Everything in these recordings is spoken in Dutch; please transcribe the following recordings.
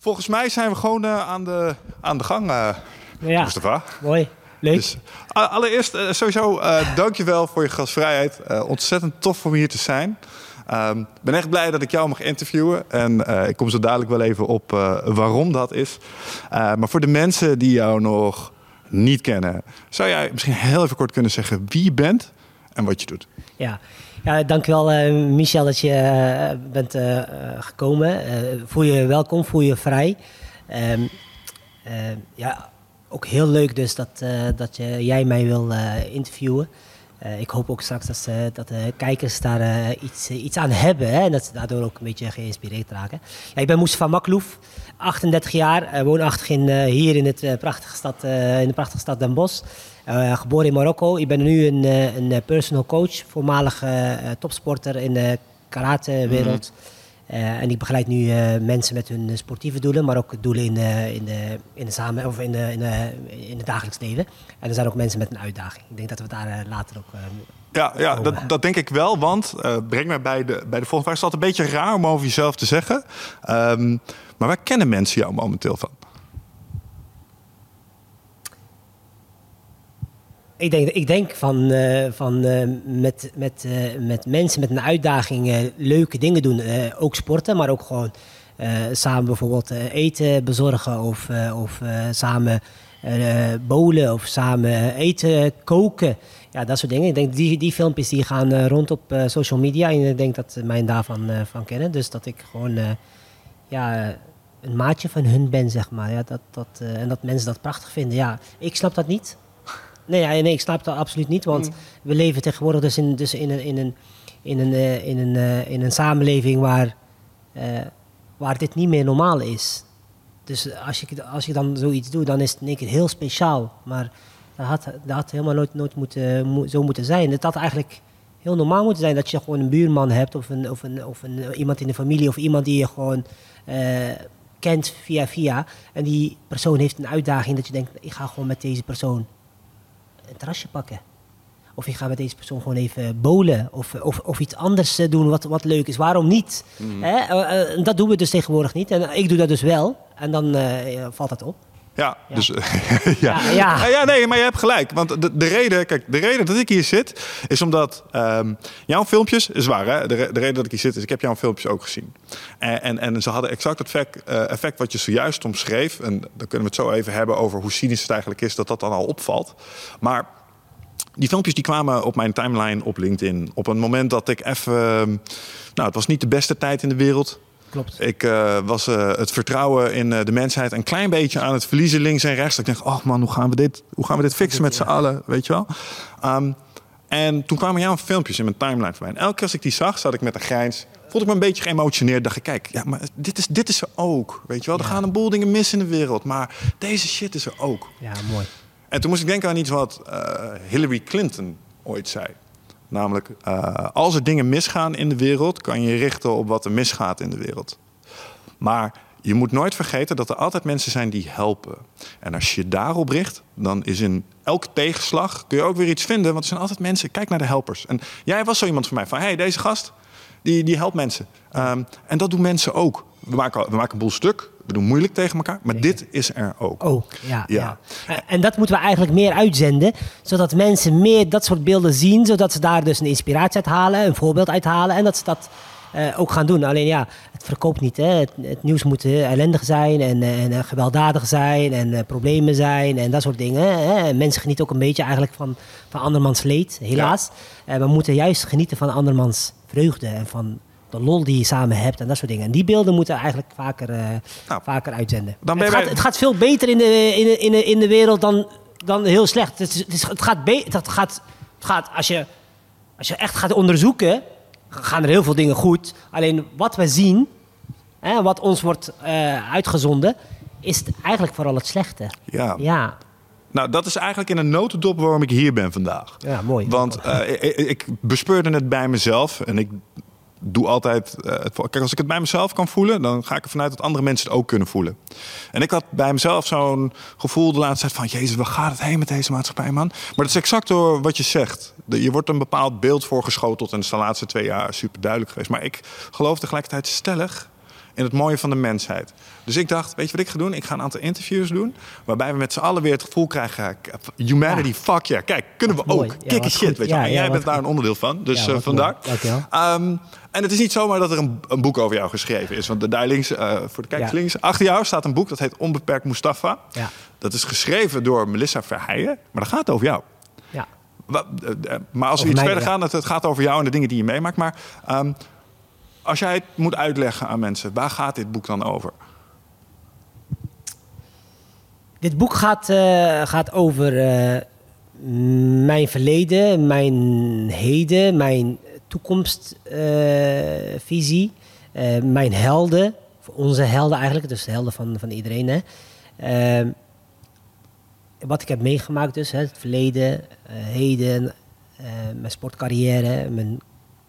Volgens mij zijn we gewoon uh, aan, de, aan de gang, uh, ja, Mustafa. Mooi. Leuk. Dus, allereerst, uh, sowieso, uh, dankjewel voor je gastvrijheid. ontzettend tof om hier te zijn. Ik um, ben echt blij dat ik jou mag interviewen. En ik kom zo dadelijk wel even op waarom dat is. maar voor de mensen die jou nog niet kennen, zou jij misschien heel even kort kunnen zeggen wie je bent en wat je doet? Ja, ja, dankjewel uh, Michel dat je uh, bent uh, gekomen. voel je welkom, voel je vrij. Um, ja, ook heel leuk dus dat, dat je, jij mij wil interviewen. ik hoop ook straks dat, dat de kijkers daar iets, iets aan hebben hè, en dat ze daardoor ook een beetje geïnspireerd raken. Ja, ik ben van Makloef, 38 jaar, woonachtig in, hier in, het, prachtige stad, in de prachtige stad Den Bosch. Uh, geboren in Marokko. Ik ben nu een, eh, een eh, personal coach, voormalig topsporter in de karatewereld. Mm en ik begeleid nu mensen met hun sportieve doelen, maar ook doelen in, in, de, in, de samen, of in, de, in, de, in het dagelijks leven. En er zijn ook mensen met een uitdaging. Ik denk dat we daar later ook. ja, ja dat, dat, denk ik wel, want breng mij bij de, bij de volgende vraag. Het is altijd een beetje raar om over jezelf te zeggen. Um, maar waar kennen mensen jou momenteel van? Ik denk, ik denk van, uh, van uh, met, met, uh, met mensen met een uitdaging leuke dingen doen. ook sporten, maar ook gewoon samen bijvoorbeeld eten bezorgen of, of samen bowlen of samen eten koken. Ja, dat soort dingen. Ik denk die, die filmpjes die gaan rond op social media en ik denk dat ze mij daarvan van kennen. Dus dat ik gewoon ja, een maatje van hun ben, zeg maar. Ja, dat, dat, en dat mensen dat prachtig vinden. Ja, ik snap dat niet. Nee, ja, nee, ik snap dat absoluut niet. Want mm. we leven tegenwoordig dus in, dus in een, in een, in een, in een, in een samenleving waar, uh, waar dit niet meer normaal is. Dus als je, als je dan zoiets doet, dan is het in één keer heel speciaal. Maar dat had, dat had helemaal nooit, nooit moeten, mo zo moeten zijn. Het had eigenlijk heel normaal moeten zijn dat je gewoon een buurman hebt of, een, of, een, of een, iemand in de familie of iemand die je gewoon kent via via. En die persoon heeft een uitdaging dat je denkt, ik ga gewoon met deze persoon een terrasje pakken. Of je gaat met deze persoon gewoon even bowlen. Of, of, of iets anders eh, doen wat, wat leuk is. Waarom niet? Mm. Hè? Eh, eh, dat doen we dus tegenwoordig niet. En ik doe dat dus wel. En dan valt dat op. Ja, ja. dus ja. Ja, ja. nee, maar je hebt gelijk. Want de, de, reden, kijk, de reden dat ik hier zit, is omdat um, jouw filmpjes, is waar, hè? De, de, reden dat ik hier zit, is ik heb jouw filmpjes ook gezien. En, en, en ze hadden exact het effect, effect, wat je zojuist omschreef. En dan kunnen we het zo even hebben over hoe cynisch het eigenlijk is dat dat dan al opvalt. Maar die filmpjes die kwamen op mijn timeline op LinkedIn. Op een moment dat ik even. Ehm, nou, het was niet de beste tijd in de wereld. Klopt. Ik uh, was uh, het vertrouwen in uh, de mensheid een klein beetje aan het verliezen links en rechts. Ik dacht, oh man, hoe gaan we dit, hoe gaan we dit fixen met z'n allen, weet je wel? Um, en toen kwamen jouw filmpjes in mijn timeline voor mij. En elke keer als ik die zag, zat ik met een grijns. Voelde ik me een beetje geëmotioneerd. Dacht ik, kijk, ja, maar dit is, dit is er ook. Weet je wel, er gaan een boel dingen mis in de wereld. Maar deze shit is er ook. Ja, mooi. En toen moest ik denken aan iets wat Hillary Clinton ooit zei. Namelijk, uh, als er dingen misgaan in de wereld, kan je je richten op wat er misgaat in de wereld. Maar je moet nooit vergeten dat er altijd mensen zijn die helpen. En als je daarop richt, dan is in elke tegenslag kun je ook weer iets vinden. Want er zijn altijd mensen, kijk naar de helpers. En jij was zo iemand voor mij van, hey, deze gast, die, die helpt mensen. Um, en dat doen mensen ook. We maken, we maken een boel stuk, we doen moeilijk tegen elkaar, maar dit is er ook. Ook, ja, ja. En dat moeten we eigenlijk meer uitzenden, zodat mensen meer dat soort beelden zien, zodat ze daar dus een inspiratie uit halen, een voorbeeld uit halen en dat ze dat uh, ook gaan doen. Alleen ja, het verkoopt niet. Hè. Het, het nieuws moet ellendig zijn en, en gewelddadig zijn en uh, problemen zijn en dat soort dingen. Hè. Mensen genieten ook een beetje eigenlijk van, van andermans leed, helaas. we moeten juist genieten van andermans vreugde en van de lol die je samen hebt en dat soort dingen. En die beelden moeten eigenlijk vaker, uh, nou, vaker uitzenden. Dan het, gaat, het gaat veel beter in de, in de, in de, in de wereld dan, dan heel slecht. Het, is, het, gaat het, gaat, het gaat, als je, als je echt gaat onderzoeken, gaan er heel veel dingen goed. Alleen wat we zien, hè, wat ons wordt uh, uitgezonden, is eigenlijk vooral het slechte. Ja. ja. Nou, dat is eigenlijk in een notendop waarom ik hier ben vandaag. Ja, mooi. Want uh, ik, ik bespeurde het bij mezelf en ik doe altijd. Uh, kijk, als ik het bij mezelf kan voelen, dan ga ik ervan uit dat andere mensen het ook kunnen voelen. En ik had bij mezelf zo'n gevoel de laatste tijd van: Jezus, waar gaat het heen met deze maatschappij, man? Maar dat is exact door wat je zegt. Je wordt een bepaald beeld voorgeschoteld en het is de laatste twee jaar super duidelijk geweest. Maar ik geloof tegelijkertijd stellig in het mooie van de mensheid. Dus ik dacht, weet je wat ik ga doen? Ik ga een aantal interviews doen. Waarbij we met z'n allen weer het gevoel krijgen. Humanity, Ja. fuck yeah. Kijk, kunnen we mooi. ook. Ja, Kikke shit, goed. weet je. Ja, En jij bent daar een onderdeel van. Dus eh, wat vandaar. Ehm, en het is niet zomaar dat er een, een boek over jou geschreven is. Want daar links, eh, voor de kijkers links, achter jou staat een boek dat heet Onbeperkt Mustafa. Ja. Dat is geschreven door Melissa Verheijen, maar dat gaat over jou. Eh, eh, Maar als we Over iets mij, verder gaan, het, het gaat over jou en de dingen die je meemaakt. Maar ehm, als jij het moet uitleggen aan mensen, waar gaat dit boek dan over? Dit boek gaat, eh, gaat over eh, mijn verleden, mijn heden, mijn toekomstvisie, eh, mijn helden, onze helden eigenlijk, dus de helden van, van iedereen. Hè. Wat ik heb meegemaakt dus, hè, het verleden, heden, mijn sportcarrière, mijn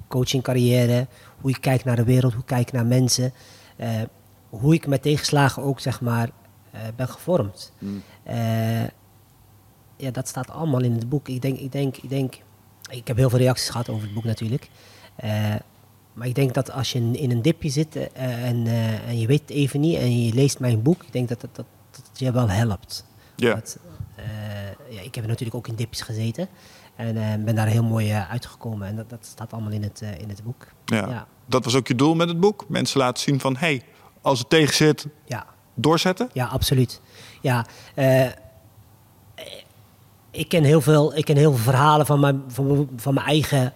coachingcarrière, hoe ik kijk naar de wereld, hoe ik kijk naar mensen, eh, hoe ik met tegenslagen ook zeg maar eh, ben gevormd. Eh, ja, dat staat allemaal in het boek. Ik denk, ik denk, ik denk, ik heb heel veel reacties gehad over het boek natuurlijk. Maar ik denk dat als je in, een dipje zit en, en je weet het even niet en je leest mijn boek, ik denk dat dat, dat, je wel helpt. Ja. Dat, ja, ik heb natuurlijk ook in dipjes gezeten en eh, ben daar heel mooi eh, uitgekomen. En dat, dat staat allemaal in het, eh, in het boek. Ja. Ja. Dat was ook je doel met het boek? Mensen laten zien van, hey, als het tegen zit, ja. doorzetten? Ja, absoluut. Ja, ik, ken heel veel, ik ken heel veel verhalen van mijn, van, mijn- van mijn eigen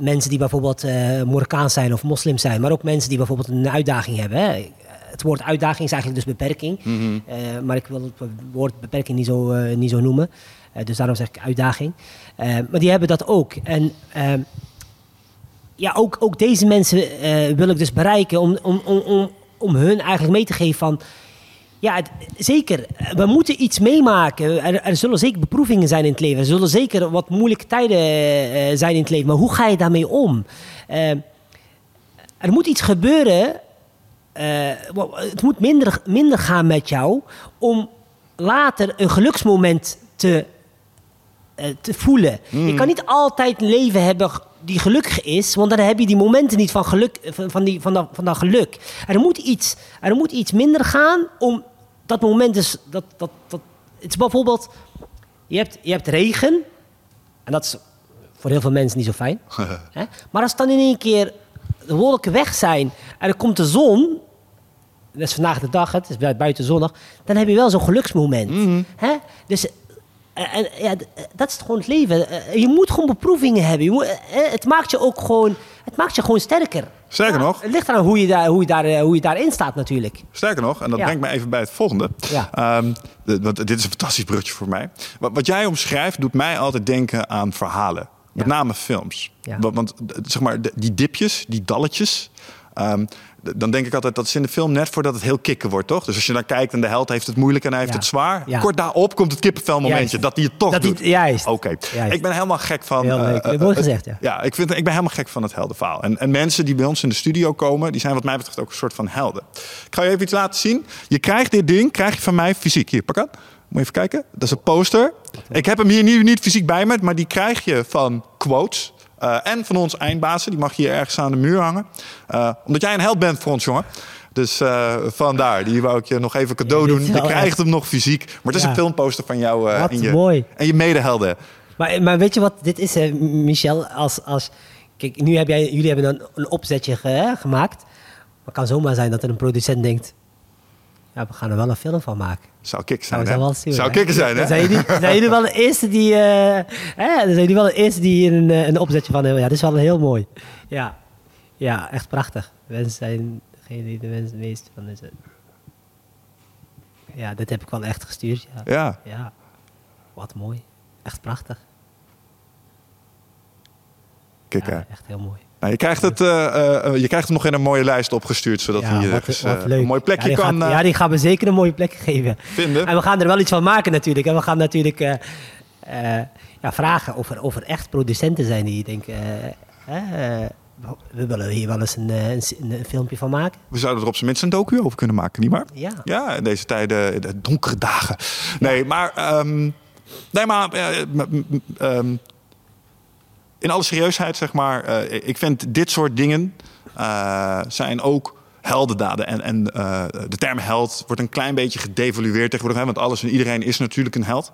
mensen die bijvoorbeeld Marokkaans zijn of moslims zijn, maar ook mensen die bijvoorbeeld een uitdaging hebben. Hè. Het woord uitdaging is eigenlijk dus beperking, Eh, maar ik wil het woord beperking niet zo, eh, niet zo noemen. Eh, dus daarom zeg ik uitdaging. Maar die hebben dat ook. En ehm, ja, ook, ook deze mensen wil ik dus bereiken om, om, om, om, om hun eigenlijk mee te geven van... Ja, het- zeker. We moeten iets meemaken. Er, er zullen zeker beproevingen zijn in het leven. Er zullen zeker wat moeilijke tijden zijn in het leven. Maar hoe ga je daarmee om? Eh, er moet iets gebeuren. Eh, het moet minder, minder gaan met jou om later een geluksmoment te eh, te voelen. Je kan niet altijd een leven hebben die gelukkig is, want dan heb je die momenten niet van geluk, eh, van, van, die, van, dat, van dat geluk. Er moet, iets, er moet iets minder gaan om dat moment is dat, dat, dat het is bijvoorbeeld je hebt, je hebt regen en dat is voor heel veel mensen niet zo fijn. hè? Maar als dan in één keer de wolken weg zijn en er komt de zon, dat is vandaag de dag, het is bui- buiten zonnig, dan heb je wel zo'n geluksmoment. Hè? Dus eh, en, ja, eh, dat is gewoon het leven. Eh, Je moet gewoon beproevingen hebben. Je moet, het maakt je ook gewoon, het maakt je gewoon sterker. Sterker Ja, nog, Het ligt eraan hoe je, daar, hoe, je daar, hoe je daarin staat natuurlijk. Sterker nog, en dat Ja. brengt me even bij het volgende. Ja. Ehm, want dit is een fantastisch brugje voor mij. Wat, wat jij omschrijft doet mij altijd denken aan verhalen. Met name films. Want, zeg maar, die dipjes, die dalletjes. ehm, dan denk ik altijd dat is in de film net voordat het heel kicken wordt, toch? Dus als je naar kijkt en de held heeft het moeilijk en hij heeft Ja. het zwaar. Ja. Kort daarop komt het kippenvelmomentje Juist. dat hij het toch Dat doet. juist. Oké. Ik ben helemaal gek van... Heel leuk. Mooi eh, gezegd, ja. ja, ik, vind, ik ben helemaal gek van het heldenverhaal. En, en mensen die bij ons in de studio komen, die zijn wat mij betreft ook een soort van helden. Ik ga je even iets laten zien. Je krijgt dit ding, krijg je van mij fysiek. Hier, pak aan. Moet je even kijken. Dat is een poster. Ik heb hem hier niet, niet fysiek bij me, maar die krijg je van quotes. Eh, en van ons eindbazen. Die mag je hier ergens aan de muur hangen. Eh, omdat jij een held bent voor ons, jongen. Dus eh, vandaar, die wou ik je nog even cadeau Ja, doen. Je krijgt echt- hem nog fysiek. Maar het is Ja. een filmposter van jou Wat en, je, mooi. en je medehelden. Maar, maar weet je wat dit is, eh, Michel? Als, als, kijk, nu heb jij, jullie hebben een, een opzetje ge- hè, gemaakt. Maar het kan zomaar zijn dat er een producent denkt... Ja, we gaan er wel een film van maken. Zou kick zijn, Nou, hè? dat Zou hè? kicken zijn, hè? Zijn jullie, zijn jullie wel de eerste die... eh, hè, zijn jullie wel de eerste die een, eh, een opzetje van hebben. Ja, dat is wel heel mooi. Ja, ja echt prachtig. Mensen zijn degene die de mensen het meest van is. Ja, dit heb ik wel echt gestuurd. Ja. Ja. ja. Wat mooi. Echt prachtig. Kijk, hè. Ja, echt heel mooi. Nou, je, krijgt het, eh, eh, je krijgt hem nog in een mooie lijst opgestuurd, zodat ja, hij wat, ergens, eh, leuk. een mooi plekje ja, kan Gaat, eh, ja, die gaan we zeker een mooie plek geven. vinden. En we gaan er wel iets van maken natuurlijk. En we gaan natuurlijk eh, eh, ja, vragen of er, of er echt producenten zijn die denken... eh, eh, we willen hier wel eens een, eh, een, een filmpje van maken. We zouden er op zijn minst een docu over kunnen maken, niet waar? Ja. Ja, in deze tijden, de donkere dagen. Nee, maar... ehm, nee, maar... eh, ehm, in alle serieusheid, zeg maar, eh, ik vind dit soort dingen uh, zijn ook heldendaden. En, en de term held wordt een klein beetje gedevalueerd tegenwoordig. Hè, want alles en iedereen is natuurlijk een held.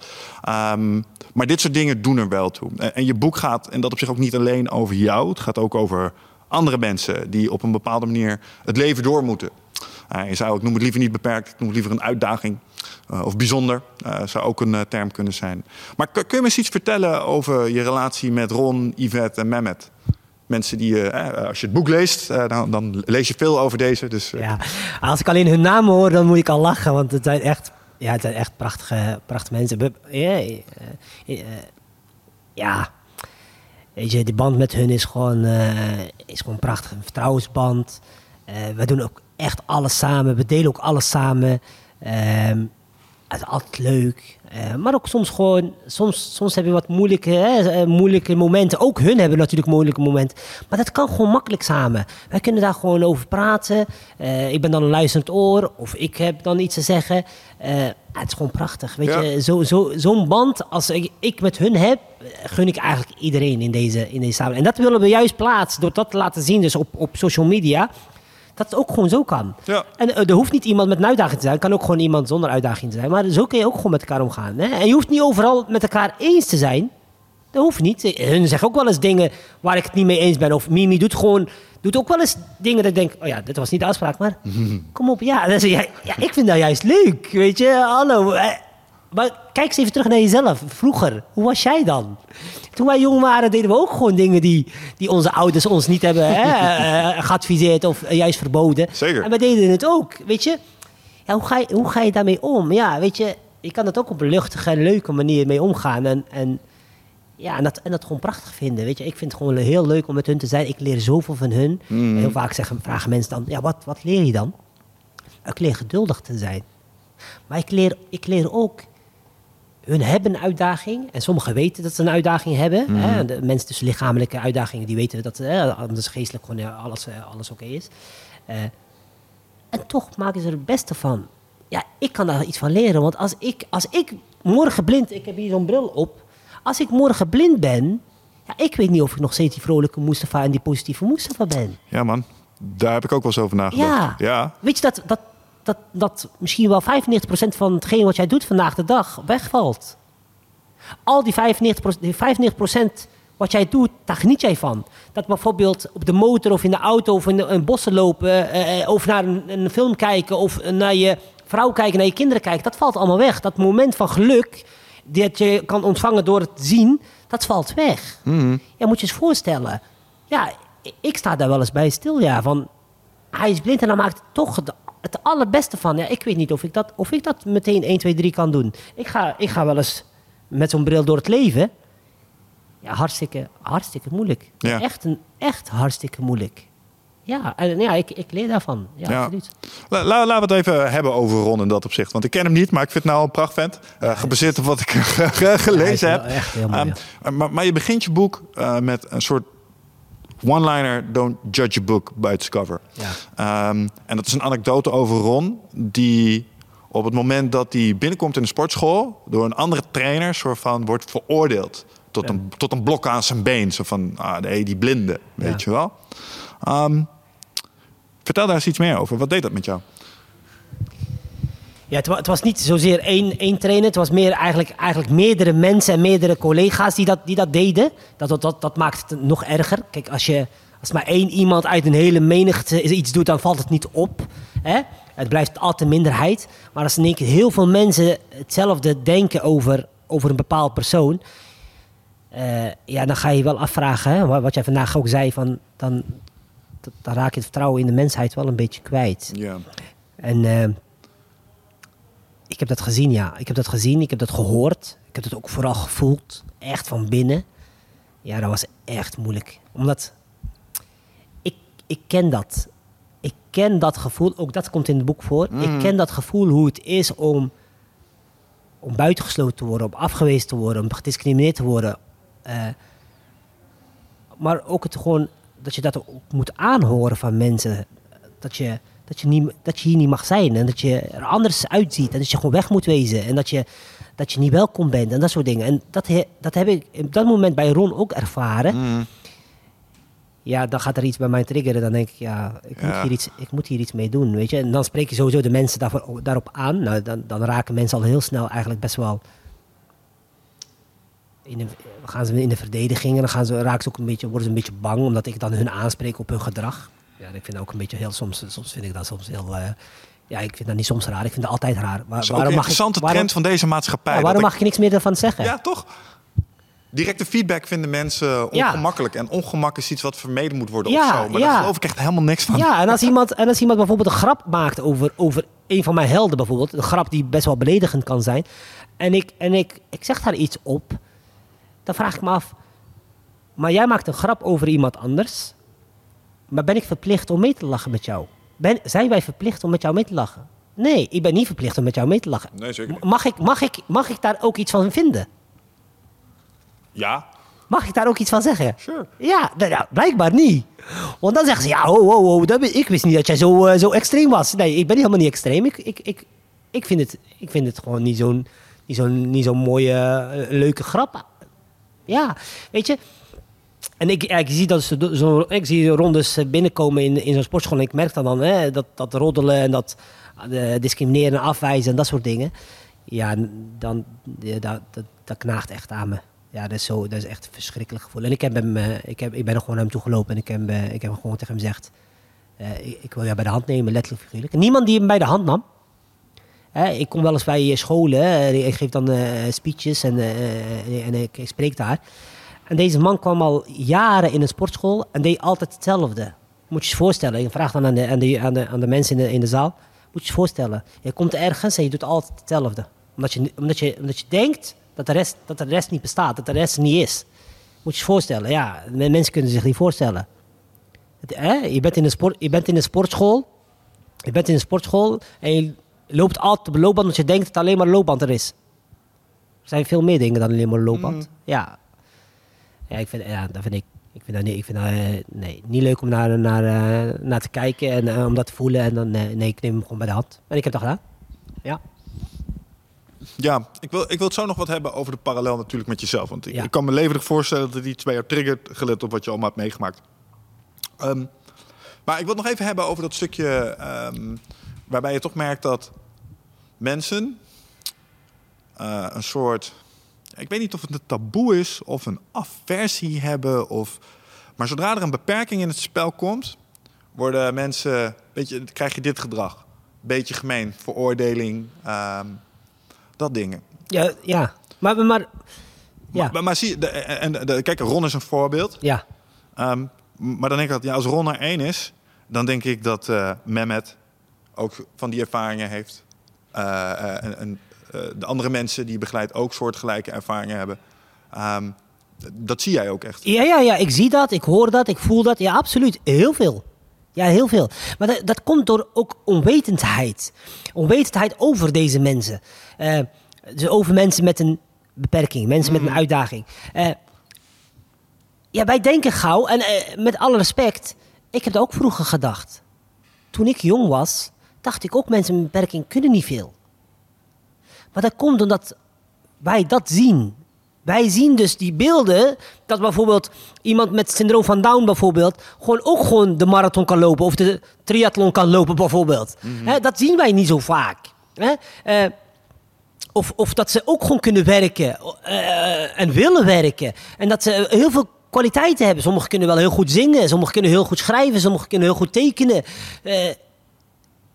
Um, maar dit soort dingen doen er wel toe. En, en je boek gaat, en dat op zich ook niet alleen over jou. Het gaat ook over andere mensen die op een bepaalde manier het leven door moeten. Uh, je zou, ik noem het liever niet beperkt, ik noem het liever een uitdaging. Uh, of bijzonder, uh, zou ook een term kunnen zijn. Maar kun je me eens iets vertellen over je relatie met Ron, Yvette en Mehmet? Mensen die, als je het boek leest, dan, dan, lees je veel over deze. Dus, ja, als ik alleen hun namen hoor, dan moet ik al lachen. Want het zijn echt, ja, het zijn echt prachtige, prachtige mensen. Ja, weet je, de band met hun is gewoon, is gewoon prachtig. Een vertrouwensband. we doen ook echt alles samen. We delen ook alles samen. Um, het is altijd leuk. Uh, maar ook soms gewoon, soms, soms heb je wat moeilijke, hè, eh, moeilijke momenten. Ook hun hebben natuurlijk moeilijke momenten. Maar dat kan gewoon makkelijk samen. Wij kunnen daar gewoon over praten. Uh, ik ben dan een luisterend oor. Of ik heb dan iets te zeggen. het is gewoon prachtig. Weet ja. je, zo'n zo, zo'n band als ik, ik, met hun heb, gun ik eigenlijk iedereen in deze, in deze samenleving. En dat willen we juist plaatsen door dat te laten zien. Dus op, op social media dat het ook gewoon zo kan. Ja. En uh, er hoeft niet iemand met een uitdaging te zijn. Het kan ook gewoon iemand zonder uitdaging te zijn. Maar zo kun je ook gewoon met elkaar omgaan. Hè? En je hoeft niet overal met elkaar eens te zijn. Dat hoeft niet. Hun zeggen ook wel eens dingen waar ik het niet mee eens ben. Of Mimi doet gewoon doet ook wel eens dingen dat ik denk... oh ja, dit was niet de afspraak, maar kom op. Ja, dat is, ja, ja, ik vind dat juist leuk, weet je. Hallo, maar kijk eens even terug naar jezelf. Vroeger, hoe was jij dan? Toen wij jong waren, deden we ook gewoon dingen die, die onze ouders ons niet hebben hè, uh, geadviseerd of juist verboden. Zeker. En wij deden het ook, weet je. Ja, hoe, ga je hoe ga je daarmee om? Ja, weet je, je kan het ook op een luchtige en leuke manier mee omgaan. En, en, ja, en, dat, en dat gewoon prachtig vinden. Weet je, ik vind het gewoon heel leuk om met hun te zijn. Ik leer zoveel van hun. Mm. Heel vaak zeggen, vragen mensen dan, ja, wat, wat leer je dan? Ik leer geduldig te zijn. Maar ik leer, ik leer ook hun hebben een uitdaging. En sommigen weten dat ze een uitdaging hebben. Mm. Hè? De mensen dus lichamelijke uitdagingen, die weten dat hè, anders geestelijk gewoon alles, eh, alles oké is. Uh, en toch maken ze er het beste van. Ja, ik kan daar iets van leren. Want als ik, als ik morgen blind, ik heb hier zo'n bril op. Als ik morgen blind ben, ja, ik weet niet of ik nog steeds die vrolijke Mustafa en die positieve Mustafa ben. Ja man, daar heb ik ook wel eens over nagedacht. Ja, ja. weet je dat, dat dat, dat misschien wel 95% van hetgeen wat jij doet vandaag de dag wegvalt. Al die 95%, die 95% wat jij doet, daar geniet jij van. Dat bijvoorbeeld op de motor of in de auto of in, de, in bossen lopen, eh, eh, of naar een, een, film kijken of naar je vrouw kijken, naar je kinderen kijken, dat valt allemaal weg. Dat moment van geluk dat je kan ontvangen door het zien, dat valt weg. Mm Ja, moet je eens voorstellen. Ja, ik sta daar wel eens bij stil, ja, van hij is blind en dan maakt toch het allerbeste van. Ja, ik weet niet of ik dat, of ik dat meteen 1, 2, 3 kan doen. Ik ga, ik ga wel eens met zo'n bril door het leven. Ja, hartstikke, hartstikke moeilijk. Ja. Echt, een, echt hartstikke moeilijk. Ja, en ja, ik, ik leer daarvan. Ja, Ja. absoluut. La, la- laten we het even hebben over Ron in dat opzicht. Want ik ken hem niet, maar ik vind het nou een prachtvent. Eh gebaseerd op wat ik gelezen wel heb. echt heel mooi, Ehm, maar, maar je begint je boek eh, met een soort one-liner... Don't judge a book by its cover. Ja. Ehm, en dat is een anekdote over Ron... die op het moment dat hij binnenkomt in de sportschool... door een andere trainer soort van wordt veroordeeld... tot, Ja. een, tot een blok aan zijn been. Zo van, ah, nee, die blinde, weet Ja. je wel. Ehm, vertel daar eens iets meer over. Wat deed dat met jou? Ja, het, wa- het was niet zozeer één, één trainer. Het was meer eigenlijk, eigenlijk meerdere mensen en meerdere collega's die dat, die dat deden. Dat, dat, dat, dat maakt het nog erger. Kijk, als, je, als maar één iemand uit een hele menigte iets doet, dan valt het niet op. Hè? Het blijft altijd een minderheid. Maar als in één keer heel veel mensen hetzelfde denken over, over een bepaald persoon... eh, ja, dan ga je je wel afvragen, hè, wat wat jij vandaag ook zei, van, dan, dan raak je het vertrouwen in de mensheid wel een beetje kwijt. Ja. En eh, ik heb dat gezien, ja. Ik heb dat gezien, ik heb dat gehoord. Ik heb het ook vooral gevoeld, echt van binnen. Ja, dat was echt moeilijk. Omdat ik, ik ken dat. Ik ken dat gevoel, ook dat komt in het boek voor. Ik ken dat gevoel hoe het is om, om buitengesloten te worden, om afgewezen te worden, om gediscrimineerd te worden. Eh, maar ook het gewoon dat je dat ook moet aanhoren van mensen. Dat je, dat, je niet, dat je hier niet mag zijn en dat je er anders uitziet en dat je gewoon weg moet wezen. En dat je dat je niet welkom bent en dat soort dingen. En dat, he- dat heb ik op dat moment bij Ron ook ervaren. Mm. Ja, dan gaat er iets bij mij triggeren. Dan denk ik, ja, ik, Moet, hier iets, ik moet hier iets mee doen, weet je. En dan spreek je sowieso de mensen daarvoor, daarop aan. Nou, dan, dan raken mensen al heel snel eigenlijk best wel... In de, gaan ze in de verdediging en dan gaan ze, raken ze ook een beetje, worden ze een beetje bang... omdat ik dan hun aanspreek op hun gedrag. Ja, ik vind dat ook een beetje heel... Soms, soms vind ik dat soms heel... eh, ja, ik vind dat niet soms raar. Ik vind dat altijd raar. Waar, Dat is ook een interessante waarom, trend van deze maatschappij. ja, waarom ik- mag je niks meer ervan zeggen? Ja, toch? Directe feedback vinden mensen Ja. ongemakkelijk. En ongemak is iets wat vermeden moet worden Ja, of zo. Maar ja. daar geloof ik echt helemaal niks van. Ja, en als iemand, en als iemand bijvoorbeeld een grap maakt over, over een van mijn helden bijvoorbeeld, een grap die best wel beledigend kan zijn, en ik, en ik, ik zeg daar iets op, dan vraag ik me af, maar jij maakt een grap over iemand anders, maar ben ik verplicht om mee te lachen met jou? Ben, zijn wij verplicht om met jou mee te lachen? Nee, ik ben niet verplicht om met jou mee te lachen. Nee, zeker niet. Mag ik, mag, ik, mag ik daar ook iets van vinden? Ja, Mag ik daar ook iets van zeggen? sure. Ja, nou, blijkbaar niet. Want dan zeggen ze, ja, ho, ho, ho, dat, ben- ik wist niet dat jij zo, eh, zo extreem was. Nee, ik ben helemaal niet extreem. Ik, ik, ik, ik, vind, het, ik vind het gewoon niet zo'n niet zo'n niet zo'n mooie, eh, leuke grap. Ja, weet je. En ik, ik zie dat ze zo, ik zie rondes binnenkomen in, in zo'n sportschool. En ik merk dan, hè, dat, dat roddelen en dat eh, discrimineren en afwijzen en dat soort dingen. Ja, dan, dat, dat, dat knaagt echt aan me. Ja, dat is, zo, dat is echt een verschrikkelijk gevoel. En ik, heb hem, eh, ik, heb, ik ben er gewoon naar hem toe gelopen en ik heb, eh, ik heb hem gewoon tegen hem gezegd... ik, ik wil jou bij de hand nemen, letterlijk figuurlijk. En niemand die hem bij de hand nam. Hè, ik kom wel eens bij scholen, ik geef dan speeches en, en ik spreek daar. En deze man kwam al jaren in een sportschool en deed altijd hetzelfde. Moet je je voorstellen, je vraagt dan aan de, aan de, aan de, aan de mensen in de, in de zaal. Moet je je voorstellen, je komt ergens en je doet altijd hetzelfde. Omdat je, omdat je, omdat je denkt dat de, rest, dat de rest niet bestaat, dat de rest niet is. Moet je je voorstellen, ja, men- mensen kunnen zich niet voorstellen. Het, hè? Je, bent in een sport, je bent in een sportschool, je bent in een sportschool en je loopt altijd op een loopband omdat je denkt dat alleen maar loopband er is. Er zijn veel meer dingen dan alleen maar loopband. Ja. Ja, ik vind, ja, dat vind ik. Ik vind dat niet, ik vind dat, eh, nee, niet leuk om naar, naar, eh, naar te kijken en eh, om dat te voelen. En dan, nee, ik neem hem gewoon bij de hand. En ik heb dat gedaan. Ja. Ja, ik wil, ik wil het zo nog wat hebben over de parallel natuurlijk met jezelf. Want ik, Ja. ik kan me levendig voorstellen dat het iets bij jou triggert, gelet op wat je allemaal hebt meegemaakt. Ehm, maar ik wil het nog even hebben over dat stukje ehm, waarbij je toch merkt dat mensen een soort... Ik weet niet of het een taboe is of een aversie hebben. Of, maar zodra er een beperking in het spel komt, worden mensen... Weet je, krijg je dit gedrag. Beetje gemeen, veroordeling, ehm, dat dingen. Ja, ja. Maar, maar ja. Maar, maar zie je, de, en de, de- kijk, Ron is een voorbeeld. ja. Ehm, maar dan denk ik dat ja, als Ron er één is, dan denk ik dat eh Mehmet ook van die ervaringen heeft. Eh, eh, en en eh, de andere mensen die je begeleidt ook soortgelijke ervaringen hebben. Ehm, dat zie jij ook echt. Ja, ja, ja, ik zie dat, ik hoor dat, ik voel dat. Ja, absoluut. Heel veel. Ja, heel veel. Maar dat, dat komt door ook onwetendheid. Onwetendheid over deze mensen. Eh, dus over mensen met een beperking, mensen met een uitdaging. Eh, ja, wij denken gauw, en eh, met alle respect, ik heb dat ook vroeger gedacht. Toen ik jong was, dacht ik ook mensen met een beperking kunnen niet veel. Maar dat komt omdat wij dat zien. Wij zien dus die beelden dat bijvoorbeeld iemand met syndroom van Down bijvoorbeeld gewoon ook gewoon de marathon kan lopen of de triathlon kan lopen bijvoorbeeld. Hè, dat zien wij niet zo vaak. Eh, of, of dat ze ook gewoon kunnen werken eh, en willen werken. En dat ze heel veel kwaliteiten hebben. Sommigen kunnen wel heel goed zingen, sommigen kunnen heel goed schrijven, sommigen kunnen heel goed tekenen. Eh,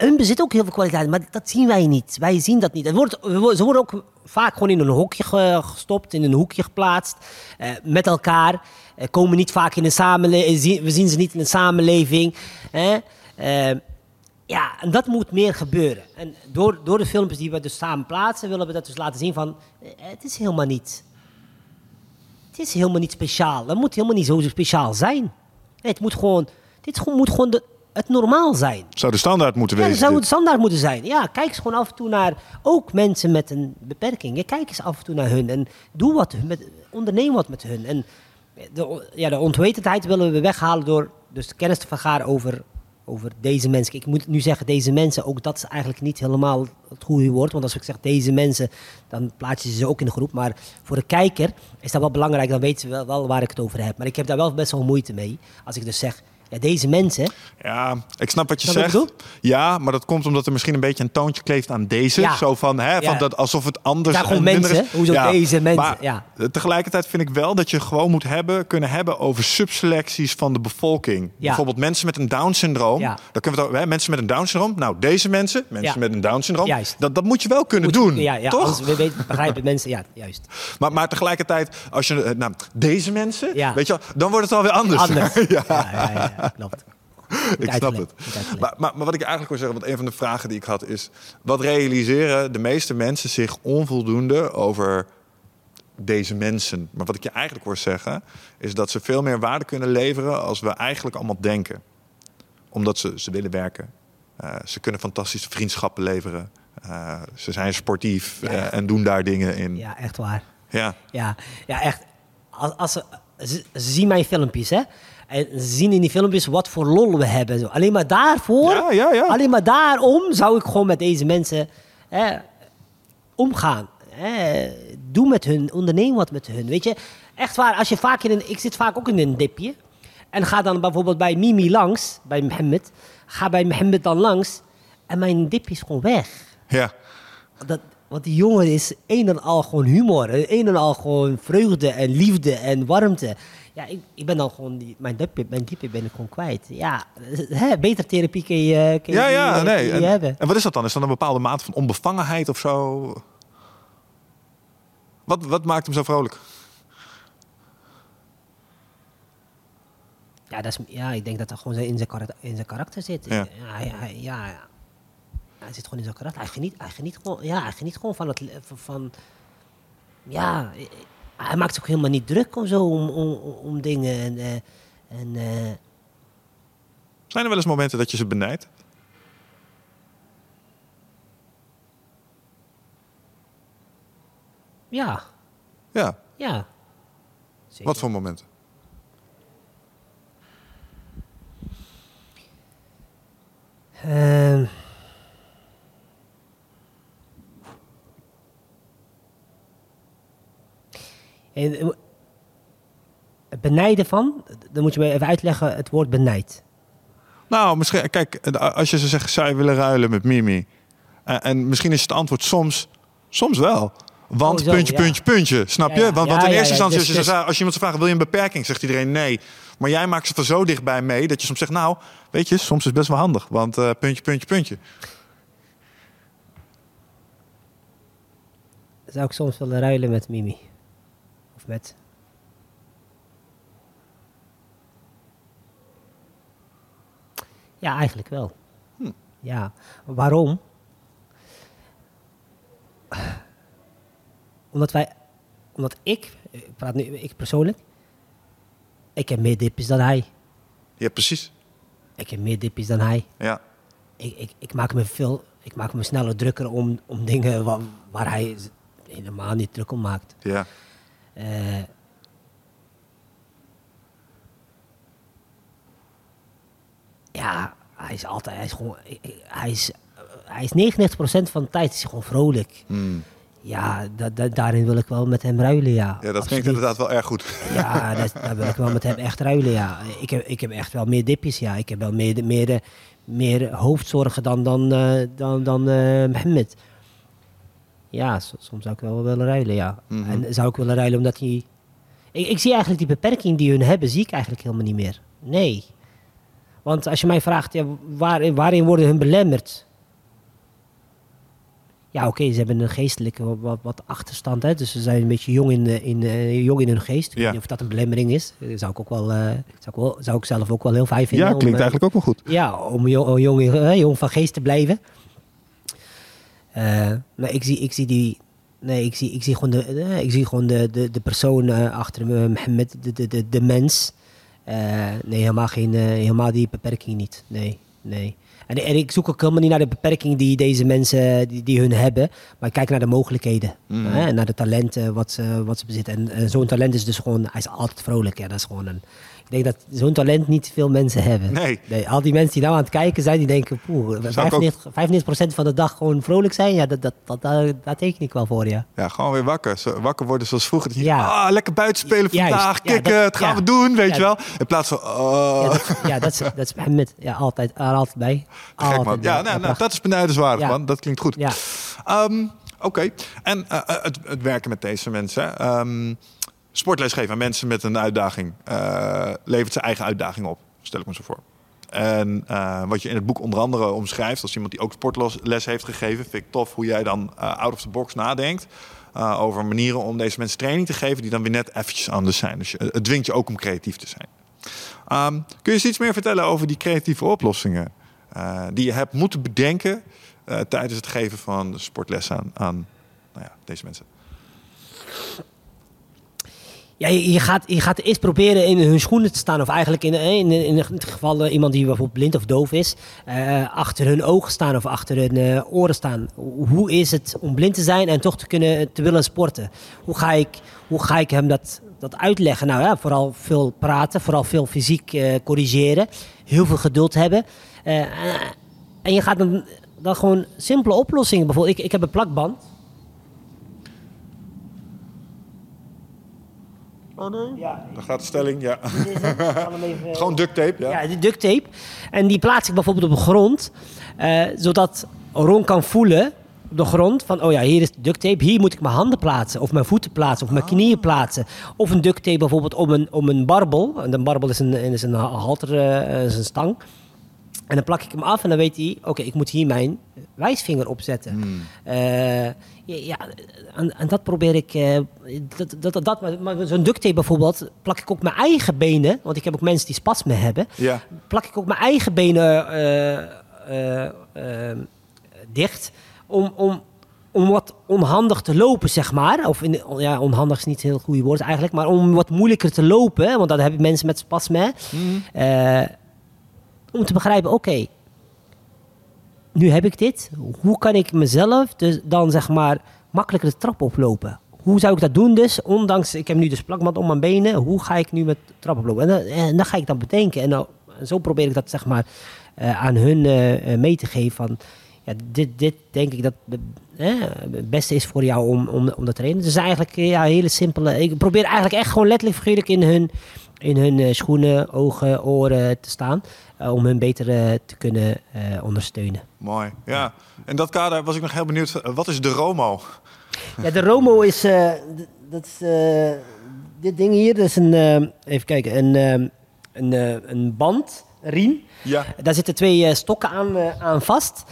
hun bezit ook heel veel kwaliteit, maar dat zien wij niet. Wij zien dat niet. Wordt, ze worden ook vaak gewoon in een hokje ge- gestopt, in een hoekje geplaatst, eh, met elkaar. Eh, komen niet vaak in een samenleving, we zien ze niet in een samenleving. Eh, ja, en dat moet meer gebeuren. En door, door de filmpjes die we dus samen plaatsen, willen we dat dus laten zien van, eh, het is helemaal niet, het is helemaal niet speciaal. Het moet helemaal niet zo speciaal zijn. Het moet gewoon, dit moet gewoon de, het normaal zijn. Zou de standaard moeten Ja, wezen. zou het standaard moeten zijn. Ja, kijk eens gewoon af en toe naar ook mensen met een beperking. Ja, kijk eens af en toe naar hun en doe wat met, onderneem wat met hun. En de, ja, de onwetendheid willen we weghalen door dus kennis te vergaren over over deze mensen. Ik moet nu zeggen, deze mensen, ook dat is eigenlijk niet helemaal het goede woord. Want als ik zeg deze mensen, dan plaats je ze ook in de groep. Maar voor de kijker is dat wel belangrijk, dan weten ze wel, wel waar ik het over heb. Maar ik heb daar wel best wel moeite mee. Als ik dus zeg, ja, deze mensen. Ja, ik snap wat je zegt. ja, maar dat komt omdat er misschien een beetje een toontje kleeft aan deze. Ja. Zo van, hè, van dat alsof het anders Ja, gewoon mensen. is. Hoezo deze mensen? Maar Ja. tegelijkertijd vind ik wel dat je gewoon moet hebben, kunnen hebben over subselecties van de bevolking. Bijvoorbeeld mensen met een Down-syndroom. Ja. Dan kunnen we het hè, mensen met een Down-syndroom. Nou, deze mensen, mensen met een Down-syndroom. Dat, dat moet je wel kunnen Moet- doen. Ja, ja toch? we weten, begrijpen mensen. Ja, juist. Maar, maar tegelijkertijd, als je, eh, nou, deze mensen, weet je dan wordt het alweer anders. Anders. ja. klopt. Ik snap het. Maar, maar, maar wat ik eigenlijk wil zeggen, want een van de vragen die ik had is... wat realiseren de meeste mensen zich onvoldoende over deze mensen? Maar wat ik je eigenlijk hoor zeggen, is dat ze veel meer waarde kunnen leveren... als we eigenlijk allemaal denken. Omdat ze, ze willen werken. Eh, ze kunnen fantastische vriendschappen leveren. Eh, ze zijn sportief Ja. eh, en doen daar dingen in. Ja, echt waar. Ja. Ja, ja echt. Als, als ze, ze, ze zien mijn filmpjes, hè. En zien in die filmpjes wat voor lol we hebben. Zo. Alleen maar daarvoor, Ja, ja, ja. alleen maar daarom zou ik gewoon met deze mensen hè, omgaan. Hè. Doe met hun, onderneem wat met hun. Weet je, echt waar, als je vaak in een... Ik zit vaak ook in een dipje. En ga dan bijvoorbeeld bij Mimi langs, bij Mohammed. Ga bij Mohammed dan langs. En mijn dipje is gewoon weg. ja. Dat, want die jongen is een en al gewoon humor. Een en al gewoon vreugde en liefde en warmte. Ja, ik, ik ben dan gewoon... Die, mijn dipje, mijn dipje ben ik gewoon kwijt. Ja, hè, beter therapie kun je, kun je, Ja, ja, je nee. En, hebben. en wat is dat dan? Is dat een bepaalde mate van onbevangenheid of zo? Wat, wat maakt hem zo vrolijk? Ja, dat is, ja, ik denk dat dat gewoon in zijn karakter, in zijn karakter zit. Ja. Ja. ja, ja. Hij zit gewoon in zijn karakter. Hij geniet, hij geniet, gewoon, ja, hij geniet gewoon van het... Van, ja, eh, hij maakt zich ook helemaal niet druk om zo om, om, om dingen. En, eh, en eh, Zijn er wel eens momenten dat je ze benijdt? ja, Ja. ja. Zeker. Wat voor momenten? Ehm. En, eh, het benijden van, dan moet je me even uitleggen het woord benijd. Nou, misschien, kijk, als je ze zegt, zou je willen ruilen met Mimi? En, en misschien is het antwoord soms, soms wel. Want Oh, zo, puntje, ja. puntje, puntje. Snap je? ja. Want, Ja, want in eerste instantie, Dus- als, je, dus- ze- als je iemand vraagt, wil je een beperking? Zegt iedereen nee. Maar jij maakt ze van zo dichtbij mee dat je soms zegt, nou, weet je, soms is het best wel handig. Want eh, puntje, puntje, puntje. Zou ik soms willen ruilen met Mimi? Ja, eigenlijk wel. Ja, waarom? Omdat wij, omdat ik, ik praat nu ik persoonlijk, ik heb meer dipjes dan hij. Ja, precies. Ik heb meer dipjes dan hij. Ja. Ik, ik, ik maak me veel, ik maak me sneller drukker om, om dingen waar, waar hij helemaal niet druk om maakt. Ja. Eh, ja, hij is altijd, hij is gewoon, hij is, hij is 99% van de tijd is gewoon vrolijk. Hmm. Ja, da, da- daarin wil ik wel met hem ruilen, ja. Ja, dat klinkt Absoluut. inderdaad wel erg goed. Ja, dat, daar wil ik wel met hem echt ruilen, ja. Ik heb, ik heb echt wel meer dipjes, ja. Ik heb wel meer, meer, meer hoofdzorgen dan, dan, eh, dan, dan eh, Mohammed. Ja, soms zou ik wel willen ruilen, ja. Mhm. En zou ik willen ruilen omdat hij... Ik, ik zie eigenlijk die beperking die hun hebben, zie ik eigenlijk helemaal niet meer. Nee. Want als je mij vraagt, ja, waar, waarin worden hun belemmerd? Ja, oké, ze hebben een geestelijke wat, wat, wat achterstand. Hè? Dus ze zijn een beetje jong in, in, eh, jong in hun geest. Ik weet niet of dat een belemmering is. Eh, Zou ik, ook wel, eh, zou ik, wel, zou ik zelf ook wel heel fijn vinden. Ja, klinkt eigenlijk ook wel goed. ja, om jong, jong, jong van geest te blijven. Eh, maar ik zie, ik zie die. Nee, ik zie, ik zie gewoon de, eh, ik zie gewoon de, de, de persoon eh, achter me, Mohammed, de, de, de, de mens. Nee, helemaal, geen, helemaal die beperking niet. Nee, nee. En, en ik zoek ook helemaal niet naar de beperkingen die deze mensen die, die hun hebben. Maar ik kijk naar de mogelijkheden. Hè? En naar de talenten wat ze, wat ze bezitten. En, en zo'n talent is dus gewoon, hij is altijd vrolijk. Ja, dat is gewoon een, ik denk dat zo'n talent niet veel mensen hebben. Nee. Al die mensen die nou aan het kijken zijn, die denken, poeh, Zou ik ook- 95%, 95% van de dag gewoon vrolijk zijn. Ja, dat, dat, dat, daar, daar teken ik wel voor, ja. Ja, gewoon weer wakker. Zo, wakker worden zoals vroeger. Dat je, Ja. ah, lekker buiten spelen vandaag, Ja, kicken, dat- het gaan we doen, weet Ja. je wel. In plaats van, oh, Ja, dat, dat, is, dat is bij hem met, ja, altijd, altijd bij. gek Altijd man. bij. Ja, nou, nou, dat is benijdenswaardig man. Dat klinkt goed. Ja. Ehm, Oké, en eh, eh, het, het werken met deze mensen. Sportles geven aan mensen met een uitdaging eh, levert zijn eigen uitdaging op, stel ik me zo voor. En eh, wat je in het boek onder andere omschrijft, als iemand die ook sportles heeft gegeven, vind ik tof hoe jij dan eh, out of the box nadenkt. over manieren om deze mensen training te geven die dan weer net eventjes anders zijn. Dus het dwingt je ook om creatief te zijn. Ehm, kun je eens iets meer vertellen over die creatieve oplossingen die je hebt moeten bedenken tijdens het geven van sportlessen aan, aan nou ja, deze mensen? Ja, je, gaat, je gaat eerst proberen in hun schoenen te staan. Of eigenlijk in, in, in het geval eh, iemand die bijvoorbeeld blind of doof is. eh, achter hun ogen staan of achter hun eh, oren staan. Hoe is het om blind te zijn en toch te kunnen te willen sporten? Hoe ga ik, hoe ga ik hem dat, dat uitleggen? Nou ja, vooral veel praten. Vooral veel fysiek eh, corrigeren. Heel veel geduld hebben. Eh, en je gaat dan, dan gewoon simpele oplossingen. Bijvoorbeeld, ik, ik heb een plakband. Oh nee? Ja, Dan gaat de stelling, ja. Gewoon Gewoon duct tape, ja. Ja, de duct tape. En die plaats ik bijvoorbeeld op de grond. eh, zodat Ron kan voelen op de grond van... oh ja, hier is duct tape. Hier moet ik mijn handen plaatsen. Of mijn voeten plaatsen. Of mijn knieën plaatsen. Of een duct tape bijvoorbeeld om een, om een barbel. En een barbel is een, is een halter, eh, is een stang. En dan plak ik hem af en dan weet hij... oké, ik moet hier mijn wijsvinger opzetten. Eh, ja, ja, en, en dat probeer ik... eh, dat, dat, dat, maar, maar zo'n duct tape bijvoorbeeld... plak ik ook mijn eigen benen... want ik heb ook mensen die spasme hebben Ja. plak ik ook mijn eigen benen eh, eh, dicht. Om, om, om wat onhandig te lopen, zeg maar. Of in, ja, onhandig is niet een heel goede woord eigenlijk. Maar om wat moeilijker te lopen. Want dan heb je mensen met spasme. eh, om te begrijpen, oké. Nu heb ik dit. Hoe kan ik mezelf dus dan zeg maar makkelijker de trap oplopen? Hoe zou ik dat doen dus? Ondanks, ik heb nu dus plakband om mijn benen. Hoe ga ik nu met de trap oplopen? En, dan- ga ik dan bedenken. En, zo probeer ik dat zeg maar eh, aan hun eh, eh, mee te geven van... Ja, dit, dit denk ik dat het beste is voor jou om, om, om dat te trainen. Dus eigenlijk ja, hele simpele... Ik probeer eigenlijk echt gewoon letterlijk figuurlijk in hun, in hun eh, schoenen, ogen, oren te staan. eh, om hun beter eh, te kunnen ondersteunen. Mooi, ja. In dat kader was ik nog heel benieuwd, wat is de Romo? Ja, de Romo is... dat is dit ding hier. Dat is een... even kijken. Een, een, een band, een riem. Ja. Daar zitten twee stokken aan, aan vast.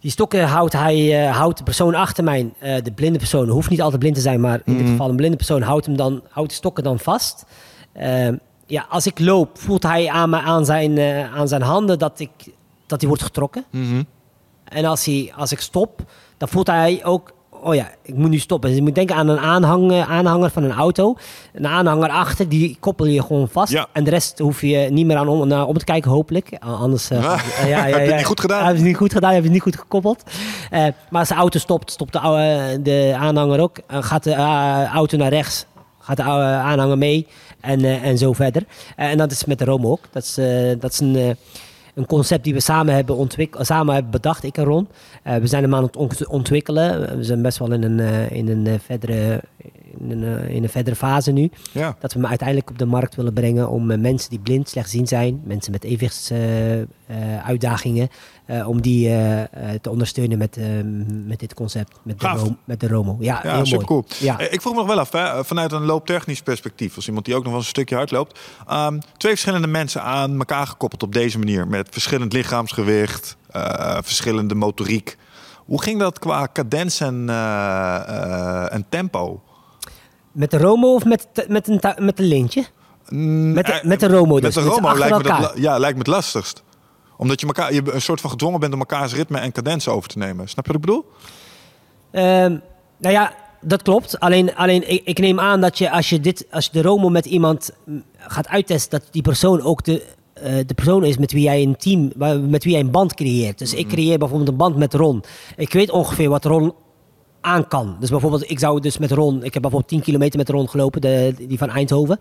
Die stokken houdt, hij, houdt de persoon achter mij, de blinde persoon, hoeft niet altijd blind te zijn, maar in dit geval een blinde persoon, houdt, hem dan, houdt de stokken dan vast. Eh, ja, als ik loop, voelt hij aan, me, aan, zijn, eh, aan zijn handen dat, ik, dat hij wordt getrokken. Mhm. En als, hij, als ik stop, dan voelt hij ook... Oh ja, ik moet nu stoppen. Dus je moet denken aan een aanhang, eh, aanhanger van een auto. Een aanhanger achter, die koppel je gewoon vast. Ja. En de rest hoef je niet meer aan om, naar om te kijken, hopelijk. A- Anders... eh, Ah, ja, ja, heb je het niet goed gedaan? Heb je het niet goed gedaan, heb je het niet goed gekoppeld. Eh, maar als de auto stopt, stopt de, de aanhanger ook. En gaat de eh, auto naar rechts, gaat de aanhanger mee. En, eh, en zo verder. Eh, en dat is met Rome ook. Dat is, eh, dat is een... een concept die we samen hebben, ontwik- samen hebben bedacht, ik en Ron. We zijn hem aan het ont- ontwikkelen. We zijn best wel in een, in een, verdere, in een, eh, in een verdere fase nu. Ja. Dat we hem uiteindelijk op de markt willen brengen om eh, mensen die blind, slechtziend zijn, mensen met evenwichtsuitdagingen, om die eh, eh, te ondersteunen met, eh, met dit concept, met de, met de Romo. Ja, Ja, heel super cool. Ja. Ik vroeg me nog wel af, hè, vanuit een looptechnisch perspectief, als iemand die ook nog wel eens een stukje hard loopt. Ehm, twee verschillende mensen aan elkaar gekoppeld op deze manier, met verschillend lichaamsgewicht, eh, verschillende motoriek. Hoe ging dat qua cadens en, eh, eh, en tempo? Met de Romo of met, met, een, met een lintje? Mm, Met de- eh, met de Romo Met dus, de met Romo achter lijkt me, dat, ja, lijkt me het lastigst. Omdat je, elkaar, je een soort van gedwongen bent om elkaars ritme en cadens over te nemen. Snap je wat ik bedoel? Ehm, nou ja, dat klopt. Alleen, alleen ik, ik neem aan dat je als je, dit, als je de Romo met iemand mm, gaat uittesten, dat die persoon ook de, eh, de persoon is met wie jij een team, met wie jij een band creëert. Dus ik creëer bijvoorbeeld een band met Ron. Ik weet ongeveer wat Ron aan kan. Dus bijvoorbeeld, ik zou dus met Ron, ik heb bijvoorbeeld 10 kilometer met Ron gelopen, de, die van Eindhoven.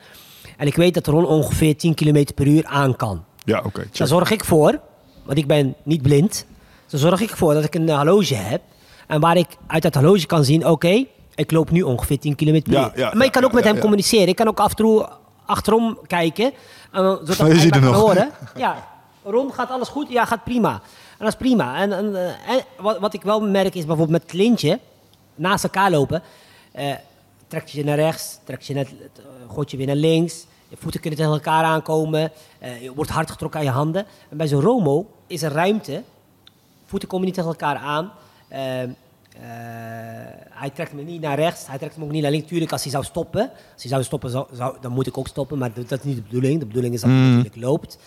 En ik weet dat Ron ongeveer 10 kilometer per uur aan kan. Ja, oké. check. Daar zorg ik voor, want ik ben niet blind. Daar zorg ik voor dat ik een horloge heb. En waar ik uit dat horloge kan zien, oké, ik loop nu ongeveer 10 kilometer per Ja, uur. ja, maar ik kan ja, ook met hem communiceren. Ik kan ook af en toe achterom kijken. En dan, zodat je hij ziet hem nog. horen. Ja, Ron, gaat alles goed? Ja, gaat prima. En dat is prima. En, en, eh, en wat, wat ik wel merk is bijvoorbeeld met Lintje, naast elkaar lopen, eh trek je naar rechts, trek je naar, eh, gooit je weer naar links. Je voeten kunnen tegen elkaar aankomen. eh, je wordt hard getrokken aan je handen. En bij zo'n Romo is er ruimte. Voeten komen niet tegen elkaar aan. Eh, eh, hij trekt me niet naar rechts, hij trekt me ook niet naar links. Tuurlijk, als hij zou stoppen, als hij zou stoppen, zou, zou- dan moet ik ook stoppen. Maar dat, is niet de bedoeling. De bedoeling is dat hij natuurlijk loopt.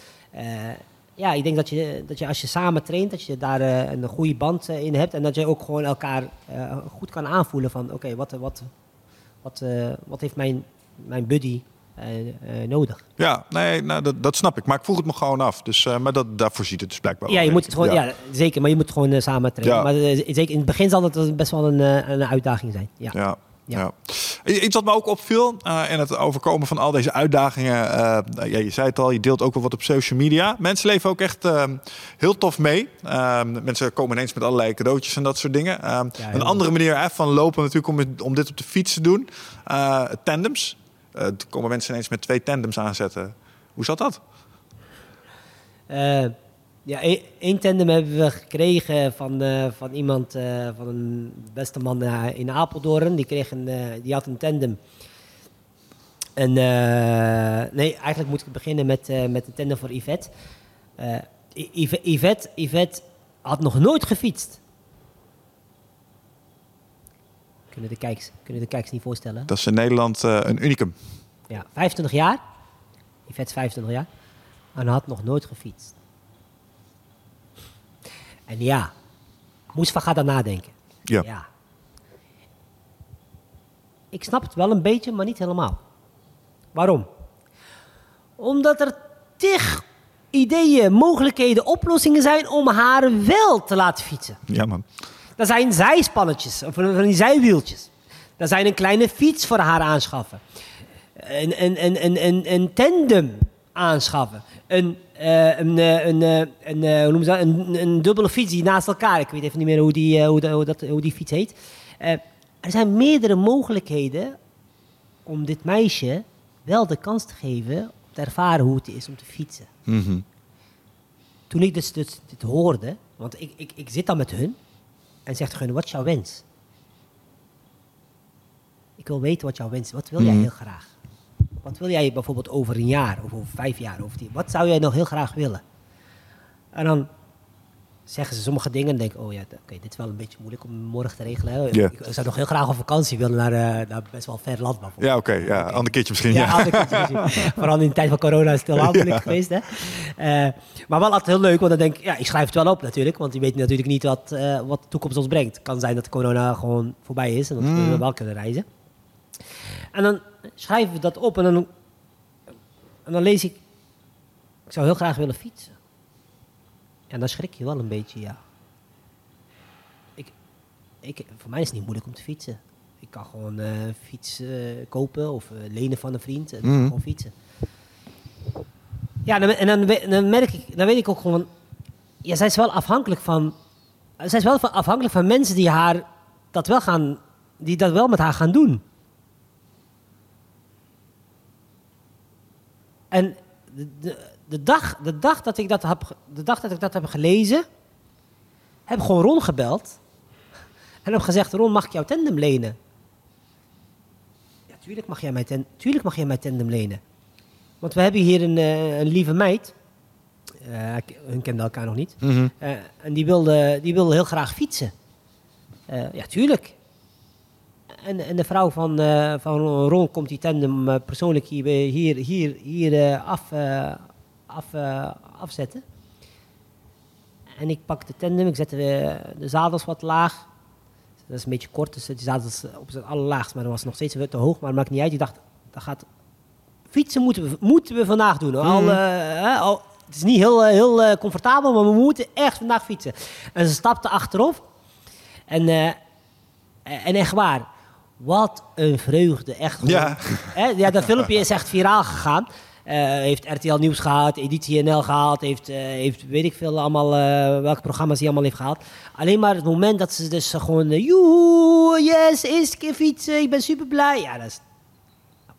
Ja, ik denk dat je, dat je als je samen traint, dat je daar eh, een goede band eh, in hebt. En dat je ook gewoon elkaar eh, goed kan aanvoelen van, oké, wat, wat, wat, wat heeft mijn, mijn buddy nodig? Ja, nee, nou, dat, dat snap ik. Maar ik vroeg het me gewoon af. Dus, maar dat, daarvoor ziet het dus blijkbaar Ja, je moet het gewoon, ja. zeker, maar je moet gewoon samen trainen. Ja. Maar zeker in het begin zal het best wel een, een uitdaging zijn. Ja. Ja. Ja. Ja. Iets wat me ook opviel eh in het overkomen van al deze uitdagingen. eh, ja, je zei het al, je deelt ook wel wat op social media. Mensen leven ook echt eh, heel tof mee. Eh, mensen komen ineens met allerlei cadeautjes en dat soort dingen. Eh, een andere manier hè, van lopen natuurlijk om, om dit op de fiets te doen. Eh, tandems. Er komen mensen ineens met twee tandems aanzetten. Hoe zat dat? Ja, één- tandem hebben we gekregen van, eh, van iemand, eh, van een beste man eh, in Apeldoorn. Die, kreeg een, die had een tandem. En, nee, eigenlijk moet ik beginnen met, met een tandem voor Yvette. Yvette, Yvette had nog nooit gefietst. Kunnen de kijkers, kunnen de kijkers niet voorstellen. Dat is in Nederland een unicum. Ja, 25 jaar. Yvette is 25 jaar. En had nog nooit gefietst. En ja, Moesfa gaat daar nadenken. Ja. Ik snap het wel een beetje, maar niet helemaal. Waarom? Omdat er tig ideeën, mogelijkheden, oplossingen zijn om haar wel te laten fietsen. Ja, man. Er zijn zijspannetjes, of van die zijwieltjes. Er zijn een kleine fiets voor haar aanschaffen. Een, een, een, een, een, een tandem aanschaffen. Een, eh, een, eh, een, eh, een, hoe noemen ze dat? Een, een dubbele fiets die naast elkaar. Ik weet even niet meer hoe die, hoe dat, hoe dat, hoe die fiets heet. Er zijn meerdere mogelijkheden om dit meisje wel de kans te geven om te ervaren hoe het is om te fietsen Mhm. toen ik dus, dus dit hoorde, want ik, ik, ik zit dan met hun en zegt hun, wat is jouw wens? Ik wil weten wat jouw wens is. Wat wil jij Mhm. heel graag? Wat wil jij bijvoorbeeld over een jaar of over vijf jaar? Of tien? Wat zou jij nog heel graag willen? En dan zeggen ze sommige dingen en denk ik, oh ja, oké, dit is wel een beetje moeilijk om morgen te regelen. Ik, zou nog heel graag op vakantie willen naar, eh, naar best wel ver land bijvoorbeeld. Ja, oké. ja, ander keertje misschien. Ja, Ja. andere keertje misschien. Vooral in de tijd van corona is het heel moeilijk Ja. geweest. Hè? Eh, maar wel altijd heel leuk, want dan denk ik, ja, ik schrijf het wel op natuurlijk. Want je weet natuurlijk niet wat, eh, wat de toekomst ons brengt. Het kan zijn dat corona gewoon voorbij is en dat Mm. we wel kunnen reizen. En dan schrijven we dat op en dan, en dan lees ik, ik zou heel graag willen fietsen. En dan schrik je wel een beetje, ja. Ik, ik, voor mij is het niet moeilijk om te fietsen. Ik kan gewoon eh, een fiets eh, kopen of eh, lenen van een vriend en Mhm. gewoon fietsen. Ja, dan, en dan, dan merk ik, dan weet ik ook gewoon, ja, zij is wel afhankelijk van, zij is wel afhankelijk van mensen die haar dat wel gaan, die dat wel met haar gaan doen. En de, de, de, dag, de, dag dat ik dat heb, de dag dat ik dat heb gelezen, heb ik gewoon Ron gebeld. En heb gezegd, Ron, mag ik jouw tandem lenen? Ja, tuurlijk mag jij mijn, ten, tuurlijk mag jij mijn tandem lenen. Want we hebben hier een, eh, een lieve meid. Eh, hun kenden elkaar nog niet. Mhm. Eh, en die wilde, die wilde heel graag fietsen. Ja, tuurlijk. En, en de vrouw van, eh, van Ron komt die tandem eh, persoonlijk hier, hier, hier, hier eh, af, eh, af, eh, afzetten. En ik pak de tandem, ik zet de, de zadels wat laag. Dat is een beetje kort, dus die zadels op zijn allerlaagst, maar dat was nog steeds te hoog. Maar dat maakt niet uit. Ik dacht, dat gaat... Fietsen moeten we, moeten we vandaag doen. Al, Mhm. eh, al, het is niet heel, eh, heel eh, comfortabel, maar we moeten echt vandaag fietsen. En ze stapte achterop. En, eh, en echt waar, wat een vreugde. Echt gewoon. Ja. Hè, ja, dat filmpje is echt viraal gegaan. Eh, heeft RTL Nieuws gehaald, Editie NL gehaald, heeft, eh, heeft weet ik veel allemaal, eh, welke programma's hij allemaal heeft gehaald. Alleen maar het moment dat ze dus gewoon, joehoe, yes, eerste keer fietsen, ik ben super blij. Ja, dat is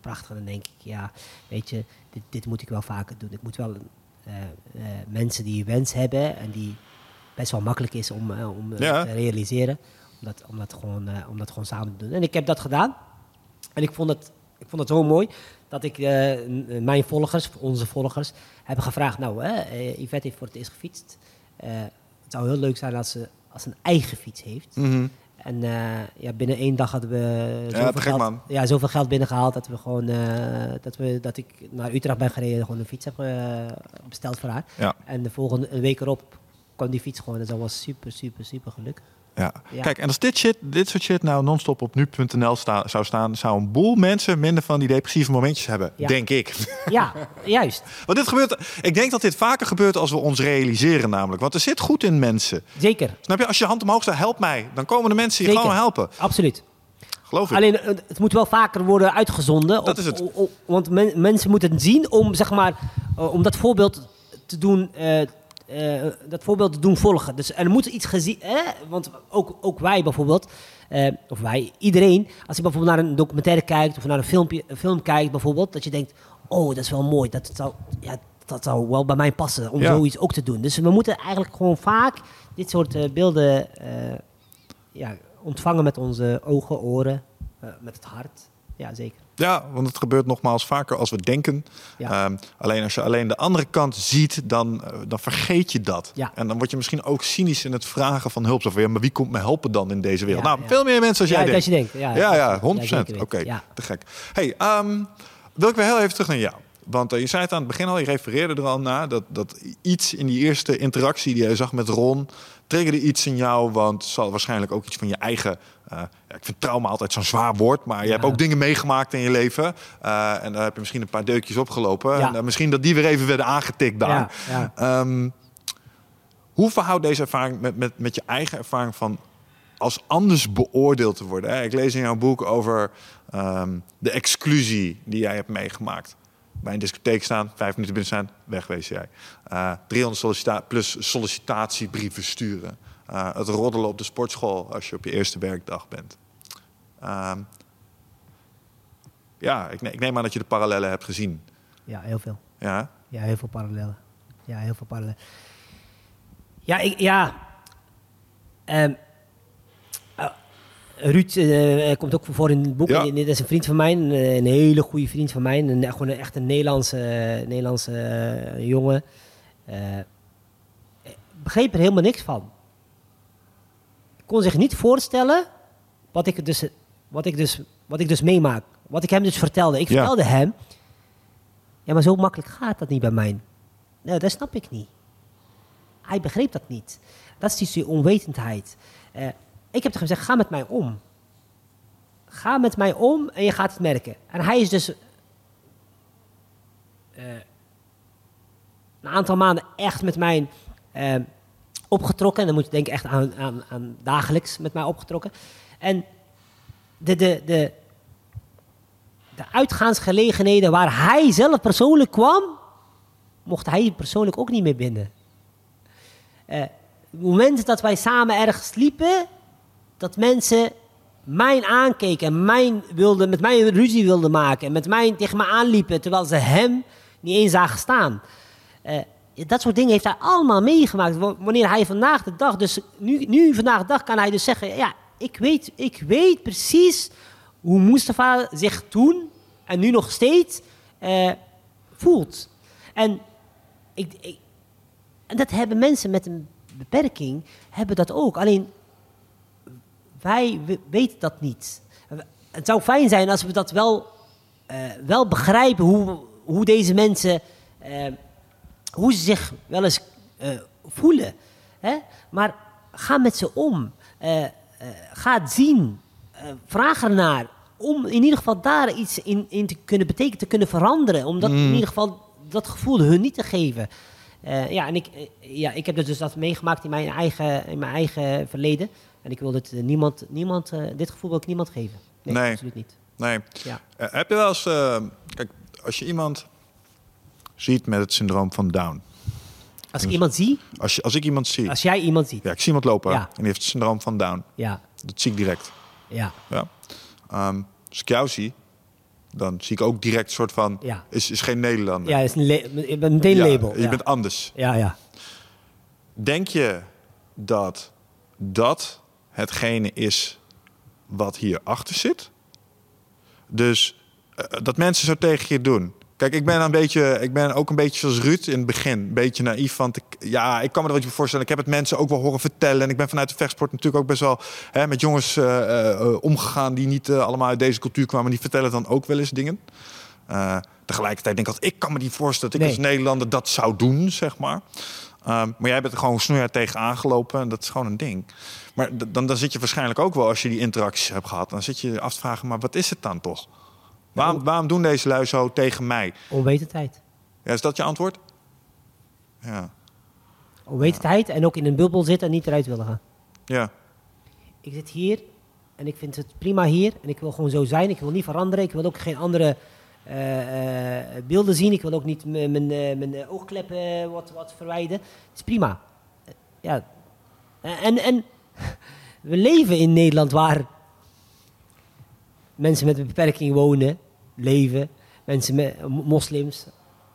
prachtig. Dan denk ik, ja, weet je, dit, dit moet ik wel vaker doen. Ik moet wel mensen die wens hebben en die best wel makkelijk is om, om Ja. te realiseren, dat, om, dat gewoon, eh, om dat gewoon samen te doen. En ik heb dat gedaan. En ik vond het, ik vond het zo mooi dat ik eh, n- mijn volgers, onze volgers, hebben gevraagd: Nou, hè, eh, Yvette heeft voor het eerst gefietst. Eh, het zou heel leuk zijn als ze, als ze een eigen fiets heeft. Mhm. En eh, ja, binnen één dag hadden we zoveel, gek, geld, man. Ja, zoveel geld binnengehaald dat we gewoon eh, dat, we, dat ik naar Utrecht ben gereden en gewoon een fiets heb eh, besteld voor haar. Ja. En de volgende een week erop kwam die fiets gewoon. En dat was super, super, super gelukkig. Ja. Ja. Kijk, en als dit, shit, dit soort shit nou non-stop op nu.nl sta, zou staan, zou een boel mensen minder van die depressieve momentjes hebben, Ja. denk ik. Ja, juist. Want dit gebeurt, ik denk dat dit vaker gebeurt als we ons realiseren namelijk. Want er zit goed in mensen. Zeker. Snap je? Als je hand omhoog staat, help mij. Dan komen de mensen je Zeker. gewoon helpen. Absoluut. Geloof ik. Alleen, het moet wel vaker worden uitgezonden. Dat is het. want men- mensen moeten het zien om, zeg maar, eh, om dat voorbeeld te doen, eh, eh, dat voorbeeld te doen volgen. Dus er moet iets gezien, hè? want ook, ook wij bijvoorbeeld, eh, of wij, iedereen, als je bijvoorbeeld naar een documentaire kijkt of naar een, filmpje, een film kijkt bijvoorbeeld, dat je denkt, oh, dat is wel mooi, dat zou, ja, dat zou wel bij mij passen om Ja. zoiets ook te doen. Dus we moeten eigenlijk gewoon vaak dit soort eh, beelden eh, ja, ontvangen met onze ogen, oren, eh, met het hart. Ja, zeker. Ja, want het gebeurt nogmaals vaker als we denken. Ja. Ehm, alleen als je alleen de andere kant ziet, dan, eh, dan vergeet je dat. Ja. En dan word je misschien ook cynisch in het vragen van hulp. Van, ja, maar wie komt me helpen dan in deze wereld? Nou, veel meer mensen als jij denkt. je denkt. Ja, Ja, ja, Ja, 100%. zeker Oké, te gek. Hey, ehm, wil ik weer heel even terug naar jou. Want eh, je zei het aan het begin al, je refereerde er al naar... dat, dat iets in die eerste interactie die je zag met Ron... triggerde iets in jou, want het zal waarschijnlijk ook iets van je eigen... eh, ja, ik vind trauma altijd zo'n zwaar woord, maar je Ja. hebt ook dingen meegemaakt in je leven. eh, en daar heb je misschien een paar deukjes opgelopen. Ja. En eh, misschien dat die weer even werden aangetikt daar. Ehm, hoe verhoudt deze ervaring met, met, met je eigen ervaring van als anders beoordeeld te worden? Hè? Ik lees in jouw boek over ehm, de exclusie die jij hebt meegemaakt. Bij een discotheek staan, vijf minuten binnen staan, wegwezen jij. Eh 300 sollicita plus sollicitatiebrieven sturen. Eh, het roddelen op de sportschool als je op je eerste werkdag bent. Ehm, ja, ik, ne- ik neem aan dat je de parallellen hebt gezien. ja, heel veel. Ja, Ja, heel veel parallellen. Ja, heel veel parallellen. Ja, ik, ja. Ehm, eh, Ruud eh, komt ook voor in het boek. Ja. Dit is een vriend van mij, een, eh, een hele goede vriend van mij. Een, gewoon een, echt een Nederlandse, eh, Nederlandse jongen. Ik begreep er helemaal niks van. Ik kon zich niet voorstellen wat ik dus, wat ik dus, wat ik dus meemaak. Wat ik hem dus vertelde. Ik Ja. vertelde hem, ja, maar zo makkelijk gaat dat niet bij mij. Nee, dat snap ik niet. Hij begreep dat niet. Dat is dus die onwetendheid. Ik heb tegen hem gezegd, ga met mij om. Ga met mij om en je gaat het merken. En hij is dus eh, een aantal maanden echt met mij eh, opgetrokken. En dan moet je denken echt aan, aan, aan dagelijks met mij opgetrokken. En de, de, de, de uitgaansgelegenheden waar hij zelf persoonlijk kwam, mocht hij persoonlijk ook niet meer binnen. Eh, het moment dat wij samen ergens liepen, dat mensen mij aankeken en mijn met mij ruzie wilden maken en met mij tegen me aanliepen, terwijl ze hem niet eens zagen staan. Eh, dat soort dingen heeft hij allemaal meegemaakt. Wa- Wanneer hij vandaag de dag, dus nu, nu vandaag de dag kan hij dus zeggen, ja, ik weet, ik weet precies hoe Mustafa zich toen en nu nog steeds eh, voelt. En, ik, en dat hebben mensen met een beperking, hebben dat ook. Alleen, wij we- weten dat niet. Het zou fijn zijn als we dat wel, eh, wel begrijpen, hoe, hoe deze mensen, eh, hoe ze zich wel eens eh, voelen. Hè? Maar ga met ze om. Ga het zien. Vraag ernaar. Om in ieder geval daar iets in, in te kunnen betekenen, te kunnen veranderen. Om dat in ieder geval dat gevoel hun niet te geven. Ja, en ik, ja, ik heb dus dat meegemaakt in mijn eigen, in mijn eigen verleden. En ik wil dit eh, niemand, niemand eh, dit gevoel wil ik niemand geven. Nee, Nee. absoluut niet. Nee. Ja. Eh, heb je wel eens... kijk, als je iemand ziet met het syndroom van Down. Als ik iemand zie, Als, je, als ik iemand zie... als jij iemand ziet. Ja, ik zie iemand lopen Ja. en die heeft het syndroom van Down. Ja, Dat zie ik direct. ja, Ja. Ehm, als ik jou zie, dan zie ik ook direct een soort van... Ja. Is, is geen Nederlander. ja, is een, la- bent meteen Ja, label. Je ja. bent anders. ja, ja. Denk je dat dat hetgene is wat hierachter zit? Dus eh, dat mensen zo tegen je doen. Kijk, ik ben, een beetje, ik ben ook een beetje zoals Ruud in het begin. Een beetje naïef, want ik, ja, ik kan me er wat je voorstellen. Ik heb het mensen ook wel horen vertellen. En ik ben vanuit de vechtsport natuurlijk ook best wel hè, met jongens eh, eh, omgegaan... die niet allemaal uit deze cultuur kwamen. Die vertellen dan ook wel eens dingen. Tegelijkertijd denk ik altijd, ik kan me niet voorstellen... dat ik Nee. als Nederlander dat zou doen, zeg maar. Ehm, maar jij bent er gewoon snoeihard tegen aangelopen. En dat is gewoon een ding. Maar dan, dan zit je waarschijnlijk ook wel, als je die interacties hebt gehad... dan zit je af te vragen, maar wat is het dan toch? Waarom, waarom doen deze lui zo tegen mij? Onwetendheid. Ja, is dat je antwoord? Ja. Onwetendheid en ook in een bubbel zitten en niet eruit willen gaan. Ja. Ik zit hier en ik vind het prima hier. En ik wil gewoon zo zijn. Ik wil niet veranderen. Ik wil ook geen andere eh, eh, beelden zien. Ik wil ook niet mijn, eh, oogkleppen wat, wat verwijderen. Het is prima. Ja. En, en we leven in Nederland waar mensen met een beperking wonen, leven. Mensen met moslims,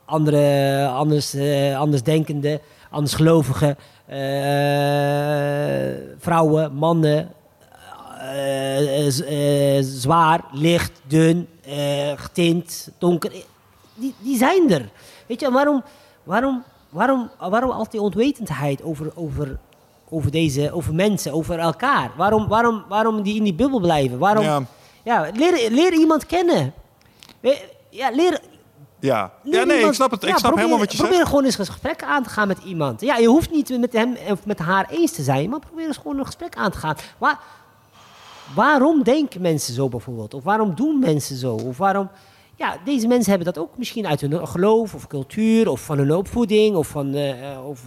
andere, anders, eh, andersdenkenden, andersgelovigen, eh, vrouwen, mannen, eh, zwaar, licht, dun, getint, donker. Die, die zijn er. Weet je, waarom, waarom, waarom, waarom altijd die onwetendheid over, over, over, deze, over mensen, over elkaar? Waarom, waarom, waarom die in die bubbel blijven? Waarom, Ja. ja, leer, leer iemand kennen. Ja, leer, Ja, leer ja nee, ik snap het. Ik snap probeer, helemaal wat je probeer zegt. gewoon eens een gesprek aan te gaan met iemand. Ja, je hoeft niet met hem of met haar eens te zijn, maar probeer eens gewoon een gesprek aan te gaan. Waar, waarom denken mensen zo bijvoorbeeld? Of waarom doen mensen zo? Of waarom... Ja, deze mensen hebben dat ook misschien uit hun geloof of cultuur of van hun opvoeding of van... eh, eh, of,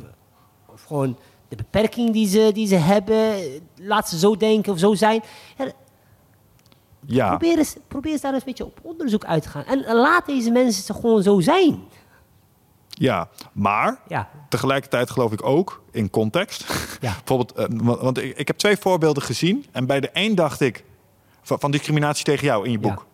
of gewoon de beperking die ze, die ze hebben. Laat ze zo denken of zo zijn. Ja, Ja, Probeer, eens, probeer eens daar eens een beetje op onderzoek uit te gaan. En laat deze mensen ze gewoon zo zijn. ja, maar Ja, tegelijkertijd geloof ik ook in context. Ja. Bijvoorbeeld, eh, want, ik, ik heb twee voorbeelden gezien. En bij de een dacht ik, van, van discriminatie tegen jou in je boek.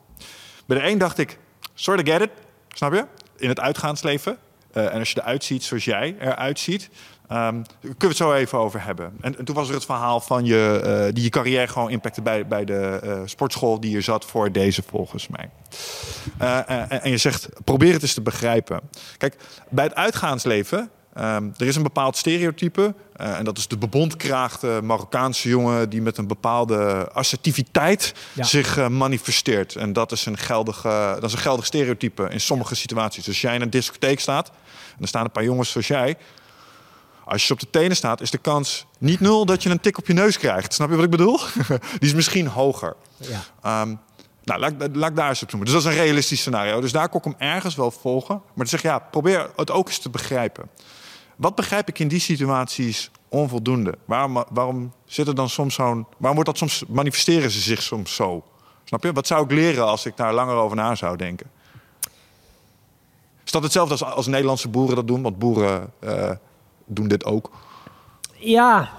Bij de een dacht ik, sort of get it, snap je? In het uitgaansleven. Eh, en als je eruit ziet zoals jij eruit ziet, ehm, kunnen we het zo even over hebben. En, en toen was er het verhaal van je, eh, die je carrière gewoon impacte bij, bij de eh, sportschool die je zat voor deze volgens mij. Eh, en, en je zegt, probeer het eens te begrijpen. Kijk, bij het uitgaansleven, ehm, er is een bepaald stereotype. en dat is de bebondkraagde Marokkaanse jongen die met een bepaalde assertiviteit Ja. zich manifesteert. En dat is, een geldige, dat is een geldig stereotype in sommige situaties. Dus als jij in een discotheek staat en er staan een paar jongens zoals jij. Als je op de tenen staat, is de kans niet nul dat je een tik op je neus krijgt. Snap je wat ik bedoel? Die is misschien hoger. ja. Ehm, nou, laat, ik- laat ik daar eens op noemen. Dus dat is een realistisch scenario. Dus daar kon ik hem ergens wel volgen. Maar dan zeg ja, probeer het ook eens te begrijpen. Wat begrijp ik in die situaties onvoldoende? Waarom, waarom zit er dan soms zo'n... Waarom wordt dat soms... Manifesteren ze zich soms zo? Snap je? Wat zou ik leren als ik daar langer over na zou denken? Is dat hetzelfde als, als Nederlandse boeren dat doen? Want boeren eh, doen dit ook. Ja.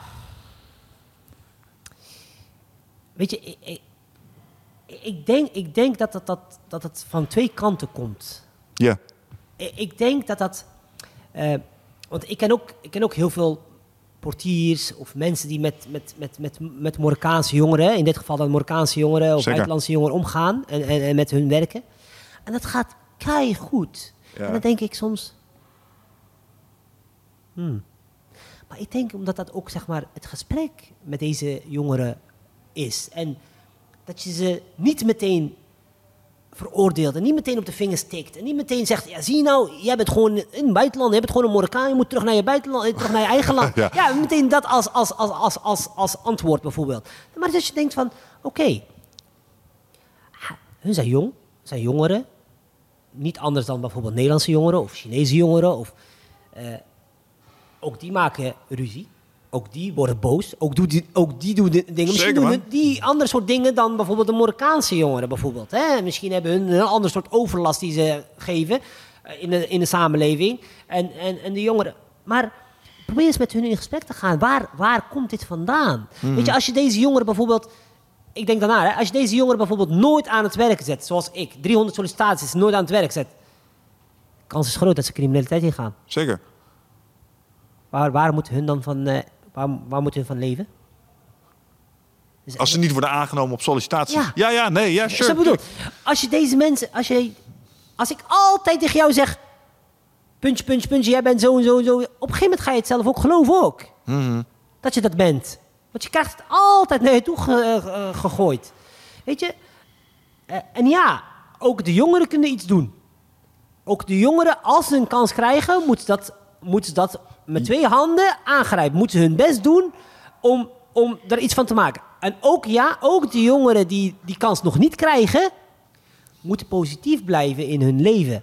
Weet je, ik, ik, ik denk, ik denk dat, het, dat, dat het van twee kanten komt. Ja. Ik, ik denk dat dat... eh, want ik ken, ook, ik ken ook heel veel portiers of mensen die met, met, met, met, met Marokkaanse jongeren, in dit geval dan Marokkaanse jongeren of buitenlandse jongeren omgaan en, en, en met hun werken. En dat gaat kei goed. Ja. En dan denk ik soms. Hmm. Maar ik denk omdat dat ook zeg maar het gesprek met deze jongeren is. En dat je ze niet meteen veroordeelt en niet meteen op de vingers tikt. En niet meteen zegt, ja zie je nou, jij bent gewoon in het buitenland, je bent gewoon een Marokkaan, je moet terug naar je buitenland, eh, terug naar je eigen land. Ja. ja. meteen dat als, als, als, als, als, als antwoord bijvoorbeeld. Maar dat je denkt van, oké, hun zijn jong, zijn jongeren, niet anders dan bijvoorbeeld Nederlandse jongeren of Chinese jongeren. Of, eh, ook die maken ruzie. Ook die worden boos. Ook, doet die, ook die doen di- dingen. Misschien Zeker, doen die andere soort dingen dan bijvoorbeeld de Marokkaanse jongeren. Bijvoorbeeld, hè? Misschien hebben hun een ander soort overlast die ze geven eh, in de, in de samenleving. En, en, en de jongeren. Maar probeer eens met hun in gesprek te gaan. Waar, waar komt dit vandaan? Weet je, als je deze jongeren bijvoorbeeld. Ik denk daarna, hè, als je deze jongeren bijvoorbeeld nooit aan het werk zet, zoals ik, 300 sollicitaties nooit aan het werk zet, kans is groot dat ze criminaliteit ingaan. Zeker. Waar, waar moeten hun dan van, eh, waar, waar moeten hun van leven? Dus Als ze niet worden aangenomen op sollicitatie. Ja. Ja, ja, nee, ja, sure. Bedoel, als je deze mensen, als je, als ik altijd tegen jou zeg, puntje, puntje, puntje, jij bent zo en zo en zo. Op een gegeven moment ga je het zelf ook geloven ook. Mhm. Dat je dat bent. Want je krijgt het altijd naar je toe ge- ge- gegooid. Weet je? Eh, en ja, ook de jongeren kunnen iets doen. Ook de jongeren, als ze een kans krijgen, moeten dat, moeten ze dat met twee handen aangrijpen. Moeten ze hun best doen om, om er iets van te maken. En ook ja, ook de jongeren die die kans nog niet krijgen, moeten positief blijven in hun leven.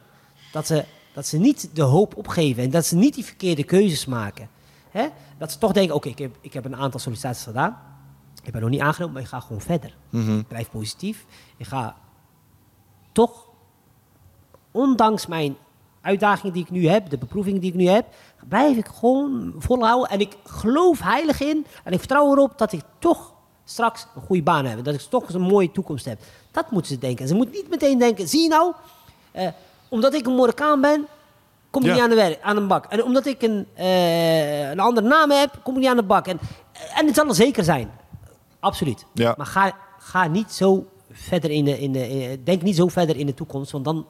Dat ze, dat ze niet de hoop opgeven en dat ze niet die verkeerde keuzes maken. Hè? Dat ze toch denken, oké, ik, heb, ik heb een aantal sollicitaties gedaan. Ik ben nog niet aangenomen, maar ik ga gewoon verder. Mhm. Ik blijf positief. Ik ga toch, ondanks mijn uitdagingen die ik nu heb, de beproevingen die ik nu heb, blijf ik gewoon volhouden. En ik geloof heilig in en ik vertrouw erop dat ik toch straks een goede baan heb. Dat ik toch een mooie toekomst heb. Dat moeten ze denken. Ze moeten niet meteen denken, zie je nou, eh, omdat ik een Marokkaan ben, kom ik Ja. niet aan de, werk, aan een bak. En omdat ik een, eh, een andere naam heb, kom ik niet aan de bak. En, en het zal er zeker zijn. Absoluut. Ja. Maar ga, ga niet zo verder in de, in de in- denk niet zo verder in de toekomst, want dan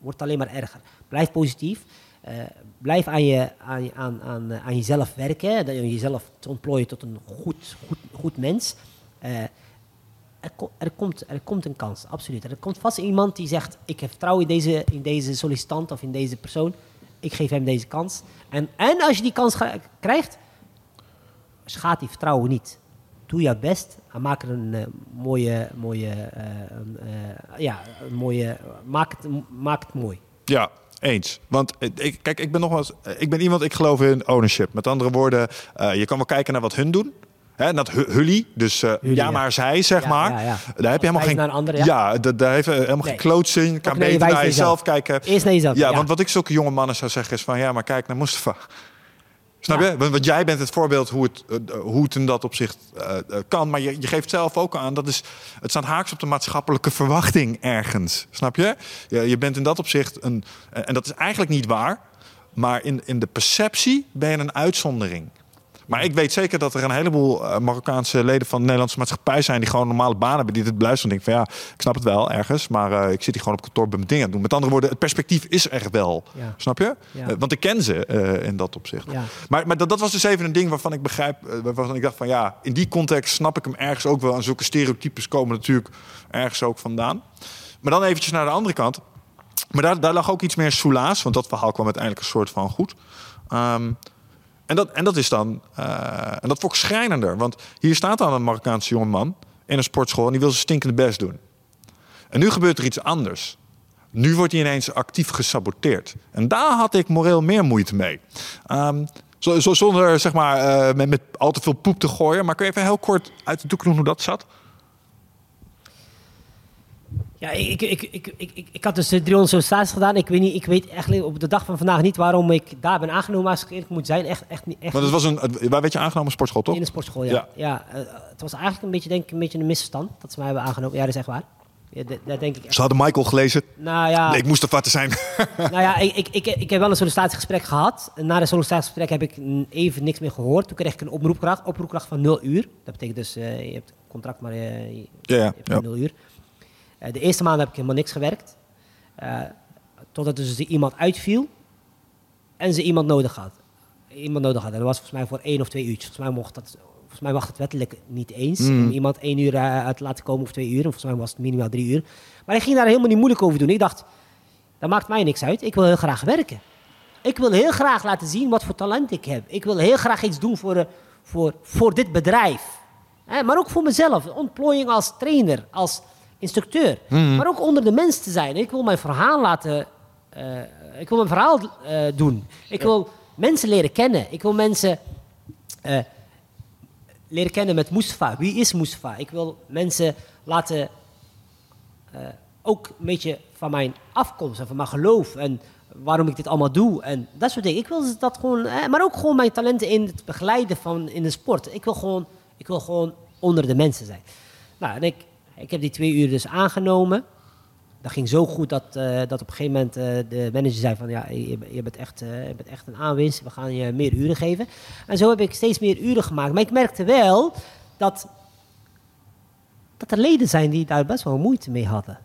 wordt alleen maar erger. Blijf positief. Eh, blijf aan, je, aan, aan, aan, eh, aan jezelf werken. Dat je jezelf te ontplooien tot een goed, goed, goed mens. Eh, er, ko- komt, er komt een kans, absoluut. Er komt vast iemand die zegt: Ik heb vertrouwen in deze, in deze sollicitant of in deze persoon. Ik geef hem deze kans. En, en als je die kans krijgt, schaadt die vertrouwen niet. Doe je best en maak er een eh, mooie, mooie, eh, eh, ja, een mooie, maak het, maak het mooi. Ja, eens. Want ik, kijk, ik ben nogmaals, ik ben iemand, ik geloof in ownership. Met andere woorden, je kan wel kijken naar wat hun doen. Hè, dat hu- hully, dus Hully, ja, ja. maar zij, zeg Ja, maar. ja. Daar heb je helemaal geen. naar een ander, ja. da- daar heeft helemaal Nee. geen klootzing. Je kan beter naar jezelf kijken. Eerst naar jezelf. Ja, ja. want wat ik zulke jonge mannen zou zeggen is van ja, maar kijk naar Mustafa. Snap je? Want, jij bent het voorbeeld hoe het, eh, hoe het in dat opzicht eh, eh, kan. Maar je, je geeft zelf ook aan, dat is, het staat haaks op de maatschappelijke verwachting ergens. Snap je? Je, je bent in dat opzicht een, en dat is eigenlijk niet waar. Maar in, in de perceptie ben je een uitzondering. Maar ik weet zeker dat er een heleboel eh, Marokkaanse leden van de Nederlandse maatschappij zijn... die gewoon normale baan hebben, die dit beluisteren. En denken van ja, ik snap het wel ergens, maar eh, ik zit hier gewoon op kantoor bij mijn dingen te doen. Met andere woorden, het perspectief is er wel. Ja. Snap je? Ja. Eh, want ik ken ze in dat opzicht. Ja. Maar, maar dat, dat was dus even een ding waarvan ik begrijp, waarvan ik dacht van ja, in die context snap ik hem ergens ook wel. En zulke stereotypes komen natuurlijk ergens ook vandaan. Maar dan eventjes naar de andere kant. Maar daar, daar lag ook iets meer soelaas, want dat verhaal kwam uiteindelijk een soort van goed. Ehm, en, dat, en dat is dan, eh, en dat vond schrijnender. Want hier staat dan een Marokkaanse jongeman in een sportschool en die wil zijn stinkende best doen. En nu gebeurt er iets anders. Nu wordt hij ineens actief gesaboteerd. En daar had ik moreel meer moeite mee. Ehm, zo, zo- zonder zeg maar, eh, met, met al te veel poep te gooien. Maar kun je even heel kort uit de doek doen hoe dat zat? Ja, ik, ik, ik, ik, ik, ik had dus de 300 sollicitaties gedaan. Ik weet, niet, ik weet eigenlijk op de dag van vandaag niet waarom ik daar ben aangenomen. Als ik eerlijk moet zijn, echt, echt, niet- echt Want het was een, het- waar werd je aangenomen? Sportschool, toch? in de sportschool, ja. Ja. ja. eh, het was eigenlijk een beetje, denk ik, een beetje een misverstand dat ze mij hebben aangenomen. Ja, dat is echt waar. Ja, dat, dat denk ik echt. Ze hadden Michael gelezen. Nou ja, Nee, ik moest er te zijn. nou ja ik, ik, ik, ik heb wel een sollicitatiegesprek gehad. Na de sollicitatiegesprek heb ik even niks meer gehoord. Toen kreeg ik een oproepkracht, oproepkracht van 0 uur. Dat betekent dus, eh, je hebt contract, maar eh, je, Ja, ja, je hebt ja. maar 0 uur. Eh, de eerste maand heb ik helemaal niks gewerkt. Eh, totdat dus er iemand uitviel en ze iemand nodig had. Iemand nodig had. En dat was volgens mij voor één of twee uurtjes. Volgens mij, mocht dat, volgens mij mag het wettelijk niet eens. Mm. Om iemand één uur eh, uit te laten komen of twee uur. Volgens mij was het minimaal drie uur. Maar ik ging daar helemaal niet moeilijk over doen. Ik dacht, dat maakt mij niks uit. Ik wil heel graag werken. Ik wil heel graag laten zien wat voor talent ik heb. Ik wil heel graag iets doen voor, voor, voor dit bedrijf. Maar ook voor mezelf. Ontplooiing als trainer, als instructeur. Maar ook onder de mensen te zijn. Ik wil mijn verhaal laten... eh, ik wil mijn verhaal eh, doen. Ik wil mensen leren kennen. Ik wil mensen eh, leren kennen met Mustafa. Wie is Mustafa? Ik wil mensen laten ook een beetje van mijn afkomst en van mijn geloof en waarom ik dit allemaal doe en dat soort dingen. Ik wil dat gewoon, maar ook gewoon mijn talenten in het begeleiden van in de sport. Ik wil gewoon, ik wil gewoon onder de mensen zijn. Nou, en ik, ik heb die twee uur dus aangenomen. Dat ging zo goed dat, eh, dat op een gegeven moment eh, de manager zei van ja, je, bent echt, eh, je bent echt een aanwinst. We gaan je meer uren geven. En zo heb ik steeds meer uren gemaakt. Maar ik merkte wel dat, dat er leden zijn die daar best wel moeite mee hadden.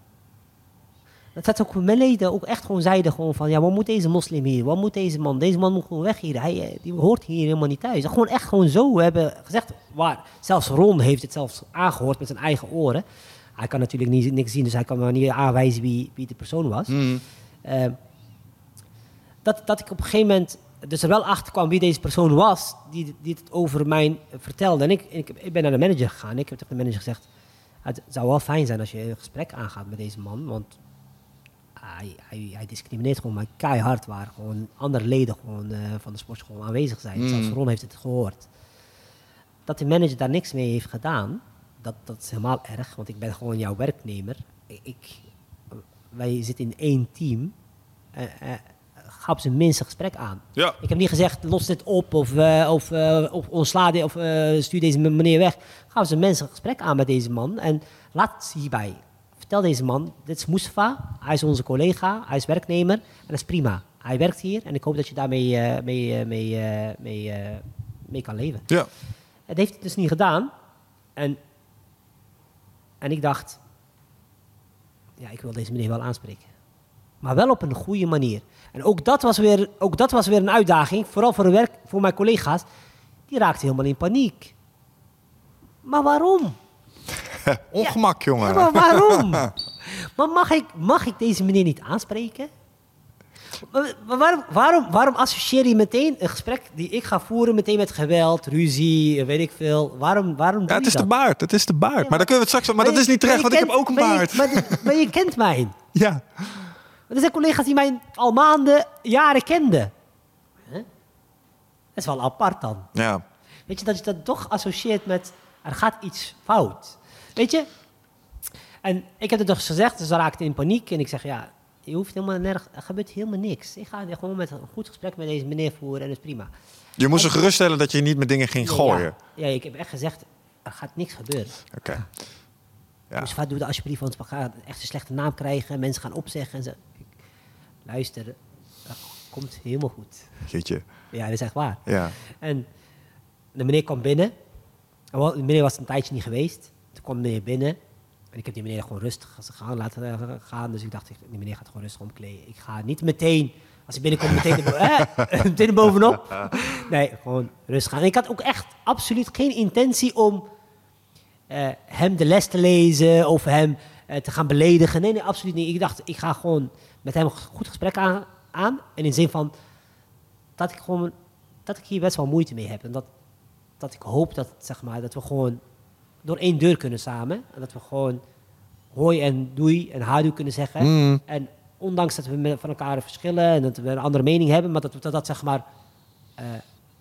Dat dat ook mijn leden ook echt gewoon zeiden gewoon van ja, wat moet deze moslim hier? Wat moet deze man? Deze man moet gewoon weg hier. Hij eh, die hoort hier helemaal niet thuis. Gewoon echt gewoon zo hebben gezegd. Waar, zelfs Ron heeft het zelfs aangehoord met zijn eigen oren. Hij kan natuurlijk niet, niks zien, dus hij kan maar niet aanwijzen wie, wie de persoon was. Mm. Eh, dat, dat ik op een gegeven moment dus er wel achter kwam wie deze persoon was, die, die het over mij vertelde. En ik, ik, ik ben naar de manager gegaan. Ik heb tegen de manager gezegd: Het zou wel fijn zijn als je een gesprek aangaat met deze man. Want hij, hij, hij discrimineert gewoon maar keihard waar gewoon andere leden gewoon, eh, van de sportschool aanwezig zijn. Mm. Zelfs Ron heeft het gehoord. Dat de manager daar niks mee heeft gedaan, dat, dat is helemaal erg, want ik ben gewoon jouw werknemer. Ik, wij zitten in één team. Eh, eh, ga op zijn minst een gesprek aan. Ja. Ik heb niet gezegd, los dit op of, eh, of, of ontsla dit of stuur deze meneer weg. Ga op zijn minst een gesprek aan met deze man en laat het hierbij. Vertel deze man, dit is Mustafa, hij is onze collega, hij is werknemer en dat is prima. Hij werkt hier en ik hoop dat je daarmee eh, mee, eh, mee, eh, mee, mee kan leven. Ja. Het heeft het dus niet gedaan. En, en ik dacht, ja, ik wil deze meneer wel aanspreken. Maar wel op een goede manier. En ook dat was weer, ook dat was weer een uitdaging, vooral voor, werk, voor mijn collega's. Die raakten helemaal in paniek. Maar waarom? Ongemak, jongen. Ja, maar waarom? maar mag ik, mag ik deze meneer niet aanspreken? Maar- maar waarom, waarom, waarom associeer je meteen een gesprek die ik ga voeren meteen met geweld, ruzie, weet ik veel? Waarom, waarom doe Ja, het is de dat? baard. Het is de baard. Ja, maar dan kunnen we het straks... Maar, dat je- is niet terecht, maar want ik heb ook een maar baard. je- Maar, je- maar je kent mij. Ja. Er zijn collega's die mij al maanden, jaren kenden. Dat is wel apart dan. Ja. Weet je, dat je dat toch associeert met er gaat iets fout. Weet je? En ik heb het dus gezegd, dus ze raakten in paniek. En ik zeg, ja, je hoeft helemaal nergens, er gebeurt helemaal niks. Ik ga gewoon met een goed gesprek met deze meneer voeren en dat is prima. Je moest ze geruststellen dat je niet met dingen ging gooien. Ja, ja, ik heb echt gezegd, er gaat niks gebeuren. Oké. Ja. Dus wat doe dat alsjeblieft, want we gaan echt een slechte naam krijgen. Mensen gaan opzeggen. En. Ik, luister, dat komt helemaal goed. Jeetje. Ja, dat is echt waar. Ja. En de meneer kwam binnen. De meneer was een tijdje niet geweest. Toen kwam meneer binnen. En ik heb die meneer gewoon rustig gaan laten eh, gaan. Dus ik dacht, die meneer gaat gewoon rustig omkleden. Ik ga niet meteen, als hij binnenkomt, meteen, eh, meteen erbovenop. Nee, gewoon rustig gaan. En ik had ook echt absoluut geen intentie om eh, hem de les te lezen of hem te gaan beledigen. Nee, nee, absoluut niet. Ik dacht, ik ga gewoon met hem een goed gesprek aan. aan en in zin van dat ik gewoon dat ik hier best wel moeite mee heb. En dat, dat ik hoop dat, zeg maar, dat we gewoon door één deur kunnen samen. En dat we gewoon hoi en doei en hadoe kunnen zeggen. Mm. En ondanks dat we van elkaar verschillen en dat we een andere mening hebben, maar dat we dat, dat zeg maar, eh,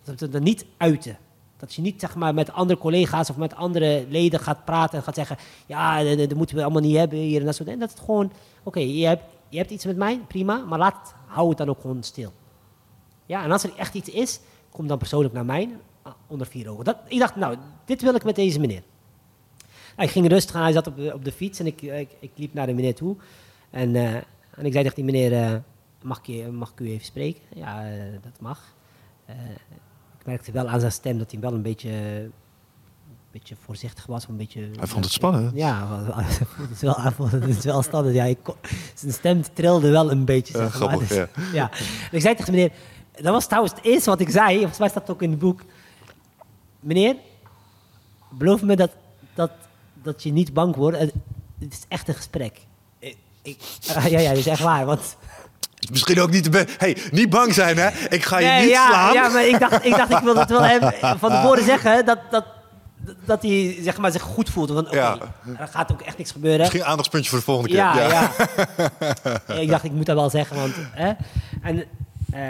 dat we dat niet uiten. Dat je niet zeg maar, met andere collega's of met andere leden gaat praten en gaat zeggen: Ja, dat, moeten we allemaal niet hebben hier en dat soort dingen. Dat het gewoon: Oké, je, hebt, je hebt iets met mij, prima, maar laat hou het dan ook gewoon stil. Ja, en als er echt iets is, kom dan persoonlijk naar mij ah, onder vier ogen. Dat, ik dacht, nou, dit wil ik met deze meneer. Ik ging rustig aan, hij zat op de, op de fiets en ik, ik, ik liep naar de meneer toe. En, eh, en ik zei tegen die meneer, eh, mag, ik, je- mag ik u even spreken? Ja, eh, dat mag. Ik merkte wel aan zijn stem dat hij wel een beetje, een beetje voorzichtig was. Een beetje, Hij vond het spannend. Ja, het is wel, hij vond het is wel standaard. Ja, ik kon- zijn stem trilde wel een beetje. Zeg maar. grappig, Dus- ja. ja. En ik zei tegen meneer, dat was trouwens het eerste wat ik zei, volgens mij staat het ook in het boek. Meneer, beloof me dat, dat, dat je niet bang wordt. Het het is echt een gesprek. Ik, ik- ja, ja, dat is echt waar. Want, Misschien ook niet de be- Hey, niet bang zijn, hè? Ik ga je Nee, niet ja, slaan. Ja, maar ik dacht, ik dacht, ik wil dat wel hem van tevoren zeggen, dat, dat, dat hij zeg maar, zich goed voelt. Want Ja. er gaat ook echt niks gebeuren. Misschien aandachtspuntje voor de volgende keer. Ja, ja. ik dacht, ik moet dat wel zeggen. Want, hè? En, eh,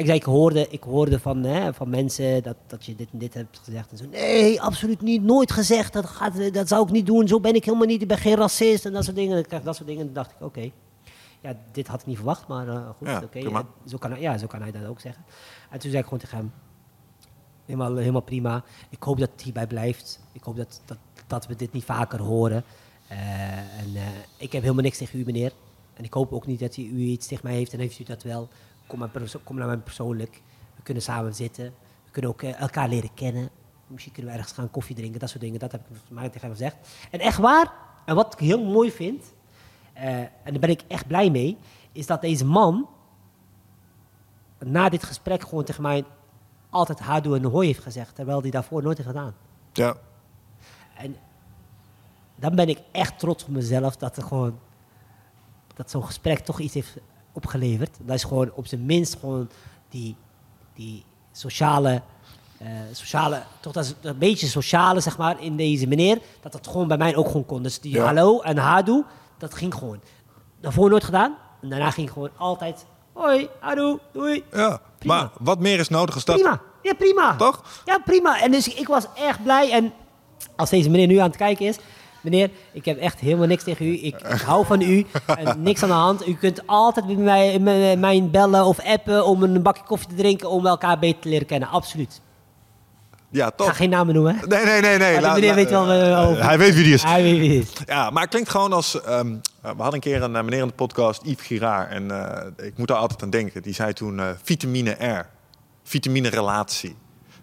Ik, zei, ik, hoorde, ik hoorde van, hè, van mensen dat, dat je dit en dit hebt gezegd. En zo, nee, absoluut niet. Nooit gezegd. Dat, gaat, dat zou ik niet doen. Zo ben ik helemaal niet. Ik ben geen racist. En dat soort dingen. Dan krijg ik dat soort dingen. En dan dacht ik, oké. Ja, dit had ik niet verwacht. Maar uh, goed, Ja, oké. Zo, kan, hij- ja, zo kan hij dat ook zeggen. En toen zei ik gewoon tegen hem. Helemaal, helemaal prima. Ik hoop dat het hierbij blijft. Ik hoop dat, dat, dat we dit niet vaker horen. Eh, en eh, ik heb helemaal niks tegen u, meneer. En ik hoop ook niet dat u iets tegen mij heeft. En heeft u dat wel, kom, maar kom naar mij persoonlijk. We kunnen samen zitten. We kunnen ook eh, elkaar leren kennen. Misschien kunnen we ergens gaan koffie drinken, dat soort dingen. Dat heb ik mij tegen hem gezegd. En echt waar, en wat ik heel mooi vind, eh, en daar ben ik echt blij mee, is dat deze man na dit gesprek gewoon tegen mij altijd hadoe en hooi heeft gezegd. Terwijl hij daarvoor nooit heeft gedaan. Ja. En dan ben ik echt trots op mezelf dat er gewoon dat zo'n gesprek toch iets heeft opgeleverd. Dat is gewoon op zijn minst gewoon die, die sociale, eh, sociale, toch dat is een beetje sociale zeg maar in deze meneer, dat dat gewoon bij mij ook gewoon kon. Dus die Ja. hallo en hadoe, dat ging gewoon. Daarvoor nooit gedaan. En daarna ging gewoon altijd hoi, hadoe, doei. ja. Prima. Maar wat meer is nodig als dat? Prima. Ja, prima. Toch? Ja, prima. En dus ik was echt blij. En als deze meneer nu aan het kijken is... Meneer, ik heb echt helemaal niks tegen u. Ik, ik hou van u. En niks aan de hand. U kunt altijd bij mij, mij, mij bellen of appen om een bakje koffie te drinken... om elkaar beter te leren kennen. Absoluut. Ja, Ik toch? ga geen namen noemen. hè. Nee, nee, nee. meneer la- weet wel... eh, over. Hij weet wie die is. Hij weet wie het is. Ja, maar het klinkt gewoon als... ehm, we hadden een keer een eh, meneer in de podcast, Yves Girard. En eh, ik moet daar altijd aan denken. Die zei toen eh, vitamine R. Vitamine relatie.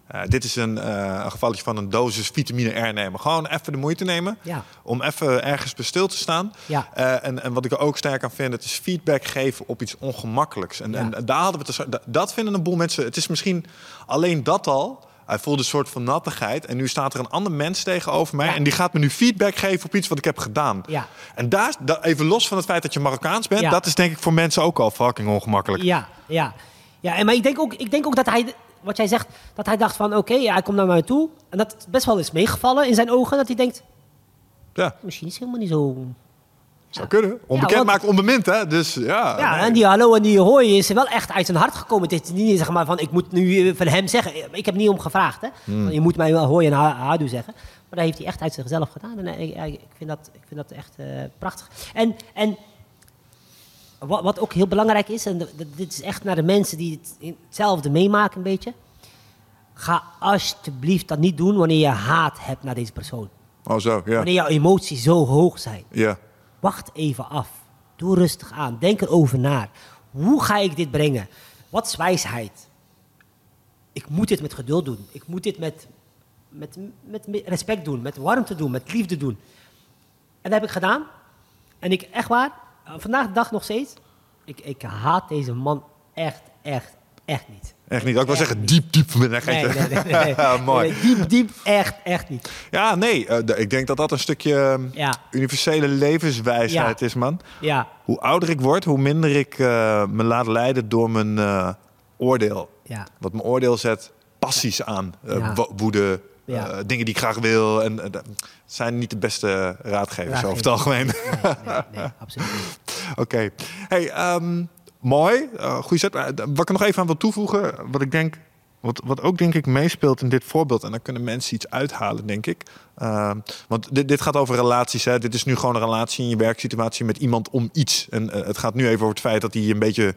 Eh, dit is een, een gevalletje van een dosis vitamine R nemen. Gewoon even de moeite nemen Ja. om even ergens bij stil te staan. Ja. Eh, en, en wat ik er ook sterk aan vind, het is feedback geven op iets ongemakkelijks. En, Ja. en daar hadden we het, dus- dat- vinden een boel mensen. Het is misschien alleen dat al. Hij voelde een soort van nattigheid. En nu staat er een ander mens tegenover mij. En die gaat me nu feedback geven op iets wat ik heb gedaan. Ja. En daar, even los van het feit dat je Marokkaans bent, dat is denk ik voor mensen ook al fucking ongemakkelijk. Ja, ja. ja en maar ik denk, ook, ik denk ook dat hij, wat jij zegt, dat hij dacht van oké, ja, hij komt naar mij toe. En dat het best wel is meegevallen in zijn ogen. Dat hij denkt, Ja, misschien is het helemaal niet zo zou kunnen. Onbekend want- maakt onbemind, hè? Dus ja. Ja, nee. en die hallo en die hoi is wel echt uit zijn hart gekomen. Het is niet zeg maar van, ik moet nu van hem zeggen. Ik heb niet om gevraagd, hè. Hmm. Je moet mij wel hoi en hadu zeggen. Maar dat heeft hij echt uit zichzelf gedaan. En ik, ik, ik vind, dat, ik vind dat echt eh, prachtig. En, en wat, wat ook heel belangrijk is, en dit is echt naar de mensen die het, hetzelfde meemaken een beetje. Ga alsjeblieft dat niet doen wanneer je haat hebt naar deze persoon. Oh, zo, ja. Wanneer jouw emoties zo hoog zijn. Ja. Wacht even af. Doe rustig aan. Denk erover na. Hoe ga ik dit brengen? Wat is wijsheid? Ik moet dit met geduld doen. Ik moet dit met, met, met respect doen. Met warmte doen. Met liefde doen. En dat heb ik gedaan. En ik, echt waar, vandaag de dag nog steeds. Ik, ik haat deze man echt, echt, echt niet. Echt niet. Ik wil zeggen, niet. diep, diep. Nee, Nee, nee, nee. nee, mooi. Diep, diep, echt, echt niet. Ja, nee. eh, ik denk dat dat een stukje eh, Ja. universele levenswijsheid Ja. is, man. Ja, Hoe ouder ik word, hoe minder ik eh, me laat leiden door mijn eh, oordeel. ja. Wat mijn oordeel zet passies aan. Eh, woede, Ja. eh, dingen die ik graag wil. En eh, dat zijn niet de beste raadgevers over het algemeen. Nee, nee, nee, absoluut. Oké. Hey, ehm, mooi. Uh, goeie zet. Maar, eh, Wat ik er nog even aan wil toevoegen, wat ik denk, wat, wat ook denk ik meespeelt in dit voorbeeld, en dan kunnen mensen iets uithalen, denk ik. Ehm, want dit, dit gaat over relaties. Hè. Dit is nu gewoon een relatie in je werksituatie met iemand om iets. En eh, het gaat nu even over het feit dat hij een beetje.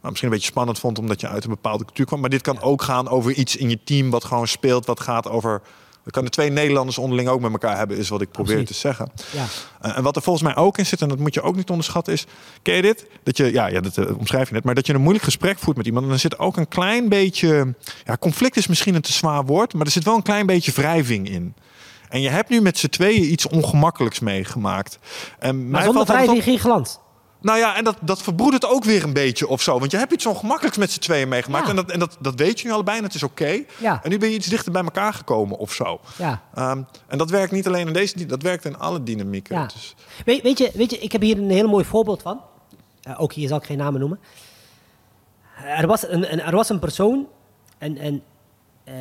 Nou, misschien een beetje spannend vond omdat je uit een bepaalde cultuur kwam. Maar dit kan ook gaan over iets in je team wat gewoon speelt. Wat gaat over. We kunnen twee Nederlanders onderling ook met elkaar hebben, is wat ik probeer Absoluut. te zeggen. Ja. Uh, en wat er volgens mij ook in zit, en dat moet je ook niet onderschatten, is... Ken je dit? Dat je, ja, ja dat uh, omschrijf je net, maar dat je een moeilijk gesprek voert met iemand... en er zit ook een klein beetje... Ja, conflict is misschien een te zwaar woord... maar er zit wel een klein beetje wrijving in. En je hebt nu met z'n tweeën iets ongemakkelijks meegemaakt. En Maar mij zonder wrijving geen glans. Nou ja, en dat, dat verbroedert ook weer een beetje of zo. Want je hebt iets ongemakkelijks met z'n tweeën meegemaakt. Ja. En, dat, en dat, dat weet je nu allebei en het is oké. Ja. En nu ben je iets dichter bij elkaar gekomen of zo. Ja. Ehm, en dat werkt niet alleen in deze, dat werkt in alle dynamieken. Ja. Dus, Weet, weet, je, weet je, ik heb hier een heel mooi voorbeeld van. Eh, ook hier zal ik geen namen noemen. Er was een, een- er was een persoon en, en eh,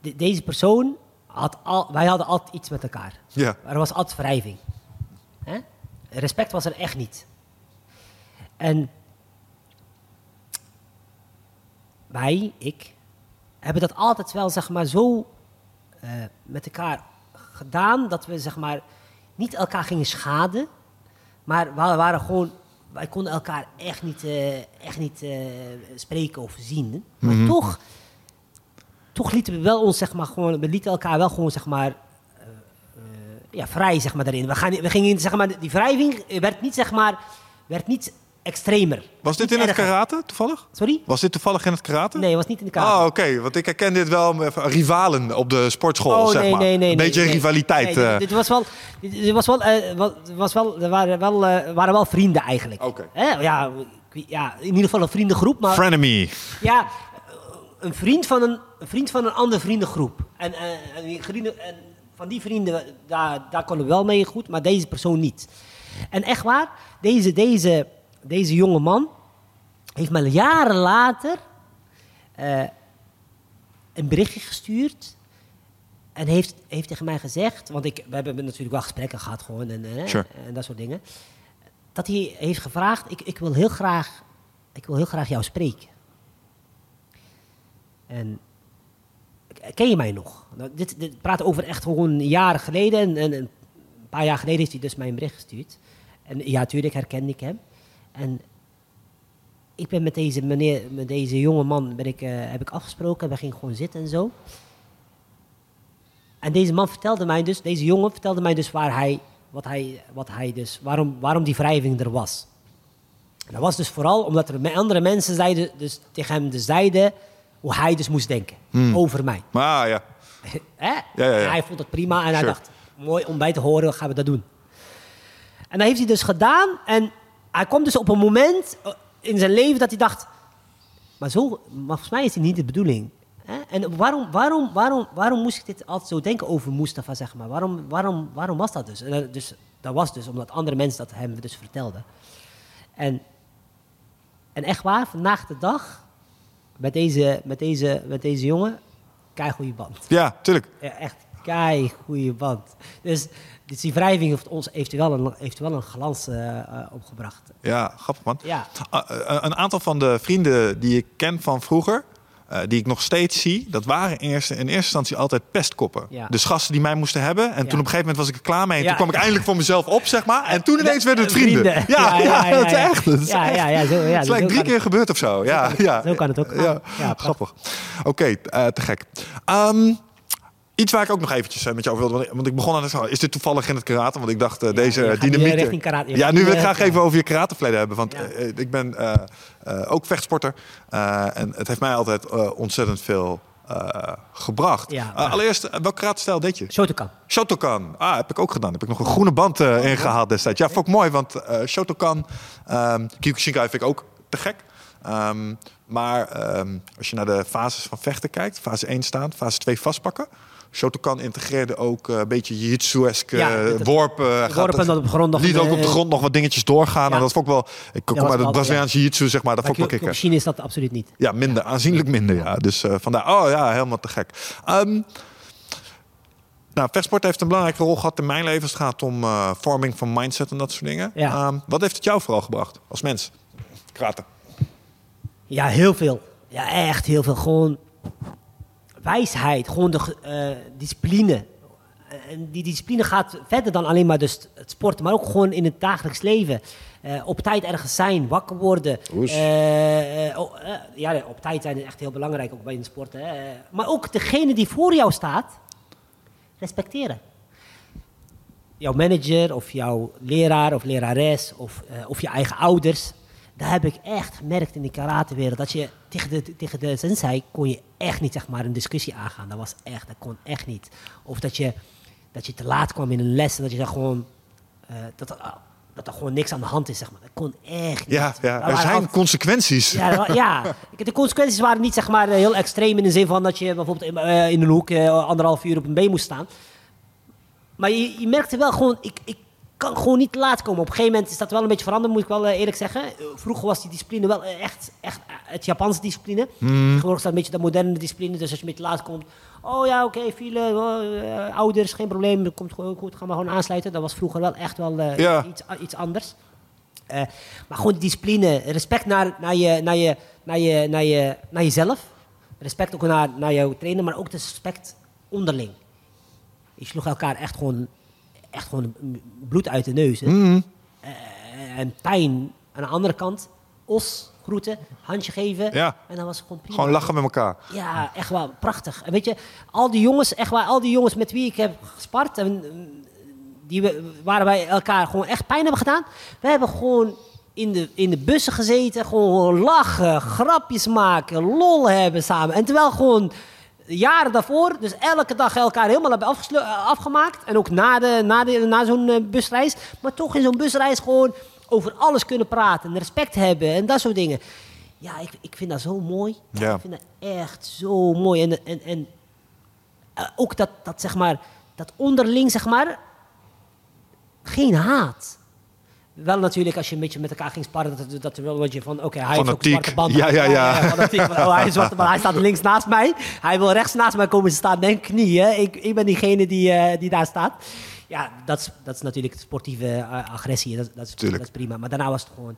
de- deze persoon had al, wij hadden altijd iets met elkaar. ja. Er was altijd wrijving. Hè? Respect was er echt niet. En wij, ik, hebben dat altijd wel zeg maar zo eh, met elkaar gedaan dat we zeg maar niet elkaar gingen schaden, maar we waren gewoon, wij konden elkaar echt niet, eh, echt niet eh, spreken of zien. Maar Mhm. toch, toch lieten we wel ons zeg maar gewoon, we lieten elkaar wel gewoon zeg maar ja, vrij zeg maar daarin. We, gaan, we gingen zeg maar die wrijving werd niet zeg maar werd niet extremer. Was dit in het karate toevallig? Sorry? Was dit toevallig in het karate? Nee, was niet in de kamer. Oh, oké. Want ik herken dit wel met rivalen op de sportschool, Oh, zeg nee, maar. nee, nee. Een beetje nee. rivaliteit. Nee, eh. dit, dit was wel, dit, was wel, wa- was wel, er waren wel, eh, waren wel vrienden eigenlijk. Oké. Ja, ja, in ieder geval een vriendengroep, maar Frenemy. ja, een vriend van een, een vriend van een andere vriendengroep. En, en, en van die vrienden, daar, daar konden we wel mee goed, maar deze persoon niet. En echt waar, deze, deze, deze jonge man heeft me jaren later eh, een berichtje gestuurd. En heeft, heeft tegen mij gezegd, want ik, we hebben natuurlijk wel gesprekken gehad gewoon en, eh, Sure. en dat soort dingen. Dat hij heeft gevraagd, ik, ik, wil heel graag, ik wil heel graag jou spreken. En ken je mij nog? Nou, dit, dit praat over echt gewoon jaren geleden. En, en een paar jaar geleden heeft hij dus mij een bericht gestuurd. En ja, tuurlijk herkende ik hem. En ik ben met deze meneer, met deze jonge man, ben ik, eh, heb ik afgesproken. We gingen gewoon zitten en zo. En deze man vertelde mij dus, deze jongen vertelde mij dus waar hij, wat hij, wat hij dus, waarom, waarom die wrijving er was. En dat was dus vooral omdat er andere mensen zeiden, dus tegen hem zeiden hoe hij dus moest denken over mij. Ah, ja. Hè? ja, ja. En hij vond het prima en hij dacht, mooi om bij te horen, gaan we dat doen. En dat heeft hij dus gedaan en hij komt dus op een moment eh, in zijn leven dat hij dacht, maar zo, maar volgens mij is dit niet de bedoeling. Hè? En waarom, waarom, waarom, waarom moest ik dit altijd zo denken over Mustafa, zeg maar? Waarom, waarom, waarom was dat dus? En dat- dus? Dat was dus omdat andere mensen dat hem dus vertelden. En, en echt waar, vandaag de dag, met deze, met deze, met deze jongen, kei goede band. Ja, tuurlijk. Ja, echt kei goede band. Dus, dus die wrijving heeft ons heeft wel een, heeft wel een glans eh, eh, opgebracht. Ja, grappig man. Ja. Ah, eh, een aantal van de vrienden die ik ken van vroeger, eh, die ik nog steeds zie, dat waren eerst, in eerste instantie altijd pestkoppen. Ja. Dus gasten die mij moesten hebben. En toen op een gegeven moment was ik er klaar mee. En Ja. toen kwam ik eindelijk voor mezelf op, zeg maar. En toen ineens werden het vrienden. Vrienden. Ja, ja, dat is echt. Dat is ja, echt. ja, ja, zo, ja, het is zo like drie keer gebeurd of zo. Ja, ja. zo kan het ook Ja, grappig. Oké, eh, te gek. Ehm, iets waar ik ook nog eventjes eh, met je over wilde. want- ik begon aan het is dit toevallig in het karate? Want ik dacht, eh, deze dynamiek... karate. Ja, nu wil ik graag even over je karateverleden hebben. Want Ja. eh, ik ben eh, ook vechtsporter. En het heeft mij altijd ontzettend veel gebracht. Ja. Allereerst, welk karatestijl deed je? Shotokan. Shotokan. Ah, heb ik ook gedaan. Heb ik nog een groene band eh ingehaald destijds. Ja, vond ik mooi, want Shotokan, ehm Kyokushinkai vind ik ook te gek. Ehm, maar ehm, als je naar de fases van vechten kijkt, fase 1 staan, fase 2 vastpakken. Shotokan integreerde ook eh, een beetje jiu-jitsu-esque Ja, eh, dat- dat- worpen. worpen Gaat- en dan op de grond nog Liet ook op de eh, grond nog wat dingetjes doorgaan. En dat vond ik wel... Ik kom uit het Braziliaanse jiu-jitsu, zeg maar. Dat vond ik wel kicken. Kyokushin is dat absoluut niet. Ja, minder. Aanzienlijk minder, ja. Dus eh, vandaar, oh ja, helemaal te gek. Ehm, nou, vechtsport heeft een belangrijke rol gehad in mijn leven. als Het gaat om eh, vorming van mindset en dat soort dingen. Ja. Ehm, wat heeft het jou vooral gebracht als mens? Kraten. Ja, heel veel. Ja, echt heel veel. Gewoon wijsheid, gewoon de eh, discipline. En die discipline gaat verder dan alleen maar dus het sporten, maar ook gewoon in het dagelijks leven. Eh, op tijd ergens zijn, wakker worden. Eh, eh, oh, eh, ja, op tijd zijn is echt heel belangrijk, ook bij het sporten. Hè. Eh, Maar ook degene die voor jou staat, respecteren. Jouw manager of jouw leraar of lerares of, eh, of je eigen ouders. Daar heb ik echt gemerkt in die karatewereld. Dat je tegen de, tegen de sensei kon je echt niet zeg maar, een discussie aangaan. Dat was echt, dat kon echt niet. Of dat je, dat je te laat kwam in een les en dat je dan gewoon... eh, dat, er, dat er gewoon niks aan de hand is, zeg maar. Dat kon echt niet. Ja, ja er zijn altijd- consequenties. ja, ja, de consequenties waren niet zeg maar, heel extreem in de zin van dat je bijvoorbeeld in, eh, in een hoek eh, anderhalf uur op een been moest staan. Maar je, je merkte wel gewoon, ik, ik kan gewoon niet te laat komen. Op een gegeven moment is dat wel een beetje veranderd, moet ik wel eh, eerlijk zeggen. Eh, Vroeger was die discipline wel eh, echt, echt het Japanse discipline. Tegenwoordig staat een beetje de moderne discipline. Dus als je een beetje laat komt, oh ja, oké, file, oh, ouders, geen probleem, dat komt gewoon goed, gaan we gewoon aansluiten. Dat was vroeger wel echt wel Ja. iets, iets anders. Maar gewoon discipline, respect naar, naar, je, naar, je, naar, je, naar, je, naar jezelf. Respect ook naar, naar jouw trainer, maar ook respect onderling. Je sloeg elkaar echt gewoon, echt gewoon bloed uit de neus. Mhm. Eh, en pijn aan de andere kant. Os, groeten, handje geven. Ja. En dan was het gewoon prima. Gewoon lachen met elkaar. Ja, echt wel prachtig. En weet je, al die jongens, echt waar, al die jongens met wie ik heb gespart, en, mm, die we, waar wij elkaar gewoon echt pijn hebben gedaan. We hebben gewoon in de, in de bussen gezeten, gewoon lachen, grapjes maken, lol hebben samen. En terwijl gewoon jaren daarvoor, dus elke dag elkaar helemaal hebben eh, afgemaakt. En ook na, de, na, de, na zo'n eh, busreis. Maar toch in zo'n busreis gewoon over alles kunnen praten. En respect hebben en dat soort dingen. Ja, ik, ik vind dat zo mooi. Ja. Ik vind dat echt zo mooi. En, en, en eh, ook dat, dat, zeg maar, dat onderling, zeg maar, geen haat. Wel natuurlijk, als je een beetje met elkaar ging sparren, dat, dat er wel wat je van, oké, hij heeft ook zwarte band. Ja, ja, ja. fanatiek. Van, oh, hij, is zwarte band. hij staat links naast mij. Hij wil rechts naast mij komen staan, denk knieën. Ik, ik ben diegene die, eh, die daar staat. Ja, dat is, dat is natuurlijk sportieve eh, agressie. Dat, dat, is, Tuurlijk. dat is prima. Maar daarna was het gewoon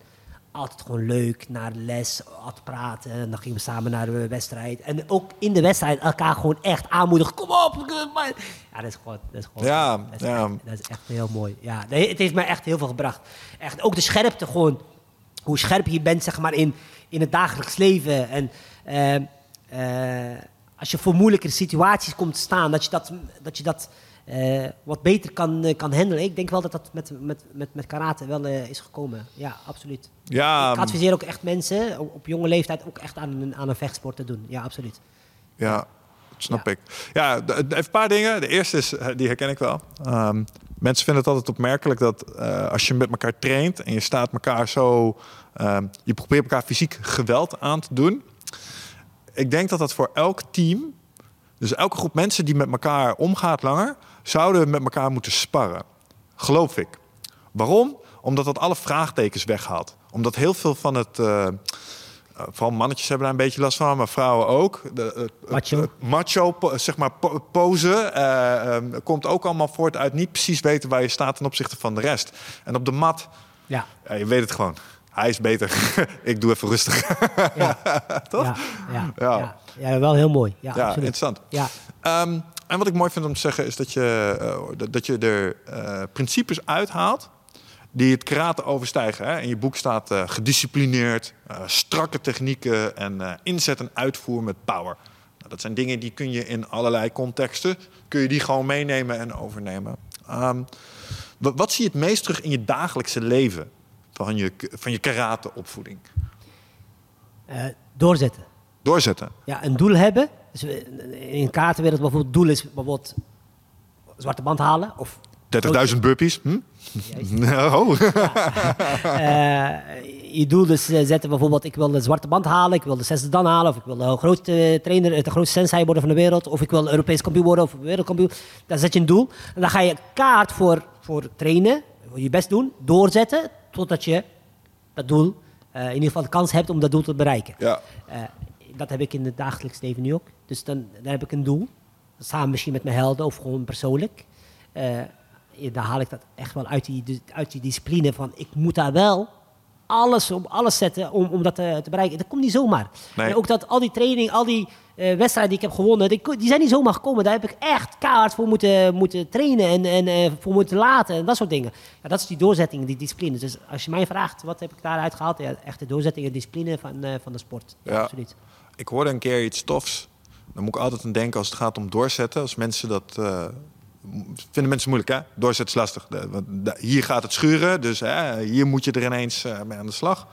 altijd gewoon leuk. Naar les, altijd praten. En dan gingen we samen naar de wedstrijd. En ook in de wedstrijd elkaar gewoon echt aanmoedigen. Kom op! Ja, dat is gewoon... Dat is gewoon Ja, dat is, ja. Echt, dat is echt heel mooi. Ja, het heeft mij echt heel veel gebracht. Echt, ook de scherpte gewoon. Hoe scherp je bent, zeg maar, in, in het dagelijks leven. En eh, eh, als je voor moeilijkere situaties komt te staan, dat je dat, dat, je dat eh, wat beter kan, eh, kan handelen. Ik denk wel dat dat met, met, met, met karate wel eh, is gekomen. Ja, absoluut. Ja, ik adviseer ook echt mensen op, op jonge leeftijd ook echt aan, een- aan een vechtsport te doen. Ja, absoluut. Ja, snap Ja. ik. Ja, even een paar dingen. De eerste is, die herken ik wel. Ehm, mensen vinden het altijd opmerkelijk dat als je met elkaar traint en je staat elkaar zo, ehm, je probeert elkaar fysiek geweld aan te doen. Ik denk dat dat voor elk team, dus elke groep mensen die met elkaar omgaat langer, zouden met elkaar moeten sparren. Geloof ik. Waarom? Omdat dat alle vraagtekens weghaalt. Omdat heel veel van het. eh, vooral mannetjes hebben daar een beetje last van, maar vrouwen ook. De, eh, Macho. macho, zeg maar, po- pose eh, ehm, komt ook allemaal voort uit niet precies weten waar je staat ten opzichte van de rest. En op de mat, Ja, ja, je weet het gewoon. Hij is beter. ik doe even rustig. ja. Toch? Ja, ja, Ja. wel heel mooi. Ja, absoluut. interessant. Ja, Ehm, en wat ik mooi vind om te zeggen is dat je, eh, dat- je er eh, principes uithaalt die het karate overstijgen. Hè? In je boek staat eh, gedisciplineerd, strakke technieken en inzet en uitvoer met power. Nou, dat zijn dingen die kun je in allerlei contexten, kun je die gewoon meenemen en overnemen. Ehm, wa- wat zie je het meest terug in je dagelijkse leven van je, van je karateopvoeding? Eh, doorzetten. Doorzetten. Ja, een doel hebben. Dus in kaartenwereld bijvoorbeeld, doel is bijvoorbeeld zwarte band halen. Of 30.000 burpees. Hm? Oh. Eh, je doel dus eh, zetten bijvoorbeeld, ik wil de zwarte band halen, ik wil de zesde dan halen, of ik wil de grootste trainer, eh, de grootste sensei worden van de wereld, of ik wil Europees kampioen worden of wereldkampioen. Dan zet je een doel. En dan ga je kaart voor, voor trainen, voor je best doen, doorzetten, totdat je dat doel, in ieder geval de kans hebt om dat doel te bereiken. Ja. Dat heb ik in het dagelijks leven nu ook. Dus dan, dan heb ik een doel. Samen misschien met mijn helden of gewoon persoonlijk. Eh, ja, dan haal ik dat echt wel uit die, dus uit die discipline van ik moet daar wel alles op alles zetten om, om dat te, te bereiken. Dat komt niet zomaar. Nee. En ook dat al die training, al die eh, wedstrijden die ik heb gewonnen, die, die zijn niet zomaar gekomen. Daar heb ik echt kaart voor moeten, moeten trainen en, en eh, voor moeten laten en dat soort dingen. Ja, dat is die doorzetting, die discipline. Dus als je mij vraagt, wat heb ik daaruit gehaald? Ja, echt de doorzetting en discipline van, eh, van de sport. Ja, Ja. absoluut. Ik hoorde een keer iets tofs. Dan moet ik altijd aan denken als het gaat om doorzetten. Als mensen dat. eh, vinden mensen moeilijk, hè? Doorzetten is lastig. De- want da- hier gaat het schuren, dus hè, hier moet je er ineens eh, mee aan de slag.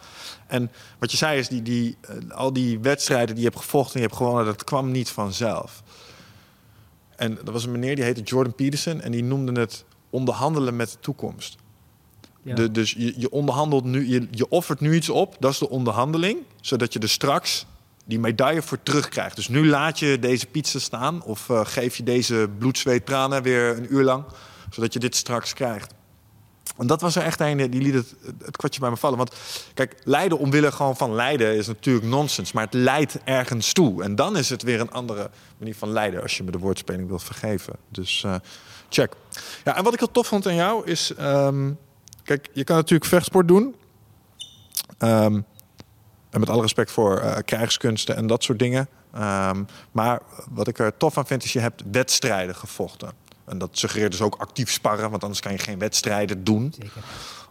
En wat je zei is, die, die, eh, al die wedstrijden die je hebt gevochten en je hebt gewonnen, dat kwam niet vanzelf. En er was een meneer die heette Jordan Peterson en die noemde het onderhandelen met de toekomst. Ja. De, dus je, je onderhandelt nu, je, je offert nu iets op, dat is de onderhandeling, zodat je er straks die medaille voor terugkrijgt. Dus nu laat je deze pizza staan of eh, geef je deze bloed, zweet, tranen weer een uur lang, zodat je dit straks krijgt. En dat was er echt een die liet het, het kwartje bij me vallen. Want kijk, lijden omwille gewoon van lijden is natuurlijk nonsens, maar het leidt ergens toe. En dan is het weer een andere manier van lijden, als je me de woordspeling wilt vergeven. Dus eh, check. Ja, en wat ik heel tof vond aan jou is, ehm, kijk, je kan natuurlijk vechtsport doen. Ehm, en met alle respect voor eh, krijgskunsten en dat soort dingen. Ehm, maar wat ik er tof aan vind, is je hebt wedstrijden gevochten. En dat suggereert dus ook actief sparren, want anders kan je geen wedstrijden doen. Zeker.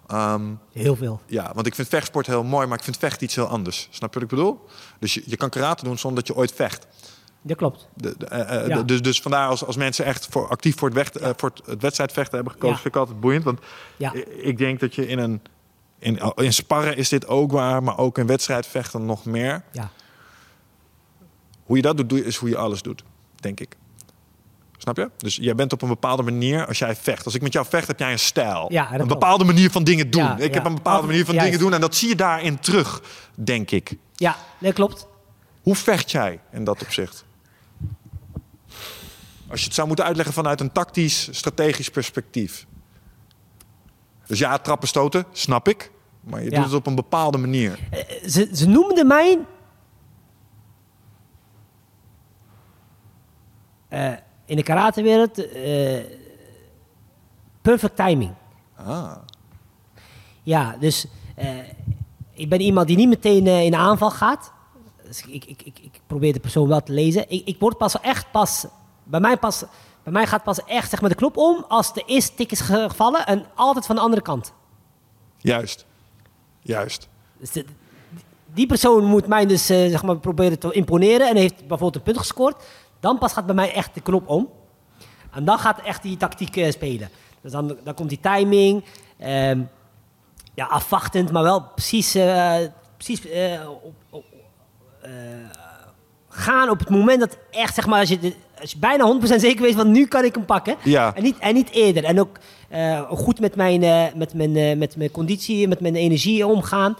Ehm, Heel veel. ja, want ik vind vechtsport heel mooi, maar ik vind vechten iets heel anders. Snap je wat ik bedoel? Dus je, je kan karate doen zonder dat je ooit vecht. Dat klopt. De, de, eh, eh, Ja. de- dus, dus vandaar als, als mensen echt voor, actief voor het, weg, voor het, het wedstrijdvechten hebben gekozen, Ja. vind ik altijd boeiend. Want Ja. ik, ik denk dat je in een. In, in sparren is dit ook waar, maar ook in wedstrijdvechten nog meer. Ja. Hoe je dat doet, is hoe je alles doet, denk ik. Snap je? Dus jij bent op een bepaalde manier als jij vecht. Als ik met jou vecht, heb jij een stijl. Ja, een bepaalde manier van dingen doen. Ja, ik ja. heb een bepaalde manier van Juist. dingen doen en dat zie je daarin terug, denk ik. Ja, dat klopt. Hoe vecht jij in dat opzicht? Als je het zou moeten uitleggen vanuit een tactisch, strategisch perspectief. Dus ja, trappen, stoten, snap ik. Maar je Ja. doet het op een bepaalde manier. Eh, Ze, ze noemden mij... eh, in de karatewereld... eh perfect timing. Ah. Ja, dus ik ben iemand die niet meteen in de aanval gaat. Dus ik, ik, ik, ik probeer de persoon wel te lezen. Ik, ik word pas echt pas... Bij mij, pas, bij mij gaat pas echt zeg maar, de knop om als de eerste tik is ge- gevallen en altijd van de andere kant. Juist. Juist. Dus de- die persoon moet mij dus eh, zeg maar, proberen te imponeren en heeft bijvoorbeeld een punt gescoord. Dan pas gaat bij mij echt de knop om. En dan gaat echt die tactiek eh, spelen. Dus dan, dan komt die timing. ehm, ja, afwachtend, maar wel precies, eh, precies op, op- gaan op het moment dat echt, zeg maar, als je, de- als je bijna 100% zeker weet van nu kan ik hem pakken. Ja. En, niet, en niet eerder. En ook eh, goed met mijn, eh, met, mijn, eh, met mijn conditie, met mijn energie omgaan.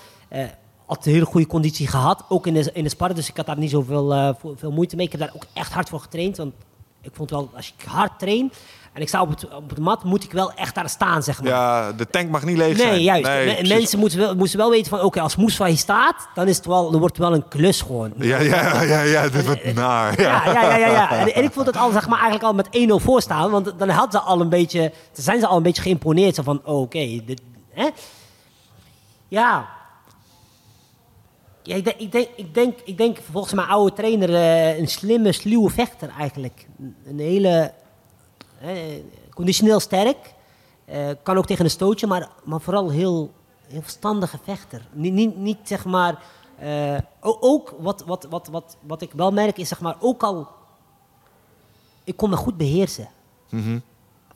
Had een hele goede conditie gehad, ook in de, in de sparren. Dus ik had daar niet zoveel veel, veel moeite mee. Ik heb daar ook echt hard voor getraind. Want ik vond wel, als ik hard train en ik sta op het, op het mat, moet ik wel echt daar staan, zeg maar. Ja, de tank mag niet leeg zijn. Nee, juist. Nee, Me- precies. mensen moeten wel, moesten wel weten van, oké, als Moesfa hier staat, dan, is het wel, dan wordt het wel een klus gewoon. Ja, ja, ja, ja, dit wordt naar. Ja. Ja, ja, ja, ja. En, en ik vond het al, zeg maar, eigenlijk al met 1-0 voorstaan. Want dan hadden ze al een beetje, zijn ze al een beetje geïmponeerd. Zo van, oké, dit, hè? Ja. Ja, ik denk, ik denk, ik denk, ik denk volgens mijn oude trainer eh, een slimme, sluwe vechter eigenlijk. Een- hele, conditioneel sterk. Eh, kan ook tegen een stootje, maar, maar vooral heel, heel verstandige vechter. Niet, niet, niet zeg maar. eh, ook wat, wat, wat, wat, wat ik wel merk is zeg maar ook al. Ik kon me goed beheersen.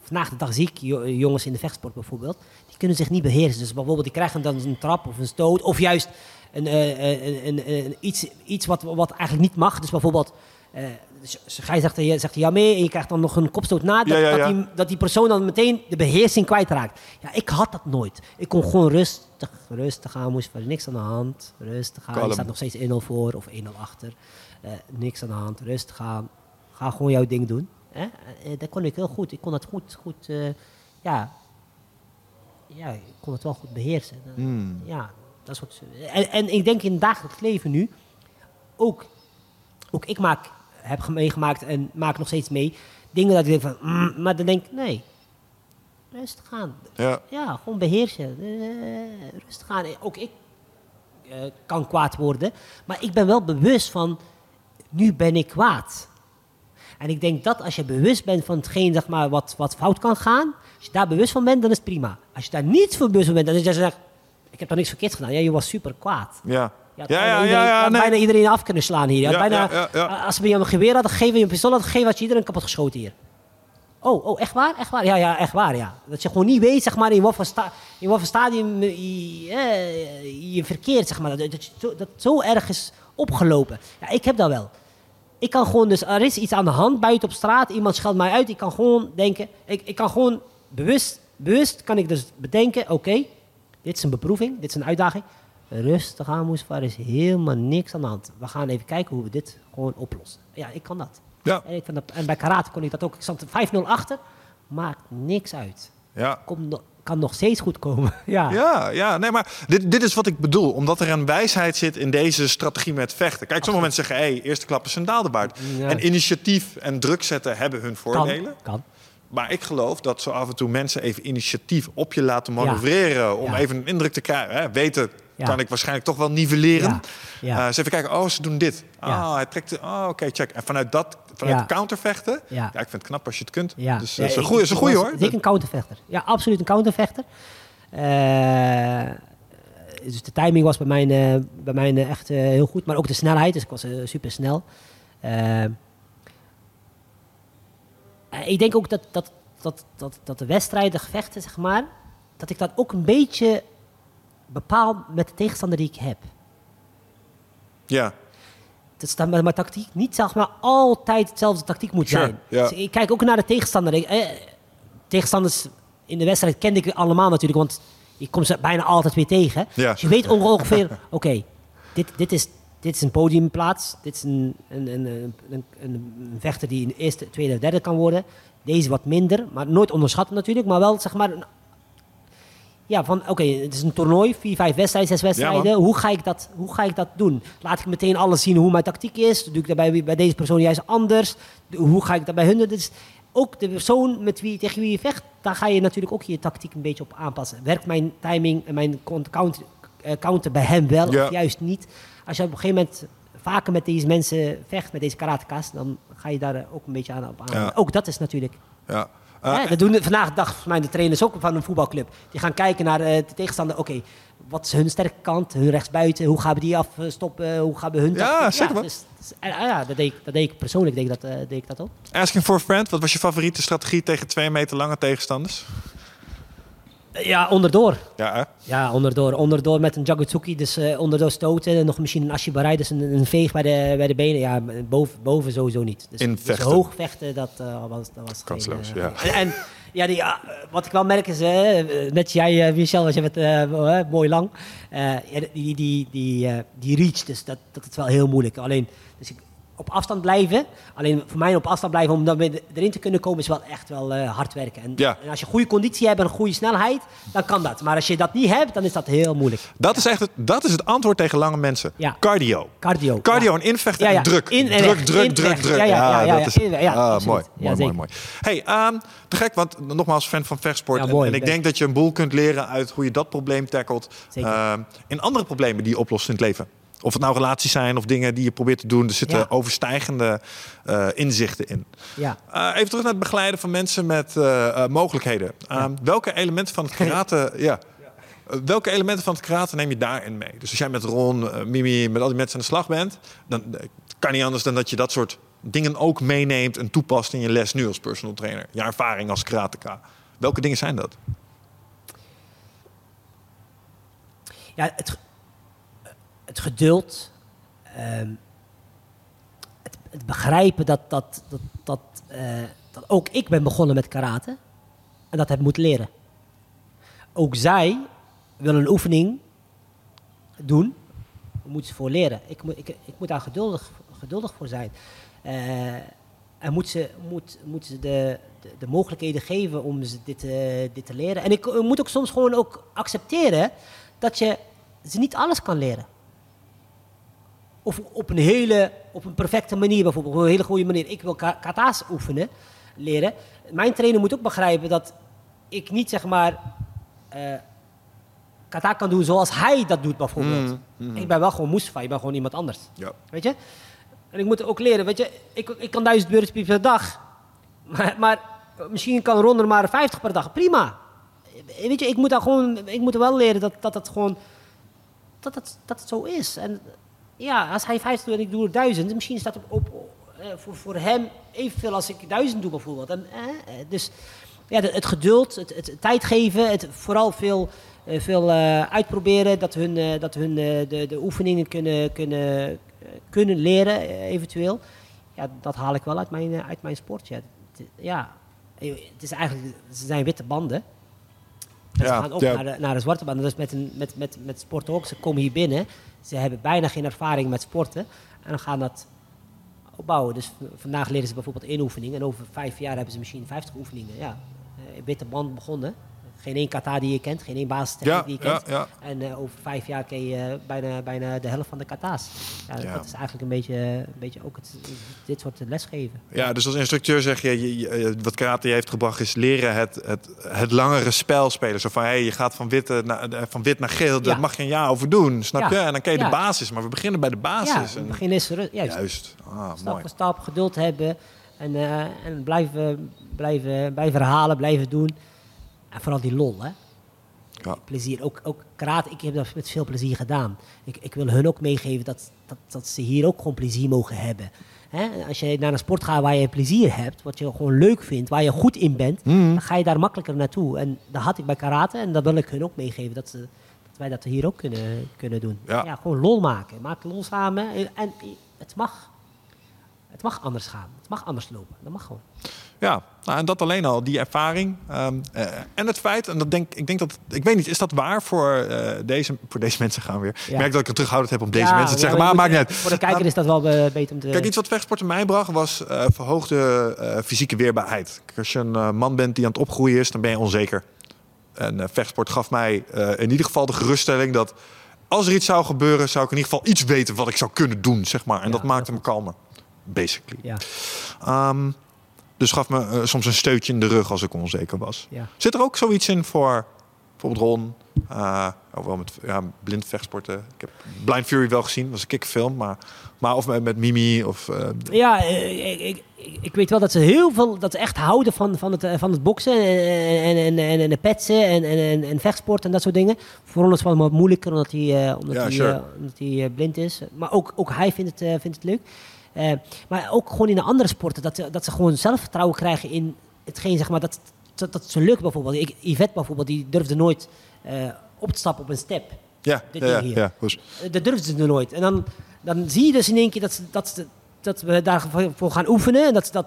Vandaag de dag zie ik jo- jongens in de vechtsport bijvoorbeeld. Die kunnen zich niet beheersen. Dus bijvoorbeeld die krijgen dan een trap of een stoot. Of juist een, eh, een, een, een- iets, iets wat, wat eigenlijk niet mag. Dus bijvoorbeeld. eh dus Gij zegt, je zegt ja mee en je krijgt dan nog een kopstoot na. Dat, Ja, ja, dat, ja. die, dat die persoon dan meteen de beheersing kwijtraakt. Ja, ik had dat nooit. Ik kon gewoon rustig, rustig aan. Moest er niks aan de hand. Rustig aan. Kalm. Je staat nog steeds 1-0 voor of 1-0 achter. Eh, niks aan de hand. Rustig aan. Ga gewoon jouw ding doen. Hè? Eh, dat kon ik heel goed. Ik kon dat goed, goed eh, ja. Ja, ik kon het wel goed beheersen. Eh, Hmm. Ja, dat. En, en ik denk in het dagelijks leven nu, ook, ook ik maak, heb ge- meegemaakt en maak nog steeds mee, dingen dat ik denk van, mm, maar dan denk ik, nee, rustig aan. Ja. Ja, gewoon beheersen. Eh, rustig aan. Ook ik eh, kan kwaad worden. Maar ik ben wel bewust van, nu ben ik kwaad. En ik denk dat als je bewust bent van hetgeen zeg maar, wat, wat fout kan gaan, als je daar bewust van bent, dan is het prima. Als je daar niet van bewust van bent, dan is je zegt, ik heb daar niks verkeerd gedaan. Ja, je was super kwaad. Ja. Je Ja, bijna ja, iedereen, ja, je nee. bijna iedereen af kunnen slaan hier. Je bijna. Als jou een geweer hadden gegeven, je een pistool hadden gegeven, had je iedereen kapot geschoten hier. Oh, oh, echt waar? Echt waar? Ja, ja, echt waar, ja. Dat je gewoon niet weet, zeg maar, in wat voor, sta in wat voor stadium eh, je, eh, je verkeert, zeg maar. Dat, dat, je zo, dat zo erg is opgelopen. Ja, ik heb dat wel. Ik kan gewoon, dus er is iets aan de hand buiten op straat, iemand scheldt mij uit, ik kan gewoon denken, ik, ik kan gewoon bewust, bewust kan ik dus bedenken, oké, dit is een beproeving, dit is een uitdaging. Rustig aan, Moesfar, er is helemaal niks aan de hand. We gaan even kijken hoe we dit gewoon oplossen. Ja, ik kan dat. Ja. En, ik vind dat, en bij karate kon ik dat ook. Ik stond 5-0 achter, maakt niks uit. Ja. Komt no- kan nog steeds goed komen. ja. Ja, ja, nee, maar dit, dit is wat ik bedoel. Omdat er een wijsheid zit in deze strategie met vechten. Kijk, sommige mensen zeggen, hé, hey, eerste klap is een daaldebaard. Ja. En initiatief en druk zetten hebben hun kan. voordelen. kan. Maar ik geloof dat zo af en toe mensen even initiatief op je laten manoeuvreren. Om Ja. even een indruk te krijgen. Hè? Weten, Ja. kan ik waarschijnlijk toch wel nivelleren. Ja. Eh, eens even kijken, oh, ze doen dit. Ah, Ja. hij trekt... de- Oh, oké, check. En vanuit dat, vanuit countervechten... Ja. Ik vind het knap als je het kunt. Ja. Dus dat is een ik- goeie, is een ik goeie was hoor. Zeker een countervechter. Ja, absoluut een countervechter. Eh, dus de timing was bij mij, eh, bij mij eh, echt eh, heel goed. Maar ook de snelheid. Dus ik was super snel. Ik denk ook dat, dat, dat, dat, dat de wedstrijden, de gevechten, zeg maar... dat ik dat ook een beetje bepaal met de tegenstander die ik heb. Ja, Dat is dan met mijn tactiek niet zeg maar altijd hetzelfde tactiek moet Sure, zijn. Dus ik kijk ook naar de tegenstander. Ik, eh, tegenstanders in de wedstrijd kende ik allemaal natuurlijk, want je komt ze bijna altijd weer tegen. Dus je weet ongeveer, oké, dit, dit, is, dit is een podiumplaats. Dit is een, een, een, een, een, vechter die in de eerste, tweede of derde kan worden. Deze wat minder, maar nooit onderschatten natuurlijk. Maar wel zeg maar een ja, van oké, het is een toernooi, vier, vijf wedstrijden, zes wedstrijden. hoe, ga ik dat, hoe ga ik dat doen? Laat ik meteen alles zien hoe mijn tactiek is? Doe ik dat bij, bij deze persoon juist anders? Hoe ga ik dat bij hun doen? Dus ook de persoon met wie, tegen wie je vecht, daar ga je natuurlijk ook je tactiek een beetje op aanpassen. Werkt mijn timing en mijn counter, eh, counter bij hem wel Ja. of juist niet? Als je op een gegeven moment vaker met deze mensen vecht, met deze karateka's, dan ga je daar eh, ook een beetje aan op aan. Ja. Ook dat is natuurlijk ja. Eh, Hè, dat doen vandaag de dag volgens mij de trainers ook van een voetbalclub. Die gaan kijken naar eh, de tegenstander. Oké, wat is hun sterke kant? Hun rechtsbuiten. Hoe gaan we die afstoppen? Hoe gaan we hun... Ja, zeker dus, dus, en, ah ja, dat deed, ik, dat deed ik persoonlijk. Deed ik dat, eh, deed ik dat ook. asking for a friend, wat was je favoriete strategie tegen twee meter lange tegenstanders? Eh, Ja, onderdoor. Ja, hè? Ja, onderdoor. Onderdoor met een Jagutsuki, dus eh, onderdoor stoten. En nog misschien een Ashibarai, dus een, een veeg bij de, bij de benen. Ja, boven, boven sowieso niet. Dus, In dus vechten. hoog vechten, dat uh, was, dat was Kansloos, geen, ja. En, en ja, die, ja, wat ik wel merk is, eh, net jij, Michel, was je met uh, mooi lang. Die, die, die, die reach, dus dat, dat is wel heel moeilijk. Alleen, op afstand blijven. Alleen voor mij op afstand blijven om dan weer erin te kunnen komen is wel echt wel uh, hard werken. En, Ja. en als je goede conditie hebt en een goede snelheid, dan kan dat. Maar als je dat niet hebt, dan is dat heel moeilijk. Dat, is echt het, dat is het antwoord tegen lange mensen. Ja. Cardio. Cardio. Cardio en invechten en druk. In en druk, druk, In druk, druk. Ja, ja, ja, dat is ah, mooi, mooi, mooi, mooi. Hey, ehm, te gek, want nogmaals fan van vechtsport. En- ik denk dat je een boel kunt leren uit hoe je dat probleem tackelt. Ehm, in andere problemen die je oplost in het leven. Of het nou relaties zijn of dingen die je probeert te doen. Er zitten Ja. overstijgende eh, inzichten in. Ja. Eh, even terug naar het begeleiden van mensen met eh, mogelijkheden. Ehm, Welke elementen van het karate... ja. Welke elementen van het karate neem je daarin mee? Dus als jij met Ron, Mimi, met al die mensen aan de slag bent... dan kan niet anders dan dat je dat soort dingen ook meeneemt... en toepast in je les nu als personal trainer. Je ervaring als karateka. Welke dingen zijn dat? Ja, het, het geduld. ehm, het, begrijpen dat, dat, dat, dat, eh, dat ook ik ben begonnen met karate. En dat heb moeten leren. Ook zij willen een oefening doen. Daar moeten ze voor leren. Ik, moet- ik, ik moet daar geduldig, geduldig voor zijn. Eh, en moet ze, moet, moet ze de, de, de mogelijkheden geven om ze dit, eh, dit te leren. En ik moet ook soms gewoon ook accepteren dat je ze niet alles kan leren. Of op een hele, op een perfecte manier bijvoorbeeld, op een hele goede manier. Ik wil ka- kata's oefenen, leren. Mijn trainer moet ook begrijpen dat ik niet zeg maar eh kata kan doen zoals hij dat doet bijvoorbeeld. Ik ben wel gewoon Mustafa, ik ben gewoon iemand anders. Ja. Weet je? En ik moet ook leren, weet je, ik, ik kan duizend burpees per dag. Maar, maar misschien kan Ron er maar 50 per dag. Prima. Weet je, ik moet daar gewoon, ik moet wel leren dat dat, dat gewoon, dat het, dat het zo is. En ja, als hij 50 doet en ik doe er 1000, misschien staat op, op eh, voor, voor hem evenveel als ik 1000 doe bijvoorbeeld. En, eh, dus ja, het geduld, het, het tijd geven, het vooral veel, veel uitproberen, dat hun, dat hun de, de oefeningen kunnen, kunnen, kunnen leren eventueel. Ja, dat haal ik wel uit mijn, uit mijn sport. Ja, Het- ja, het is eigenlijk, ze zijn witte banden. En Ja, ze gaan ook ja. naar, de, naar de zwarte banden. Dus met, een, met, met, met sport ook. Ze komen hier binnen. Ze hebben bijna geen ervaring met sporten. En dan gaan dat opbouwen. Dus vandaag leren ze bijvoorbeeld één oefening. En over vijf jaar hebben ze misschien 50 oefeningen. Ja, eh, witte band begonnen. Geen één kata die je kent, geen één basis Ja, die je ja, kent. ja. En eh, over vijf jaar ken je bijna, bijna de helft van de kata's. Ja, Ja. Dat is eigenlijk een beetje, een beetje ook het, dit soort lesgeven. Ja, dus als instructeur zeg je, je, je- wat karate heeft gebracht is leren het, het, het langere spel spelen. Zo van, hey, je gaat van, witte naar, eh, van wit naar geel, daar Ja. mag je een jaar over doen, snap Ja. je? En dan ken je de Ja. basis, maar we beginnen bij de ja, basis. het begin is juist. Juist, ah, Stap mooi. voor stap, geduld hebben en, eh, en blijven, blijven, blijven herhalen, blijven doen. En vooral die lol, hè. Ja. Plezier, ook, ook karate, ik heb dat met veel plezier gedaan. Ik, ik wil hun ook meegeven dat, dat, dat ze hier ook gewoon plezier mogen hebben. Hè? Als je naar een sport gaat waar je plezier hebt, wat je gewoon leuk vindt, waar je goed in bent, Mhm. dan ga je daar makkelijker naartoe. En dat had ik bij karate en dat wil ik hun ook meegeven, dat, ze, dat wij dat hier ook kunnen, kunnen doen. Ja. gewoon lol maken. Maak lol samen en, en het mag. Het mag anders gaan. Het mag anders lopen. Dat mag gewoon. Ja, nou, en dat alleen al, die ervaring. ehm, eh, en het feit, en dat denk, ik denk dat, ik weet niet, is dat waar voor, eh, deze, voor deze mensen gaan weer? Ik merk dat ik het terughoudend heb om deze Ja, mensen te zeggen, maar maakt niet uit. Voor de kijker is dat wel eh, beter om te... Kijk, iets wat vechtsporten mij bracht was verhoogde fysieke weerbaarheid. Als je een man bent die aan het opgroeien is, dan ben je onzeker. En vechtsport gaf mij in ieder geval de geruststelling dat als er iets zou gebeuren, zou ik in ieder geval iets weten wat ik zou kunnen doen, zeg maar. En dat maakte me kalmer, basically. Ja, Ehm, dus gaf me eh, soms een steutje in de rug als ik onzeker was. ja. Zit er ook zoiets in voor bijvoorbeeld Ron? ook wel met ja, blind vechtsporten. Ik heb Blind Fury wel gezien, dat was een kikfilm. Maar, maar of met, met Mimi of... eh, Ja, ik, ik, weet wel dat ze heel veel, dat ze echt houden van, van, het, van het boksen en, en, en, en, de petsen en, en, en, vechtsport en dat soort dingen. Voor Ron is het wel wat moeilijker omdat hij, omdat Ja, hij, sure. omdat hij blind is. Maar ook, ook hij vindt het, vindt het leuk. Eh, maar ook gewoon in de andere sporten, dat, ze- dat ze gewoon zelfvertrouwen krijgen in hetgeen, zeg maar, dat, dat, dat ze lukt bijvoorbeeld. Ik, Yvette bijvoorbeeld, die durfde nooit eh, op te stappen op een step. ja, ja, ja, dus- Eh, Dat durfden ze nooit. En dan, dan zie je dus in één keer dat, ze, dat, ze, dat we daarvoor gaan oefenen. En dat ze dat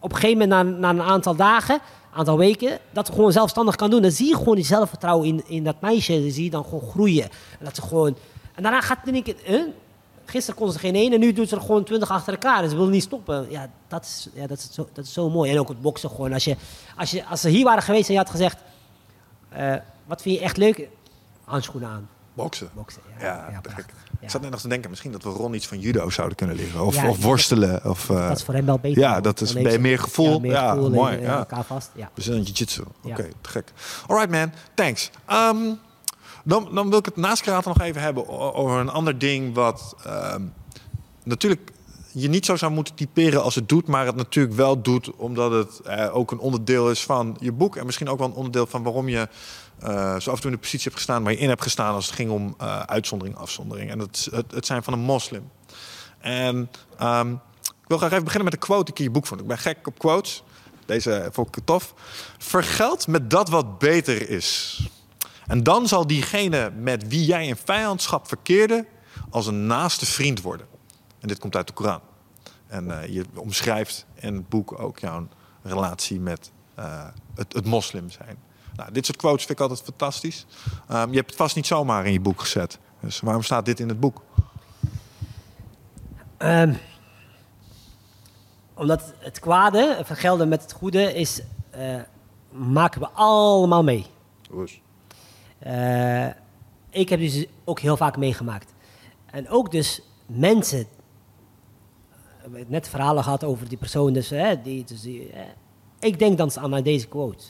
op een gegeven moment, na, na een aantal dagen, een aantal weken, dat ze gewoon zelfstandig kan doen. Dan zie je gewoon die zelfvertrouwen in, in dat meisje. Dan zie je dan gewoon groeien. En dat ze gewoon... En daarna gaat het in één keer... Huh? Gisteren kon ze geen één en nu doet ze er gewoon twintig achter elkaar. En ze wil niet stoppen. Ja, dat is, ja, dat is, zo, dat is zo mooi. En ook het boksen gewoon. Als, je, als, je, als ze hier waren geweest en je had gezegd... eh, wat vind je echt leuk? Handschoenen aan. boksen. Boksen, Ja, ja. te prachtig. gek. Ja. Ik zat net nog te denken, misschien dat we Ron iets van judo zouden kunnen leren. Of, of worstelen. Of, eh, Dat is voor hem wel beter. ja, dat is bij meer gevoel. Ja, meer Ja, gevoel en, mooi, eh, ja. elkaar vast. Ja. we zijn jiu-jitsu. Oké, te gek. Alright man, thanks. Ehm, dan, dan wil ik het naast karate nog even hebben over een ander ding wat ehm, natuurlijk je niet zo zou moeten typeren als het doet, maar het natuurlijk wel doet omdat het eh, ook een onderdeel is van je boek en misschien ook wel een onderdeel van waarom je eh, zo af en toe in de positie hebt gestaan waar je in hebt gestaan als het ging om eh, uitzondering, afzondering. En is het, het zijn van een moslim. En ehm, ik wil graag even beginnen met een quote die ik je boek vond. Ik ben gek op quotes. Deze vond ik tof. Vergeld met dat wat beter is. En dan zal diegene met wie jij in vijandschap verkeerde... als een naaste vriend worden. En dit komt uit de Koran. En eh, je omschrijft in het boek ook jouw relatie met eh, het, het moslim zijn. Nou, dit soort quotes vind ik altijd fantastisch. Ehm, je hebt het vast niet zomaar in je boek gezet. Dus waarom staat dit in het boek? Ehm, omdat het kwade, vergelden met het goede, is, eh, maken we allemaal mee. Eh, ik heb dus ook heel vaak meegemaakt. En ook dus mensen. Net verhalen gehad over die persoon. Dus, hè, die, dus die, ik denk dan aan deze quote.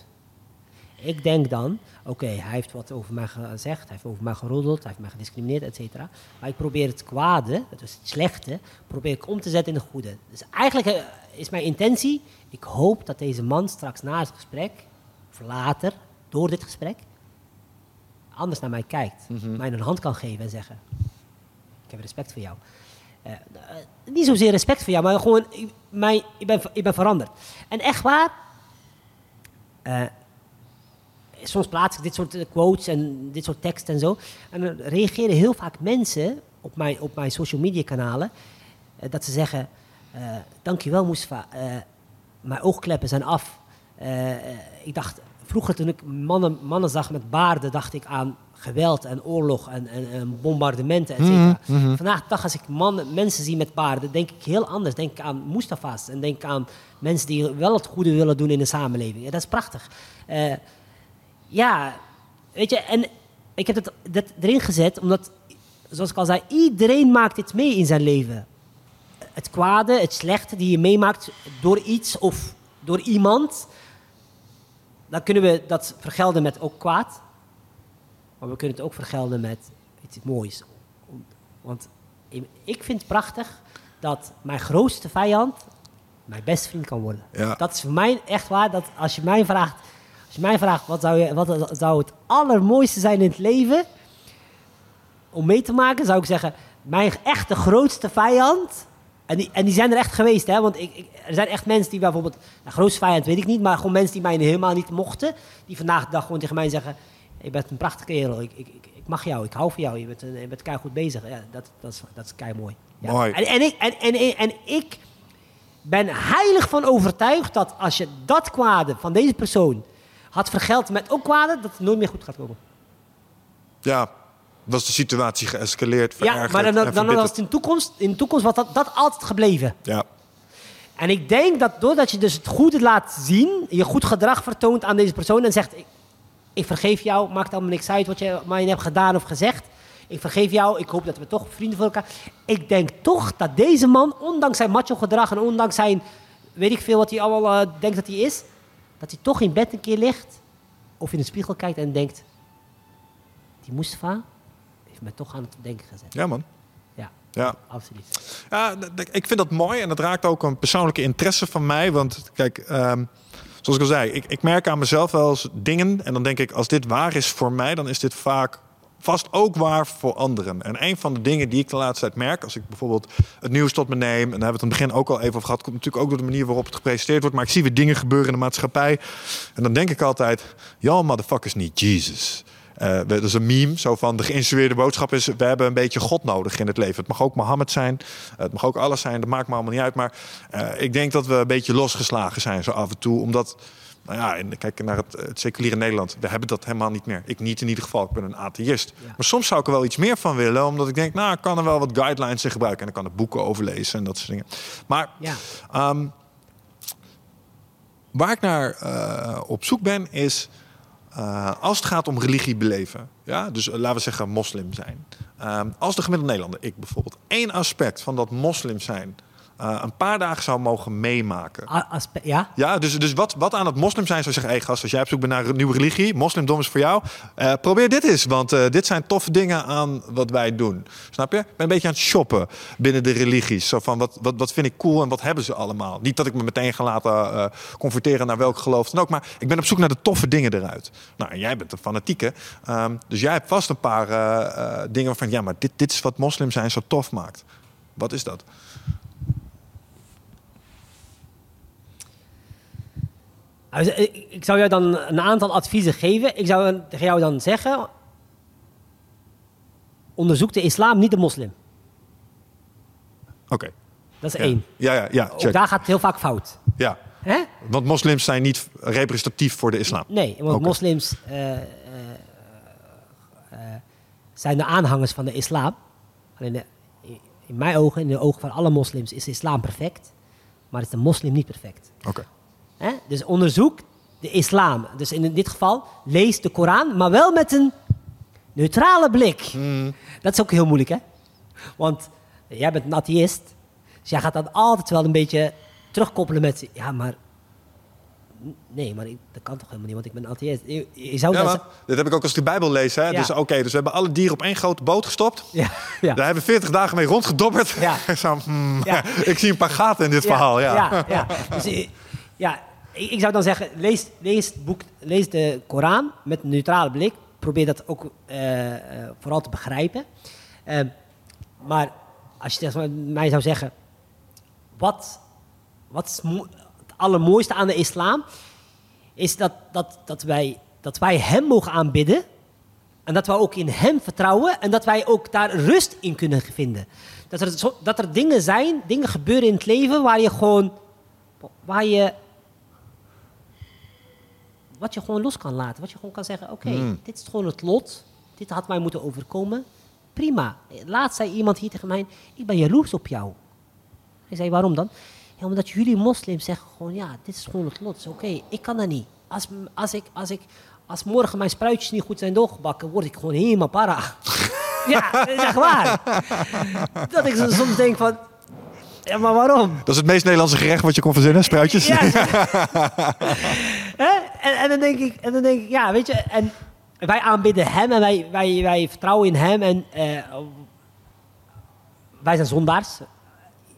Ik denk dan, oké, hij heeft wat over mij gezegd, hij heeft over mij geroddeld, hij heeft mij gediscrimineerd, et cetera. Maar ik probeer het kwade, dus het slechte, probeer ik om te zetten in het goede. Dus eigenlijk eh, is mijn intentie, ik hoop dat deze man straks na het gesprek, of later, door dit gesprek, anders naar mij kijkt. Mij een hand kan geven en zeggen, ik heb respect voor jou. Eh, eh, niet zozeer respect voor jou, maar gewoon, ik, mij, ik, ben, ik ben veranderd. En echt waar, eh, soms plaats ik dit soort quotes en dit soort teksten en zo. En dan reageren heel vaak mensen op mijn, op mijn social media kanalen, dat ze zeggen, dankjewel eh mijn oogkleppen zijn af. Ik dacht, vroeger toen ik mannen, mannen zag met baarden, dacht ik aan geweld en oorlog en, en, en bombardementen, et cetera. Vandaag de dag als ik mannen, mensen zie met baarden, denk ik heel anders. Denk ik aan Mustafa's en denk aan mensen die wel het goede willen doen in de samenleving. Ja, dat is prachtig. Eh, ja, weet je, en ik heb het dat erin gezet omdat, zoals ik al zei, iedereen maakt dit mee in zijn leven. Het kwade, het slechte die je meemaakt door iets of door iemand, dan kunnen we dat vergelden met ook kwaad. Maar we kunnen het ook vergelden met iets moois. Want ik vind het prachtig dat mijn grootste vijand mijn beste vriend kan worden. Ja. Dat is voor mij echt waar. Dat als je mij vraagt, als je mij vraagt wat, zou je, wat zou het allermooiste zijn in het leven om mee te maken, zou ik zeggen, mijn echte grootste vijand. En die, en die zijn er echt geweest, hè? Want ik, ik, er zijn echt mensen die bijvoorbeeld, nou, grootste vijand weet ik niet, maar gewoon mensen die mij helemaal niet mochten, die vandaag de dag gewoon tegen mij zeggen: Je bent een prachtige kerel, ik, ik, ik, mag jou, ik hou van jou, je bent, je bent kei goed bezig. Ja, dat, dat, is, dat is kei mooi. Ja. Mooi. En, en, ik, en, en, en ik ben heilig van overtuigd dat als je dat kwade van deze persoon had vergeld met ook kwade, dat het nooit meer goed gaat komen. Ja, was de situatie geëscaleerd, Ja, maar dan, dan, dan was het in de toekomst, in toekomst was dat, dat altijd gebleven. Ja. En ik denk dat doordat je dus het goede laat zien, je goed gedrag vertoont aan deze persoon en zegt, ik, ik vergeef jou, maakt allemaal niks uit wat je mij hebt gedaan of gezegd. Ik vergeef jou, ik hoop dat we toch vrienden voor elkaar... Ik denk toch dat deze man, ondanks zijn macho gedrag en ondanks zijn... weet ik veel wat hij allemaal uh, denkt dat hij is... dat hij toch in bed een keer ligt of in de spiegel kijkt en denkt... die Mustafa heeft mij toch aan het denken gezet. Ja, man. Ja, Ja. absoluut. Ja, ik vind dat mooi en dat raakt ook een persoonlijke interesse van mij. Want kijk, ehm, zoals ik al zei, ik, ik merk aan mezelf wel eens dingen. En dan denk ik, als dit waar is voor mij, dan is dit vaak vast ook waar voor anderen. En een van de dingen die ik de laatste tijd merk, als ik bijvoorbeeld het nieuws tot me neem, en daar hebben we het in het begin ook al even over gehad, komt natuurlijk ook door de manier waarop het gepresenteerd wordt, maar ik zie weer dingen gebeuren in de maatschappij. En dan denk ik altijd, y'all motherfuckers niet Jesus. Eh, dat is een meme, zo van de geïnstrueerde boodschap is... we hebben een beetje God nodig in het leven. Het mag ook Mohammed zijn, het mag ook alles zijn, dat maakt me allemaal niet uit. Maar eh, ik denk dat we een beetje losgeslagen zijn zo af en toe. Omdat, nou ja, en kijk naar het, het seculiere Nederland. We hebben dat helemaal niet meer. Ik niet in ieder geval, ik ben een atheïst. Ja. Maar soms zou ik er wel iets meer van willen. Omdat ik denk, nou, ik kan er wel wat guidelines in gebruiken. En ik kan er boeken over lezen en dat soort dingen. Maar Ja. Ehm, waar ik naar eh, op zoek ben is eh, als het gaat om religie beleven. Ja? Dus eh, laten we zeggen moslim zijn. Ehm, als de gemiddelde Nederlander, ik bijvoorbeeld, één aspect van dat moslim zijn eh, een paar dagen zou mogen meemaken. A- aspe- ja? Ja, dus, dus wat, wat aan het moslim zijn zou zeggen... hey gast, als jij op zoek bent naar een nieuwe religie... moslimdom is voor jou, eh, probeer dit eens. Want eh, dit zijn toffe dingen aan wat wij doen. Snap je? Ik ben een beetje aan het shoppen binnen de religies. Zo van, wat, wat, wat vind ik cool en wat hebben ze allemaal? Niet dat ik me meteen ga laten converteren naar welk geloof dan ook... maar ik ben op zoek naar de toffe dingen eruit. Nou, en jij bent een fanatieke. ehm, dus jij hebt vast een paar dingen waarvan... ja, maar dit, dit is wat moslim zijn zo tof maakt. Wat is dat? Nou, dus, Ik zou jou dan een aantal adviezen geven. Ik zou tegen jou dan zeggen... onderzoek de islam, niet de moslim. Oké. Dat is Ja. één. Ja, ja, ja, Ook daar gaat het heel vaak fout. Ja. Hè? Want moslims zijn niet representatief voor de islam. Nee, want moslims eh, eh, eh, zijn de aanhangers van de islam. Alleen de- in mijn ogen, in de ogen van alle moslims, is de islam perfect. Maar is de moslim niet perfect. Oké. Hè? Dus onderzoek de islam. Dus in dit geval lees de Koran, maar wel met een neutrale blik. Dat is ook heel moeilijk, hè? Want jij bent een atheïst. Dus jij gaat dan altijd wel een beetje terugkoppelen met... Ja, maar... Nee, maar ik- dat kan toch helemaal niet, want ik ben een atheïst. Je, je zou Ja, man. Dit heb ik ook als ik de Bijbel lees. Hè? Ja. Dus oké, dus we hebben alle dieren op één grote boot gestopt. Ja, ja. Daar hebben we 40 dagen mee rondgedobberd. Ja. Zo, hmm, ik zie een paar gaten in dit verhaal. Ja. ja, ja. Dus, eh, ja, ik, ik zou dan zeggen, lees, lees, boek, lees de Koran met een neutrale blik. Probeer dat ook eh, eh, vooral te begrijpen. Eh, maar als je mij zou zeggen, wat, wat is het allermooiste aan de islam? Is dat, dat, dat, wij, dat wij hem mogen aanbidden. En dat wij ook in hem vertrouwen en dat wij ook daar rust in kunnen vinden. Dat er, dat er dingen zijn, dingen gebeuren in het leven waar je gewoon, waar je, wat je gewoon los kan laten. Wat je gewoon kan zeggen, oké, Hmm. dit is gewoon het lot. Dit had mij moeten overkomen. Prima. Laatst zei iemand hier tegen mij, ik ben jaloers op jou. Ik zei, waarom dan? Ja, omdat jullie moslims zeggen gewoon, ja, dit is gewoon het lot. Oké, ik kan dat niet. Als, als, ik, als, ik, als morgen mijn spruitjes niet goed zijn doorgebakken, word ik gewoon helemaal para. ja, dat is echt waar. Dat ik soms denk van, ja, maar waarom? Dat is het meest Nederlandse gerecht wat je kon verzinnen, spruitjes. Ja. En, en dan denk ik, en dan denk ik, ja, weet je, en wij aanbidden hem en wij, wij, wij vertrouwen in hem en eh, wij zijn zondaars.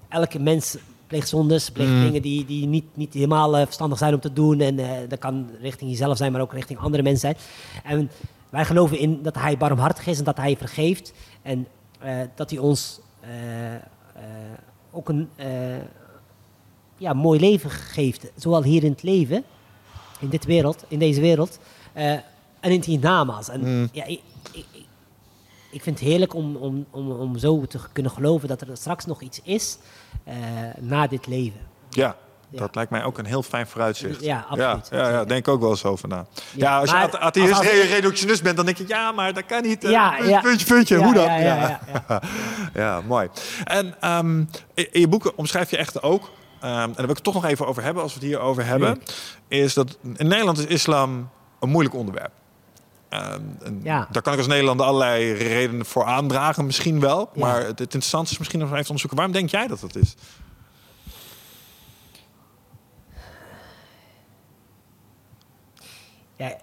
Elke mens pleegt zondes, pleegt Mm. dingen die, die niet, niet helemaal eh, verstandig zijn om te doen. En eh, dat kan richting jezelf zijn, maar ook richting andere mensen zijn. En wij geloven in dat hij barmhartig is en dat hij vergeeft. En dat hij ons ook een ja, mooi leven geeft. Zowel hier in het leven, in, dit wereld, in deze wereld, eh, en in het hiernamaals. En Mm. ja, ik, ik, ik- ik vind het heerlijk om, om, om, om zo te kunnen geloven dat er straks nog iets is eh, na dit leven. Ja, Ja. dat lijkt mij ook een heel fijn vooruitzicht. Ja, absoluut. Ja, ja, ja, denk ik ook wel eens over na. Ja, Ja, als je maar atheïst als- als- re- reductionist bent, dan denk je, ja, maar dat kan niet. eh, Ja, puntje, ja. puntje, puntje, Ja, hoe dan? ja, ja, ja, ja. Ja, mooi. En ehm, in in je boeken omschrijf je echt ook, ehm, en daar wil ik het toch nog even over hebben als we het hier over hebben, is dat in Nederland is islam een moeilijk onderwerp. Ehm, Ja. Daar kan ik als Nederlander allerlei redenen voor aandragen, misschien wel. Ja. Maar het, het interessantste is misschien nog even te onderzoeken. Waarom denk jij dat dat is? Ja,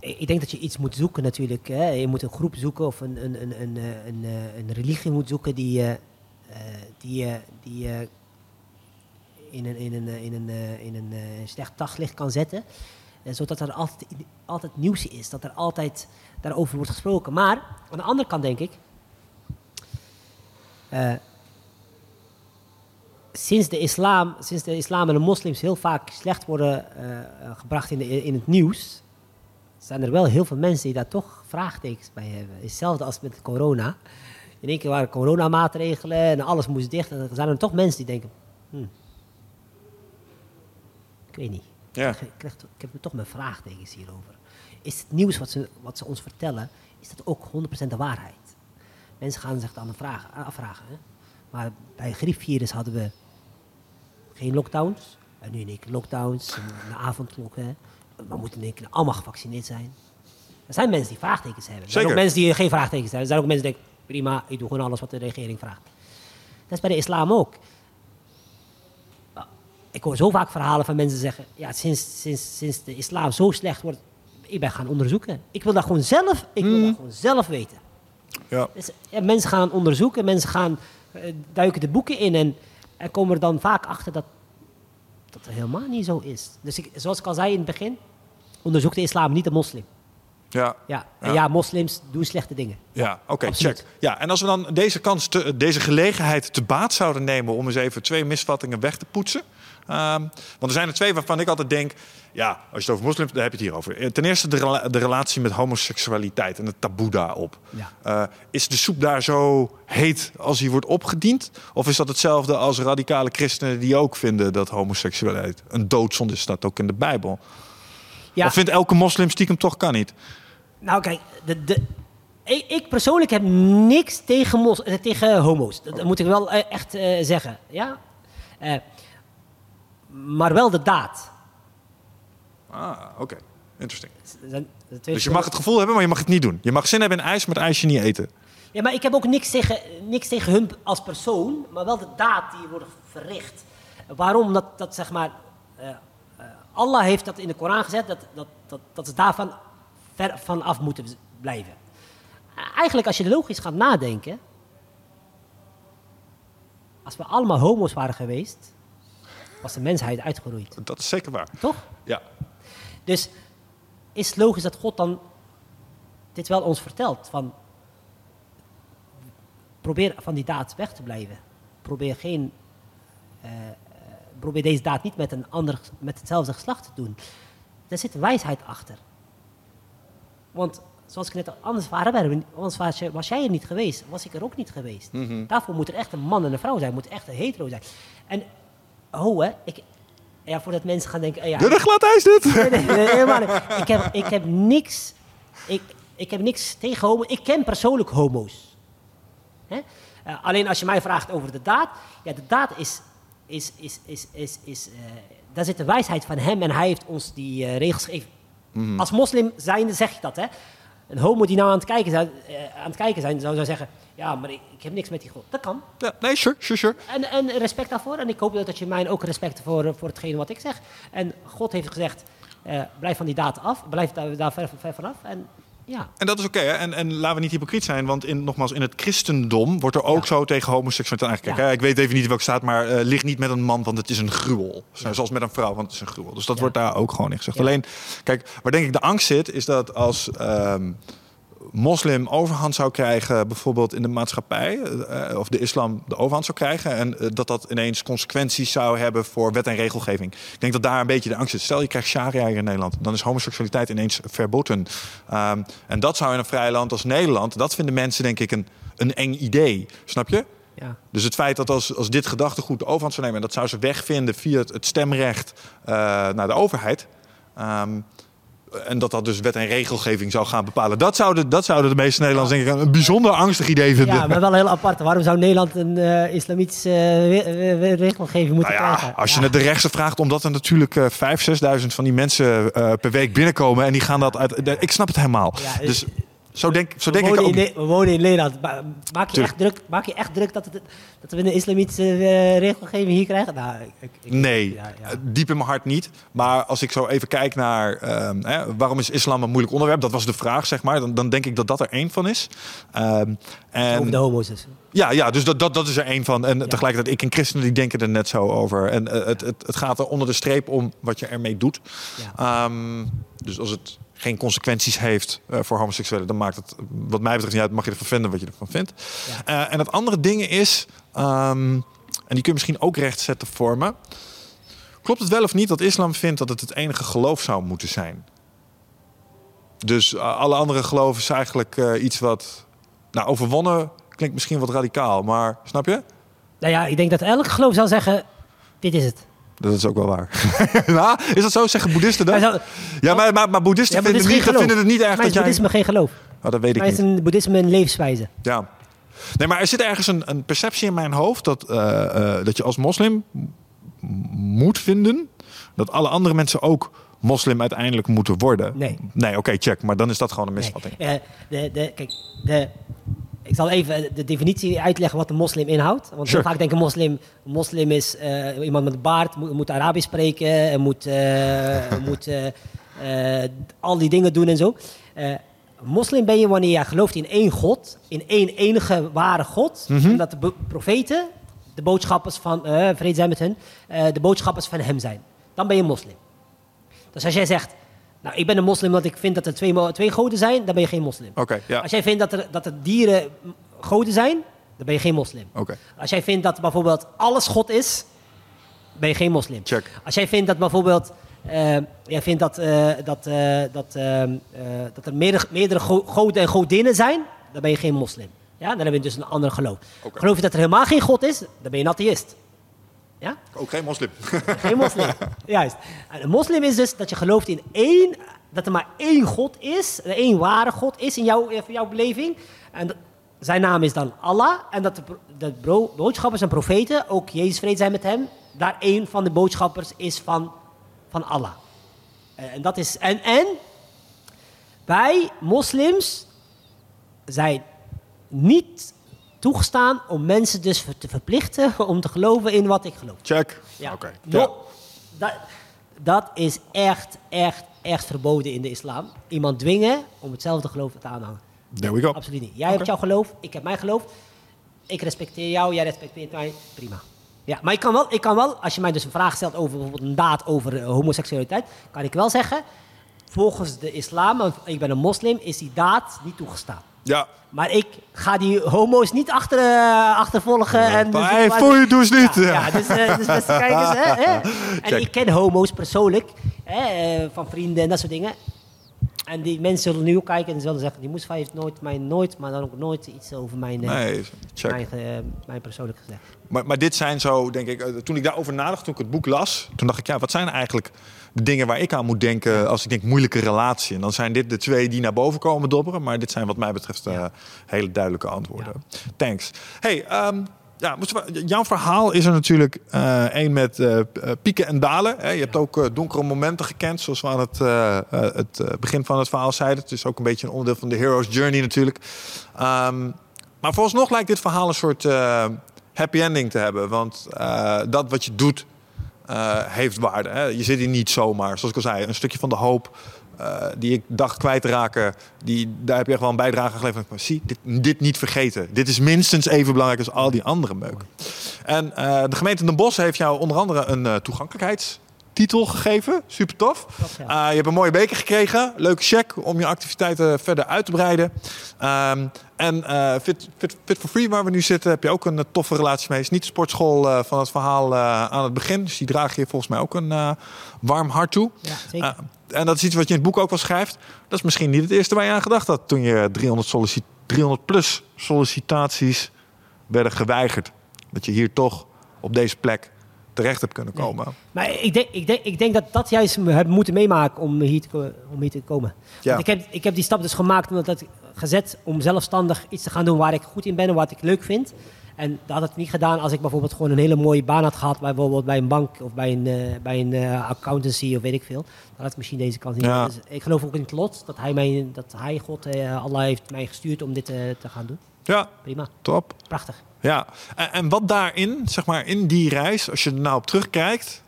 ik denk dat je iets moet zoeken natuurlijk. Hè. Je moet een groep zoeken of een, een, een, een, een, een religie moet zoeken die je eh, die, eh, die, in een, in een, eh, in een, eh, in een eh, slecht daglicht kan zetten. Zodat er altijd, altijd nieuws is, dat er altijd daarover wordt gesproken. Maar aan de andere kant denk ik, eh, sinds, de islam, sinds de islam en de moslims heel vaak slecht worden gebracht in, de, in het nieuws, zijn er wel heel veel mensen die daar toch vraagtekens bij hebben. Hetzelfde als met corona. In één keer waren coronamaatregelen en alles moest dicht. En er zijn er toch mensen die denken, hm, ik weet niet. Ja. Ik, krijg, ik heb toch mijn vraagtekens hierover. Is het nieuws wat ze, wat ze ons vertellen, is dat ook 100% de waarheid? Mensen gaan zich dan vragen, afvragen. Hè? Maar bij het griepvirus hadden we geen lockdowns. En nu in één keer lockdowns, en de avondklokken. We moeten in één keer allemaal gevaccineerd zijn. Er zijn mensen die vraagtekens hebben. Er zijn ook mensen die geen vraagtekens hebben. Er zijn ook mensen die denken, prima, ik doe gewoon alles wat de regering vraagt. Dat is bij de islam ook. Ik hoor zo vaak verhalen van mensen zeggen, ja, sinds, sinds, sinds de islam zo slecht wordt, ik ben gaan onderzoeken. Ik wil dat gewoon zelf, ik wil dat gewoon zelf weten. Ja. Dus, ja, mensen gaan onderzoeken, mensen gaan eh, duiken de boeken in en, en komen er dan vaak achter dat dat het helemaal niet zo is. Dus ik, zoals ik al zei in het begin, onderzoek de islam, niet de moslim. Ja. Ja, en Ja. ja moslims doen slechte dingen. Ja, oké, check. Ja, en als we dan deze kans, te, deze gelegenheid te baat zouden nemen om eens even twee misvattingen weg te poetsen. Ehm, want er zijn er twee waarvan ik altijd denk, ja, als je het over moslims, daar heb je het hier over. Eh, Ten eerste de, rela- de relatie met homoseksualiteit en het taboe daarop. Ja. Eh, is de soep daar zo heet als die wordt opgediend? Of is dat hetzelfde als radicale christenen die ook vinden dat homoseksualiteit een doodzonde is? Staat ook in de Bijbel. Ja, Of vindt elke moslim stiekem toch kan niet? nou kijk, de, de, ik, ik persoonlijk heb niks tegen, mos, tegen homo's. Dat, dat moet ik wel eh, echt zeggen. Ja? Maar wel de daad. Ah, oké. Interesting. Er er Dus je mag het gevoel hebben, maar je mag het niet doen. Je mag zin hebben in ijs, maar het ijsje niet eten. Ja, maar ik heb ook niks tegen, niks tegen hun als persoon, maar wel de daad die wordt verricht. Waarom? Dat, dat zeg maar, eh, eh, Allah heeft dat in de Koran gezet, dat, dat, dat, dat ze daarvan ver van af moeten blijven. Eigenlijk, als je logisch gaat nadenken, als we allemaal homo's waren geweest, was de mensheid uitgeroeid. Dat is zeker waar. Toch? Ja. Dus is het logisch dat God dan dit wel ons vertelt? Van, probeer van die daad weg te blijven. Probeer, geen, eh, eh, probeer deze daad niet met, een ander, met hetzelfde geslacht te doen. Daar zit wijsheid achter. Want zoals ik net al, anders, waren er, anders was, je, was jij er niet geweest, was ik er ook niet geweest. Daarvoor moet er echt een man en een vrouw zijn, moet echt een hetero zijn. En, oh hè, ik, ja, voordat mensen gaan denken... eh, ja, De glad ijs dit. Nee, helemaal niet. Ik heb, ik heb niks. Ik, ik heb niks tegen homo's. Ik ken persoonlijk homo's. Hè? Eh, alleen als je mij vraagt over de daad. Ja, de daad is. is, is, is, is, is eh, daar zit de wijsheid van hem en hij heeft ons die eh, regels gegeven. Als moslim zijnde zeg je dat, hè? Een homo die nou aan het kijken zijn, eh, aan het kijken zijn zou, zou zeggen... Ja, maar ik, ik heb niks met die God. Dat kan. Ja, nee, sure, sure, sure. En, en respect daarvoor. En ik hoop dat, dat je mij ook respect voor, voor hetgeen wat ik zeg. En God heeft gezegd, eh, blijf van die daad af. Blijf daar, daar ver, ver vanaf. En ja, En dat is oké. en, en laten we niet hypocriet zijn, want in, nogmaals, in het christendom wordt er ook Ja. zo tegen homoseksualiteit aangekeken. Ja. Ik weet even niet welke staat, maar eh lig niet met een man, want het is een gruwel. Zo- Zoals met een vrouw, want het is een gruwel. Dus dat wordt daar ook gewoon in gezegd. Alleen, kijk, waar denk ik de angst zit, is dat als ehm, moslim overhand zou krijgen, bijvoorbeeld in de maatschappij, eh, of de islam de overhand zou krijgen, en eh, dat dat ineens consequenties zou hebben voor wet en regelgeving. Ik denk dat daar een beetje de angst zit. Stel je krijgt sharia hier in Nederland, dan is homoseksualiteit ineens verboden. Ehm, en dat zou in een vrij land als Nederland, dat vinden mensen denk ik een, een eng idee. Snap je? ja. Dus het feit dat als, als dit gedachtegoed de overhand zou nemen... en dat zou ze wegvinden via het, het stemrecht eh, naar de overheid... ehm, en dat dat dus wet en regelgeving zou gaan bepalen. Dat zouden, dat zouden de meeste Nederlanders denk ik een bijzonder angstig idee vinden. ja, maar wel heel apart. Waarom zou Nederland een eh, islamitische eh, regelgeving moeten Nou ja, krijgen? als je Ja. het de rechtse vraagt, omdat er natuurlijk eh 5.000, 6.000 van die mensen per week binnenkomen... en die gaan dat uit... ik snap het helemaal. Ja, dus zo denk, zo we, denk ik wonen ook. in, we wonen in Nederland. Ma- Maak je, Tuurlijk. echt druk, maak je echt druk dat, het, dat we een islamitische eh, regelgeving hier krijgen? Nou, ik, ik- Nee, Ja, ja. eh, diep in mijn hart niet. Maar als ik zo even kijk naar ehm, hè, waarom is islam een moeilijk onderwerp, dat was de vraag, zeg maar. Dan, dan denk ik dat dat er één van is. Ehm, en, Over de homo's dus. ja, ja, dus dat, dat, dat is er één van. En tegelijkertijd, ik en christenen die denken er net zo over. En eh, het, het, het gaat er onder de streep om wat je ermee doet. Ehm, dus als het geen consequenties heeft eh, voor homoseksuelen, dan maakt het, wat mij betreft, niet uit. Mag je ervan vinden wat je ervan vindt. Ja. Eh, en het andere ding is, ehm, en die kun je misschien ook rechtzetten voor me. Klopt het wel of niet dat islam vindt dat het het enige geloof zou moeten zijn? Dus eh, alle andere geloven is eigenlijk iets wat. Nou, overwonnen klinkt misschien wat radicaal, maar snap je? Nou ja, ik denk dat elk geloof zou zeggen, dit is het. Dat is ook wel waar. ja, is dat zo? Zeggen boeddhisten dat? Zou- Ja, maar, maar, maar boeddhisten Ja, vinden, is niet, vinden het niet erg Maar dat is jij... boeddhisme geen geloof? Oh, dat weet ik Maar is niet. een boeddhisme een levenswijze? Ja. Nee, maar er zit ergens een, een perceptie in mijn hoofd dat, eh, eh, dat je als moslim moet vinden dat alle andere mensen ook moslim uiteindelijk moeten worden. Nee. Nee, oké, check. Maar dan is dat gewoon een Nee. misvatting. Eh, de, de, kijk, de, ik zal even de definitie uitleggen wat een moslim inhoudt. Want Sure. vaak denken moslim, moslim is eh, iemand met een baard, moet, moet Arabisch spreken, en moet, eh, moet eh, eh, al die dingen doen en zo. Moslim ben je wanneer je gelooft in één God, in één enige ware God. Dat de profeten, de boodschappers van, vrede zijn met hen, de boodschappers van hem zijn. Dan ben je moslim. Dus als jij zegt, nou ik ben een moslim omdat ik vind dat er twee, twee goden zijn, dan ben je geen moslim. Oké, ja. Als jij vindt dat er, dat er dieren goden zijn, dan ben je geen moslim. Oké. Als jij vindt dat bijvoorbeeld alles God is, ben je geen moslim. Check. Als jij vindt dat bijvoorbeeld, eh, jij vindt dat, eh, dat, eh, dat, dat er meerdere, meerdere go- goden en godinnen zijn, dan ben je geen moslim. Ja, dan heb je dus een ander geloof. Geloof je dat er helemaal geen God is, dan ben je een atheïst. Ja? Ook geen moslim. Geen moslim. Juist. En een moslim is dus dat je gelooft in één, dat er maar één God is, er één ware God is in jouw, in jouw beleving. En dat- zijn naam is dan Allah. En dat de, de bro- boodschappers en profeten, ook Jezus vrede zijn met hem, daar één van de boodschappers is van, van Allah. Eh, En dat is. En, en wij moslims zijn niet toegestaan om mensen dus te verplichten om te geloven in wat ik geloof. Check. Ja. Oké. No- Ja. dat, dat is echt, echt, echt verboden in de islam. Iemand dwingen om hetzelfde geloof te aanhangen. There we go. Absoluut niet. Jij hebt jouw geloof, ik heb mijn geloof. Ik respecteer jou, jij respecteert mij. Prima. Ja, maar ik kan, wel, ik kan wel, als je mij dus een vraag stelt over bijvoorbeeld een daad over eh, homoseksualiteit, kan ik wel zeggen, volgens de islam, ik ben een moslim, is die daad niet toegestaan. Ja. Maar ik ga die homo's niet achter, eh, achtervolgen. en maar dus- hey, voor je eens niet. Ja, ja, dus, eh, dus beste kijkers. Hè, hè. En Check. ik ken homo's persoonlijk, hè, eh, van vrienden en dat soort dingen. En die mensen zullen nu ook kijken en zullen zeggen... die Moesfa heeft nooit, mij nooit, maar dan ook nooit iets over mijn, eh, Nee, mijn, eh, mijn persoonlijk gezegd. Maar, maar dit zijn zo, denk ik, eh, toen ik daarover nadacht, toen ik het boek las, toen dacht ik, ja, wat zijn eigenlijk de dingen waar ik aan moet denken als ik denk moeilijke relatie? En dan zijn dit de twee die naar boven komen dobberen, maar dit zijn wat mij betreft eh, hele duidelijke antwoorden. Thanks. Hey, ehm, Ja, jouw verhaal is er natuurlijk uh, een met uh, pieken en dalen. Hè. Je hebt ook uh, donkere momenten gekend, zoals we aan het, het begin van het verhaal zeiden. Het is ook een beetje een onderdeel van de hero's journey natuurlijk. Um, maar vooralsnog lijkt dit verhaal een soort happy ending te hebben. Want dat wat je doet, heeft waarde. Hè. Je zit hier niet zomaar. Zoals ik al zei, een stukje van de hoop uh, die ik dacht kwijt te raken, die, daar heb je echt wel een bijdrage geleverd. Maar zie, dit, dit niet vergeten. Dit is minstens even belangrijk als al die andere meuk. En uh, de gemeente Den Bosch heeft jou onder andere een uh, toegankelijkheidstitel gegeven. Super tof. Ja. je hebt een mooie beker gekregen. Leuke check om je activiteiten verder uit te breiden. Um, en Fit, Fit, Fit for Free, waar we nu zitten, heb je ook een toffe relatie mee. Is niet de sportschool van het verhaal aan het begin. Dus die draag je volgens mij ook een warm hart toe. Ja, zeker en dat is iets wat je in het boek ook wel schrijft. Dat is misschien niet het eerste waar je aan gedacht had toen je 300, 300 plus sollicitaties werden geweigerd. Dat je hier toch op deze plek terecht hebt kunnen komen. Maar ik denk, ik, denk, ik denk dat dat juist hebben moeten meemaken om hier te, om hier te komen. Ja. Ik, heb, ik heb die stap dus gemaakt omdat dat gezet om zelfstandig iets te gaan doen waar ik goed in ben en wat ik leuk vind. En dat had het niet gedaan als ik bijvoorbeeld gewoon een hele mooie baan had gehad, bijvoorbeeld bij een bank of bij een, uh, bij een uh, accountancy of weet ik veel. Dan had ik misschien deze kant niet. Ja. Dus ik geloof ook in het lot dat hij, mij, dat hij God, uh, Allah heeft mij gestuurd om dit te gaan doen. Ja, prima. Top. Prachtig. Ja, en, wat daarin, zeg maar, in die reis, als je er nou op terugkijkt,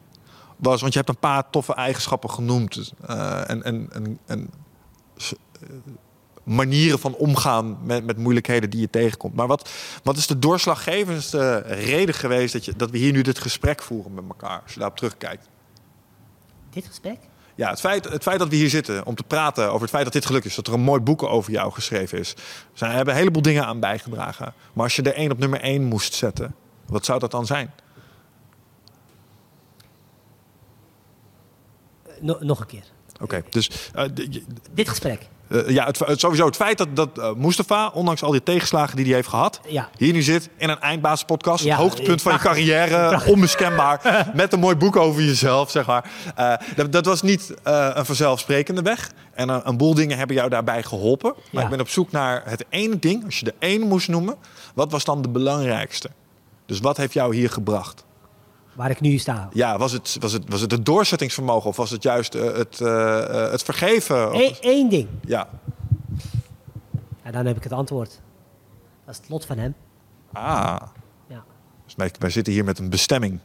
was, want je hebt een paar toffe eigenschappen genoemd. en, en, en, en manieren van omgaan met, met moeilijkheden die je tegenkomt. Maar wat, wat is de doorslaggevendste reden geweest dat, je, dat we hier nu dit gesprek voeren met elkaar, als je daarop terugkijkt? Dit gesprek? Ja, het feit, het feit dat we hier zitten om te praten over het feit dat dit geluk is, dat er een mooi boek over jou geschreven is. Zij hebben een heleboel dingen aan bijgedragen. Maar als je er één op nummer één moest zetten, wat zou dat dan zijn? nog een keer. Oké, dus... Uh, dit gesprek? Uh, ja, het, sowieso het feit dat, dat uh, Mustafa, ondanks al die tegenslagen die hij heeft gehad, ja. hier nu zit in een eindbasispodcast. Ja, hoogtepunt van je carrière, onmiskenbaar. met een mooi boek over jezelf, zeg maar. Uh, dat, dat, was niet een vanzelfsprekende weg. En een, een, boel dingen hebben jou daarbij geholpen. Maar ik ben op zoek naar het ene ding, als je de één moest noemen. Wat was dan de belangrijkste? Dus wat heeft jou hier gebracht? Waar ik nu sta. Ja, was het, was het, was het, het doorzettingsvermogen of was het juist uh, het, uh, het vergeven? Eén ding. Ja. En dan heb ik het antwoord. Dat is het lot van hem. Ah. Ja. Dus wij, wij zitten hier met een bestemming.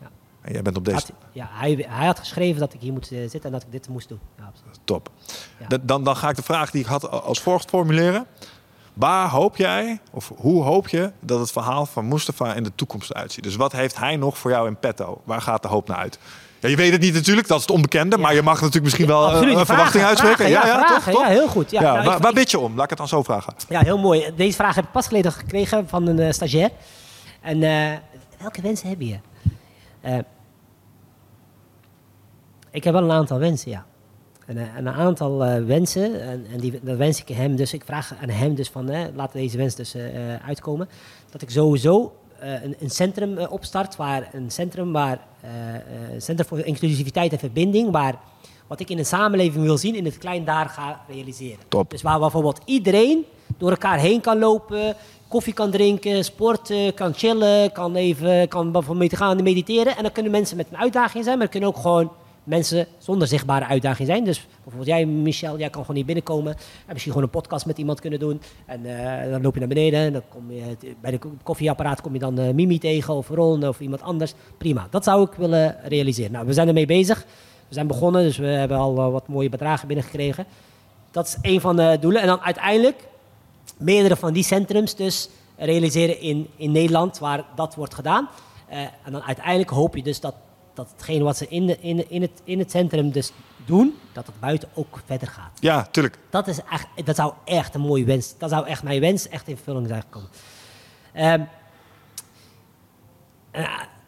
Ja. En jij bent op deze... Had, ja, hij, hij had geschreven dat ik hier moet zitten en dat ik dit moest doen. Ja, Top. Ja. Dan, dan ga ik de vraag die ik had als volgt formuleren. Waar hoop jij, of hoe hoop je dat het verhaal van Mustafa in de toekomst uitziet? Dus wat heeft hij nog voor jou in petto? Waar gaat de hoop naar uit? Ja, je weet het niet natuurlijk, dat is het onbekende. Maar je mag natuurlijk misschien wel eh, een verwachting uitspreken. ja, ja, toch, toch? ja, heel goed. Ja, nou, waar, waar bid je om? Laat ik het dan zo vragen. Ja, heel mooi. Deze vraag heb ik pas geleden gekregen van een uh, stagiair. En uh, welke wensen heb je? ik heb wel een aantal wensen, ja een, eh, een aantal uh, wensen. En, en die, dat wens ik hem dus. Ik vraag aan hem dus van, hè, laat deze wens dus uh, uitkomen. Dat ik sowieso een, een, centrum opstart, waar een centrum waar centrum voor inclusiviteit en verbinding, waar wat ik in een samenleving wil zien, in het klein daar ga realiseren. Top. Dus waar bijvoorbeeld iedereen door elkaar heen kan lopen, koffie kan drinken, sporten, kan chillen, kan even kan bijvoorbeeld gaan mediteren. En dan kunnen mensen met een uitdaging zijn, maar kunnen ook gewoon mensen zonder zichtbare uitdaging zijn. Dus bijvoorbeeld jij, Michel, jij kan gewoon niet binnenkomen. En misschien gewoon een podcast met iemand kunnen doen. En uh, dan loop je naar beneden. En dan kom je, bij de koffieapparaat kom je dan uh, Mimi tegen of Ron of iemand anders. Prima, dat zou ik willen realiseren. Nou, we zijn ermee bezig. We zijn begonnen, dus we hebben al wat mooie bedragen binnengekregen. Dat is een van de doelen. En dan uiteindelijk meerdere van die centrums dus realiseren in, in Nederland waar dat wordt gedaan. en dan uiteindelijk hoop je dus dat dat hetgeen wat ze in, de, in, in, het, in het centrum dus doen, dat het buiten ook verder gaat. Ja, tuurlijk. Dat, is echt, dat zou echt een mooie wens, dat zou echt mijn wens echt in vervulling zijn gekomen. Um,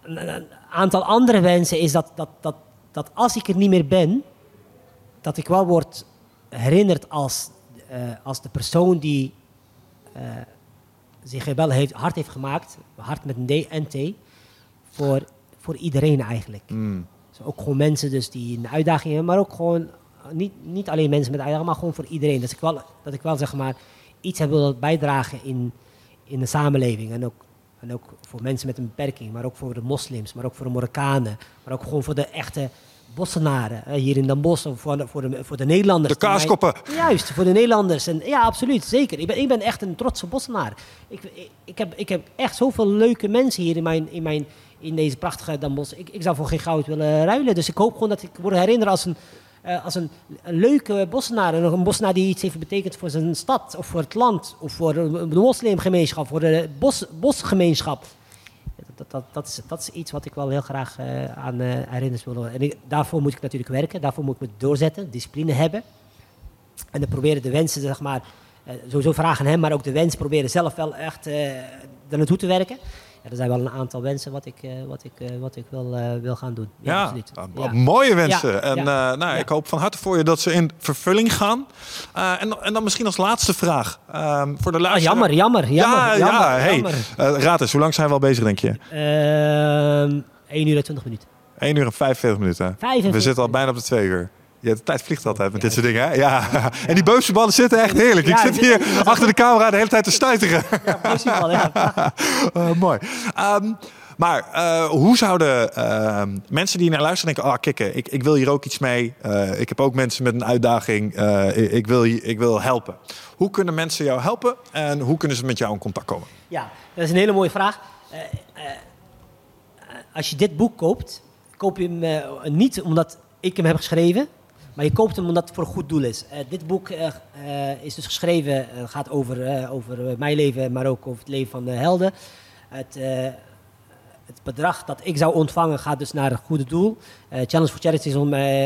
een, een, aantal andere wensen is dat, dat, dat, dat als ik er niet meer ben, dat ik wel word herinnerd als, uh, als de persoon die uh, zich wel heeft, hard heeft gemaakt, hard met een D en T, voor voor iedereen eigenlijk. Mm. Dus ook gewoon mensen dus die een uitdaging hebben, maar ook gewoon niet, niet alleen mensen met uitdaging, maar gewoon voor iedereen. Dat ik wel, dat ik wel zeg maar iets heb willen bijdragen in, in de samenleving. En ook En ook voor mensen met een beperking, maar ook voor de moslims, maar ook voor de Marokkanen, maar ook gewoon voor de echte Bossenaren hier in Den Bosch, of voor de, voor de, voor de Nederlanders. De kaaskoppen. Juist, voor de Nederlanders. En, ja, absoluut, zeker. Ik ben, ik ben echt een trotse Bossenaar. Ik, ik, ik heb, ik heb echt zoveel leuke mensen hier in, mijn, in, mijn, in deze prachtige Den Bosch. Ik, ik zou voor geen goud willen ruilen. Dus ik hoop gewoon dat ik word herinnerd als een, uh, als een, een, leuke Bossenaar. Een, Bossenaar die iets heeft betekend voor zijn stad, of voor het land, of voor de, moslimgemeenschap, voor de bos, bosgemeenschap dat, dat, dat, is, dat is iets wat ik wel heel graag uh, aan uh, wil. En ik, daarvoor moet ik natuurlijk werken, daarvoor moet ik me doorzetten, discipline hebben. En dan proberen de wensen, zeg maar, uh, sowieso vragen hem, maar ook de wens proberen zelf wel echt er naartoe te werken er zijn wel een aantal wensen wat ik, uh, wat ik, uh, wat ik wil, uh, wil gaan doen. Ja, ja. mooie wensen. Ja, en nou, ik hoop van harte voor je dat ze in vervulling gaan. en, en dan misschien als laatste vraag um, voor de luisteraar. Ah, jammer, jammer, jammer. Ja, jammer, hey. raad eens, hoe lang zijn we al bezig, denk je? 1 ehm, uur en 20 minuten. 1 uur en 45 minuten. 45. We zitten al bijna op de 2 uur. Ja, de tijd vliegt altijd met dit soort dingen. Hè? Ja. En die bovenballen zitten echt heerlijk. ik zit hier achter de camera de hele tijd te stuiteren. Ja, bovenballen, ja. uh, mooi. Um, maar uh, hoe zouden uh, mensen die naar luisteren denken... ah, kikken, ik, ik wil hier ook iets mee. Uh, ik heb ook mensen met een uitdaging. Ik, ik, wil, ik wil helpen. Hoe kunnen mensen jou helpen en hoe kunnen ze met jou in contact komen? Ja, dat is een hele mooie vraag. als je dit boek koopt, koop je hem niet omdat ik hem heb geschreven... Maar je koopt hem omdat het voor een goed doel is. Uh, dit boek uh, uh, is dus geschreven, gaat over, over mijn leven, maar ook over het leven van de helden. Het, het bedrag dat ik zou ontvangen gaat dus naar een goede doel. Challenge for Charity is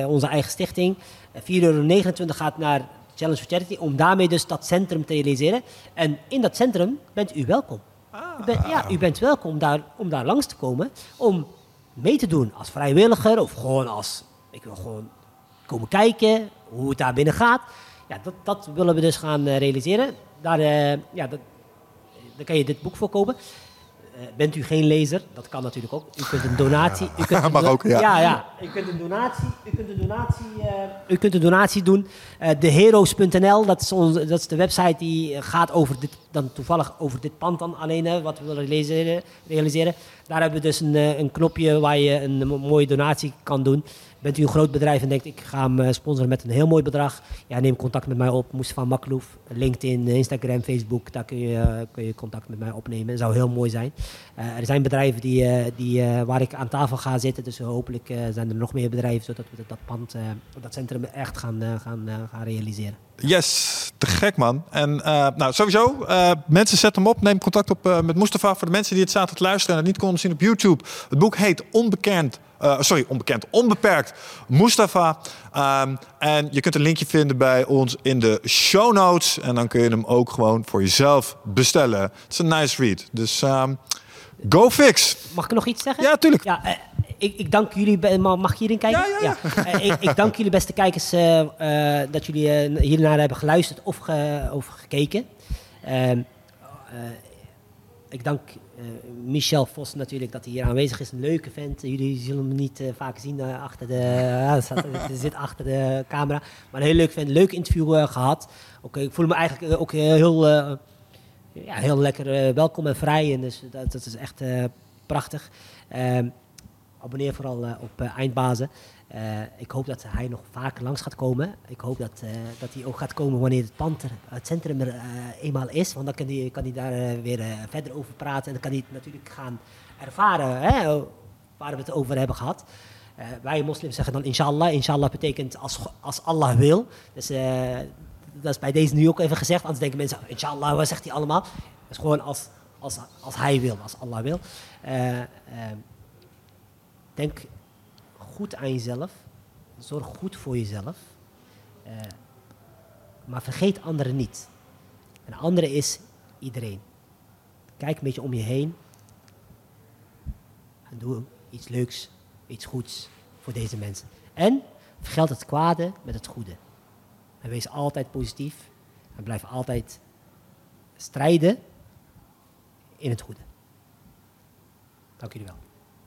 onze eigen stichting. 4,29 euro gaat naar Challenge for Charity om daarmee dus dat centrum te realiseren. En in dat centrum bent u welkom. Ja, u bent welkom daar, om daar langs te komen om mee te doen als vrijwilliger of gewoon als ik wil gewoon komen kijken hoe het daar binnen gaat. Ja, dat, dat willen we dus gaan uh, realiseren. Daar, uh, ja, dat, daar kan je dit boek voor kopen. Uh, bent u geen lezer? Dat kan natuurlijk ook. U kunt een donatie. U kunt een Mag ook, ja. ja. Ja, U kunt een donatie. U kunt een donatie. u kunt een donatie doen. Theheroes.nl, dat, is onze, dat is de website die gaat over dit, dan toevallig over dit pand dan alleen, wat we willen realiseren. realiseren. Daar hebben we dus een, een knopje waar je een mooie donatie kan doen. Bent u een groot bedrijf en denkt ik ga hem eh, sponsoren met een heel mooi bedrag? Ja, neem contact met mij op. van Makloef, LinkedIn, Instagram, Facebook. Daar kun je, uh, kun je contact met mij opnemen. Dat zou heel mooi zijn. Er zijn bedrijven die, die, waar ik aan tafel ga zitten. Dus hopelijk zijn er nog meer bedrijven zodat we dat pand, dat centrum echt gaan, gaan, gaan realiseren. Yes, te gek man. En nou, sowieso, mensen zet hem op. Neem contact op met Mustafa. Voor de mensen die het zaten te luisteren en het niet konden zien op YouTube. Het boek heet Onbekend uh, sorry, onbekend, onbeperkt Mustafa. Um, en je kunt een linkje vinden bij ons in de show notes. En dan kun je hem ook gewoon voor jezelf bestellen. Het is een nice read. Dus um, go fix. Mag ik nog iets zeggen? Ja, tuurlijk. Ja, uh, ik, ik, dank jullie. Mag ik hierin kijken? Ja, ja, ja. ja. Uh, ik, ik, dank jullie beste kijkers dat jullie hiernaar hebben geluisterd of, ge, of gekeken. Ehm, ik dank Michel Vos natuurlijk dat hij hier aanwezig is. Een leuke vent. Jullie zullen hem niet uh, vaak zien uh, achter de, zit achter de camera. Maar een heel leuk vent. Leuk interview gehad. Ook, ik voel me eigenlijk ook heel, ja, heel lekker welkom en vrij. En dus dat, dat is echt prachtig. Ehm, abonneer vooral op Eindbazen. Uh, ik hoop dat hij nog vaker langs gaat komen. Ik hoop dat, uh, dat hij ook gaat komen wanneer het pand het centrum er uh, eenmaal is. Want dan kan hij, kan daar weer verder over praten. En dan kan hij natuurlijk gaan ervaren hè, waar we het over hebben gehad. wij moslims zeggen dan inshallah. Inshallah betekent als, als Allah wil. Dus dat is bij deze nu ook even gezegd. Anders denken mensen, inshallah, wat zegt hij allemaal? Dat is gewoon als, als, als hij wil, als Allah wil. denk goed aan jezelf. Zorg goed voor jezelf. Uh, maar vergeet anderen niet. En anderen is iedereen. Kijk een beetje om je heen. En doe iets leuks, iets goeds voor deze mensen. En vergeld het kwade met het goede. En wees altijd positief. En blijf altijd strijden in het goede. Dank jullie wel.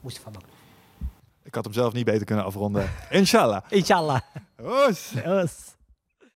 Mustafa Maklouf. Ik had hem zelf niet beter kunnen afronden. Inshallah. Inshallah. Oes.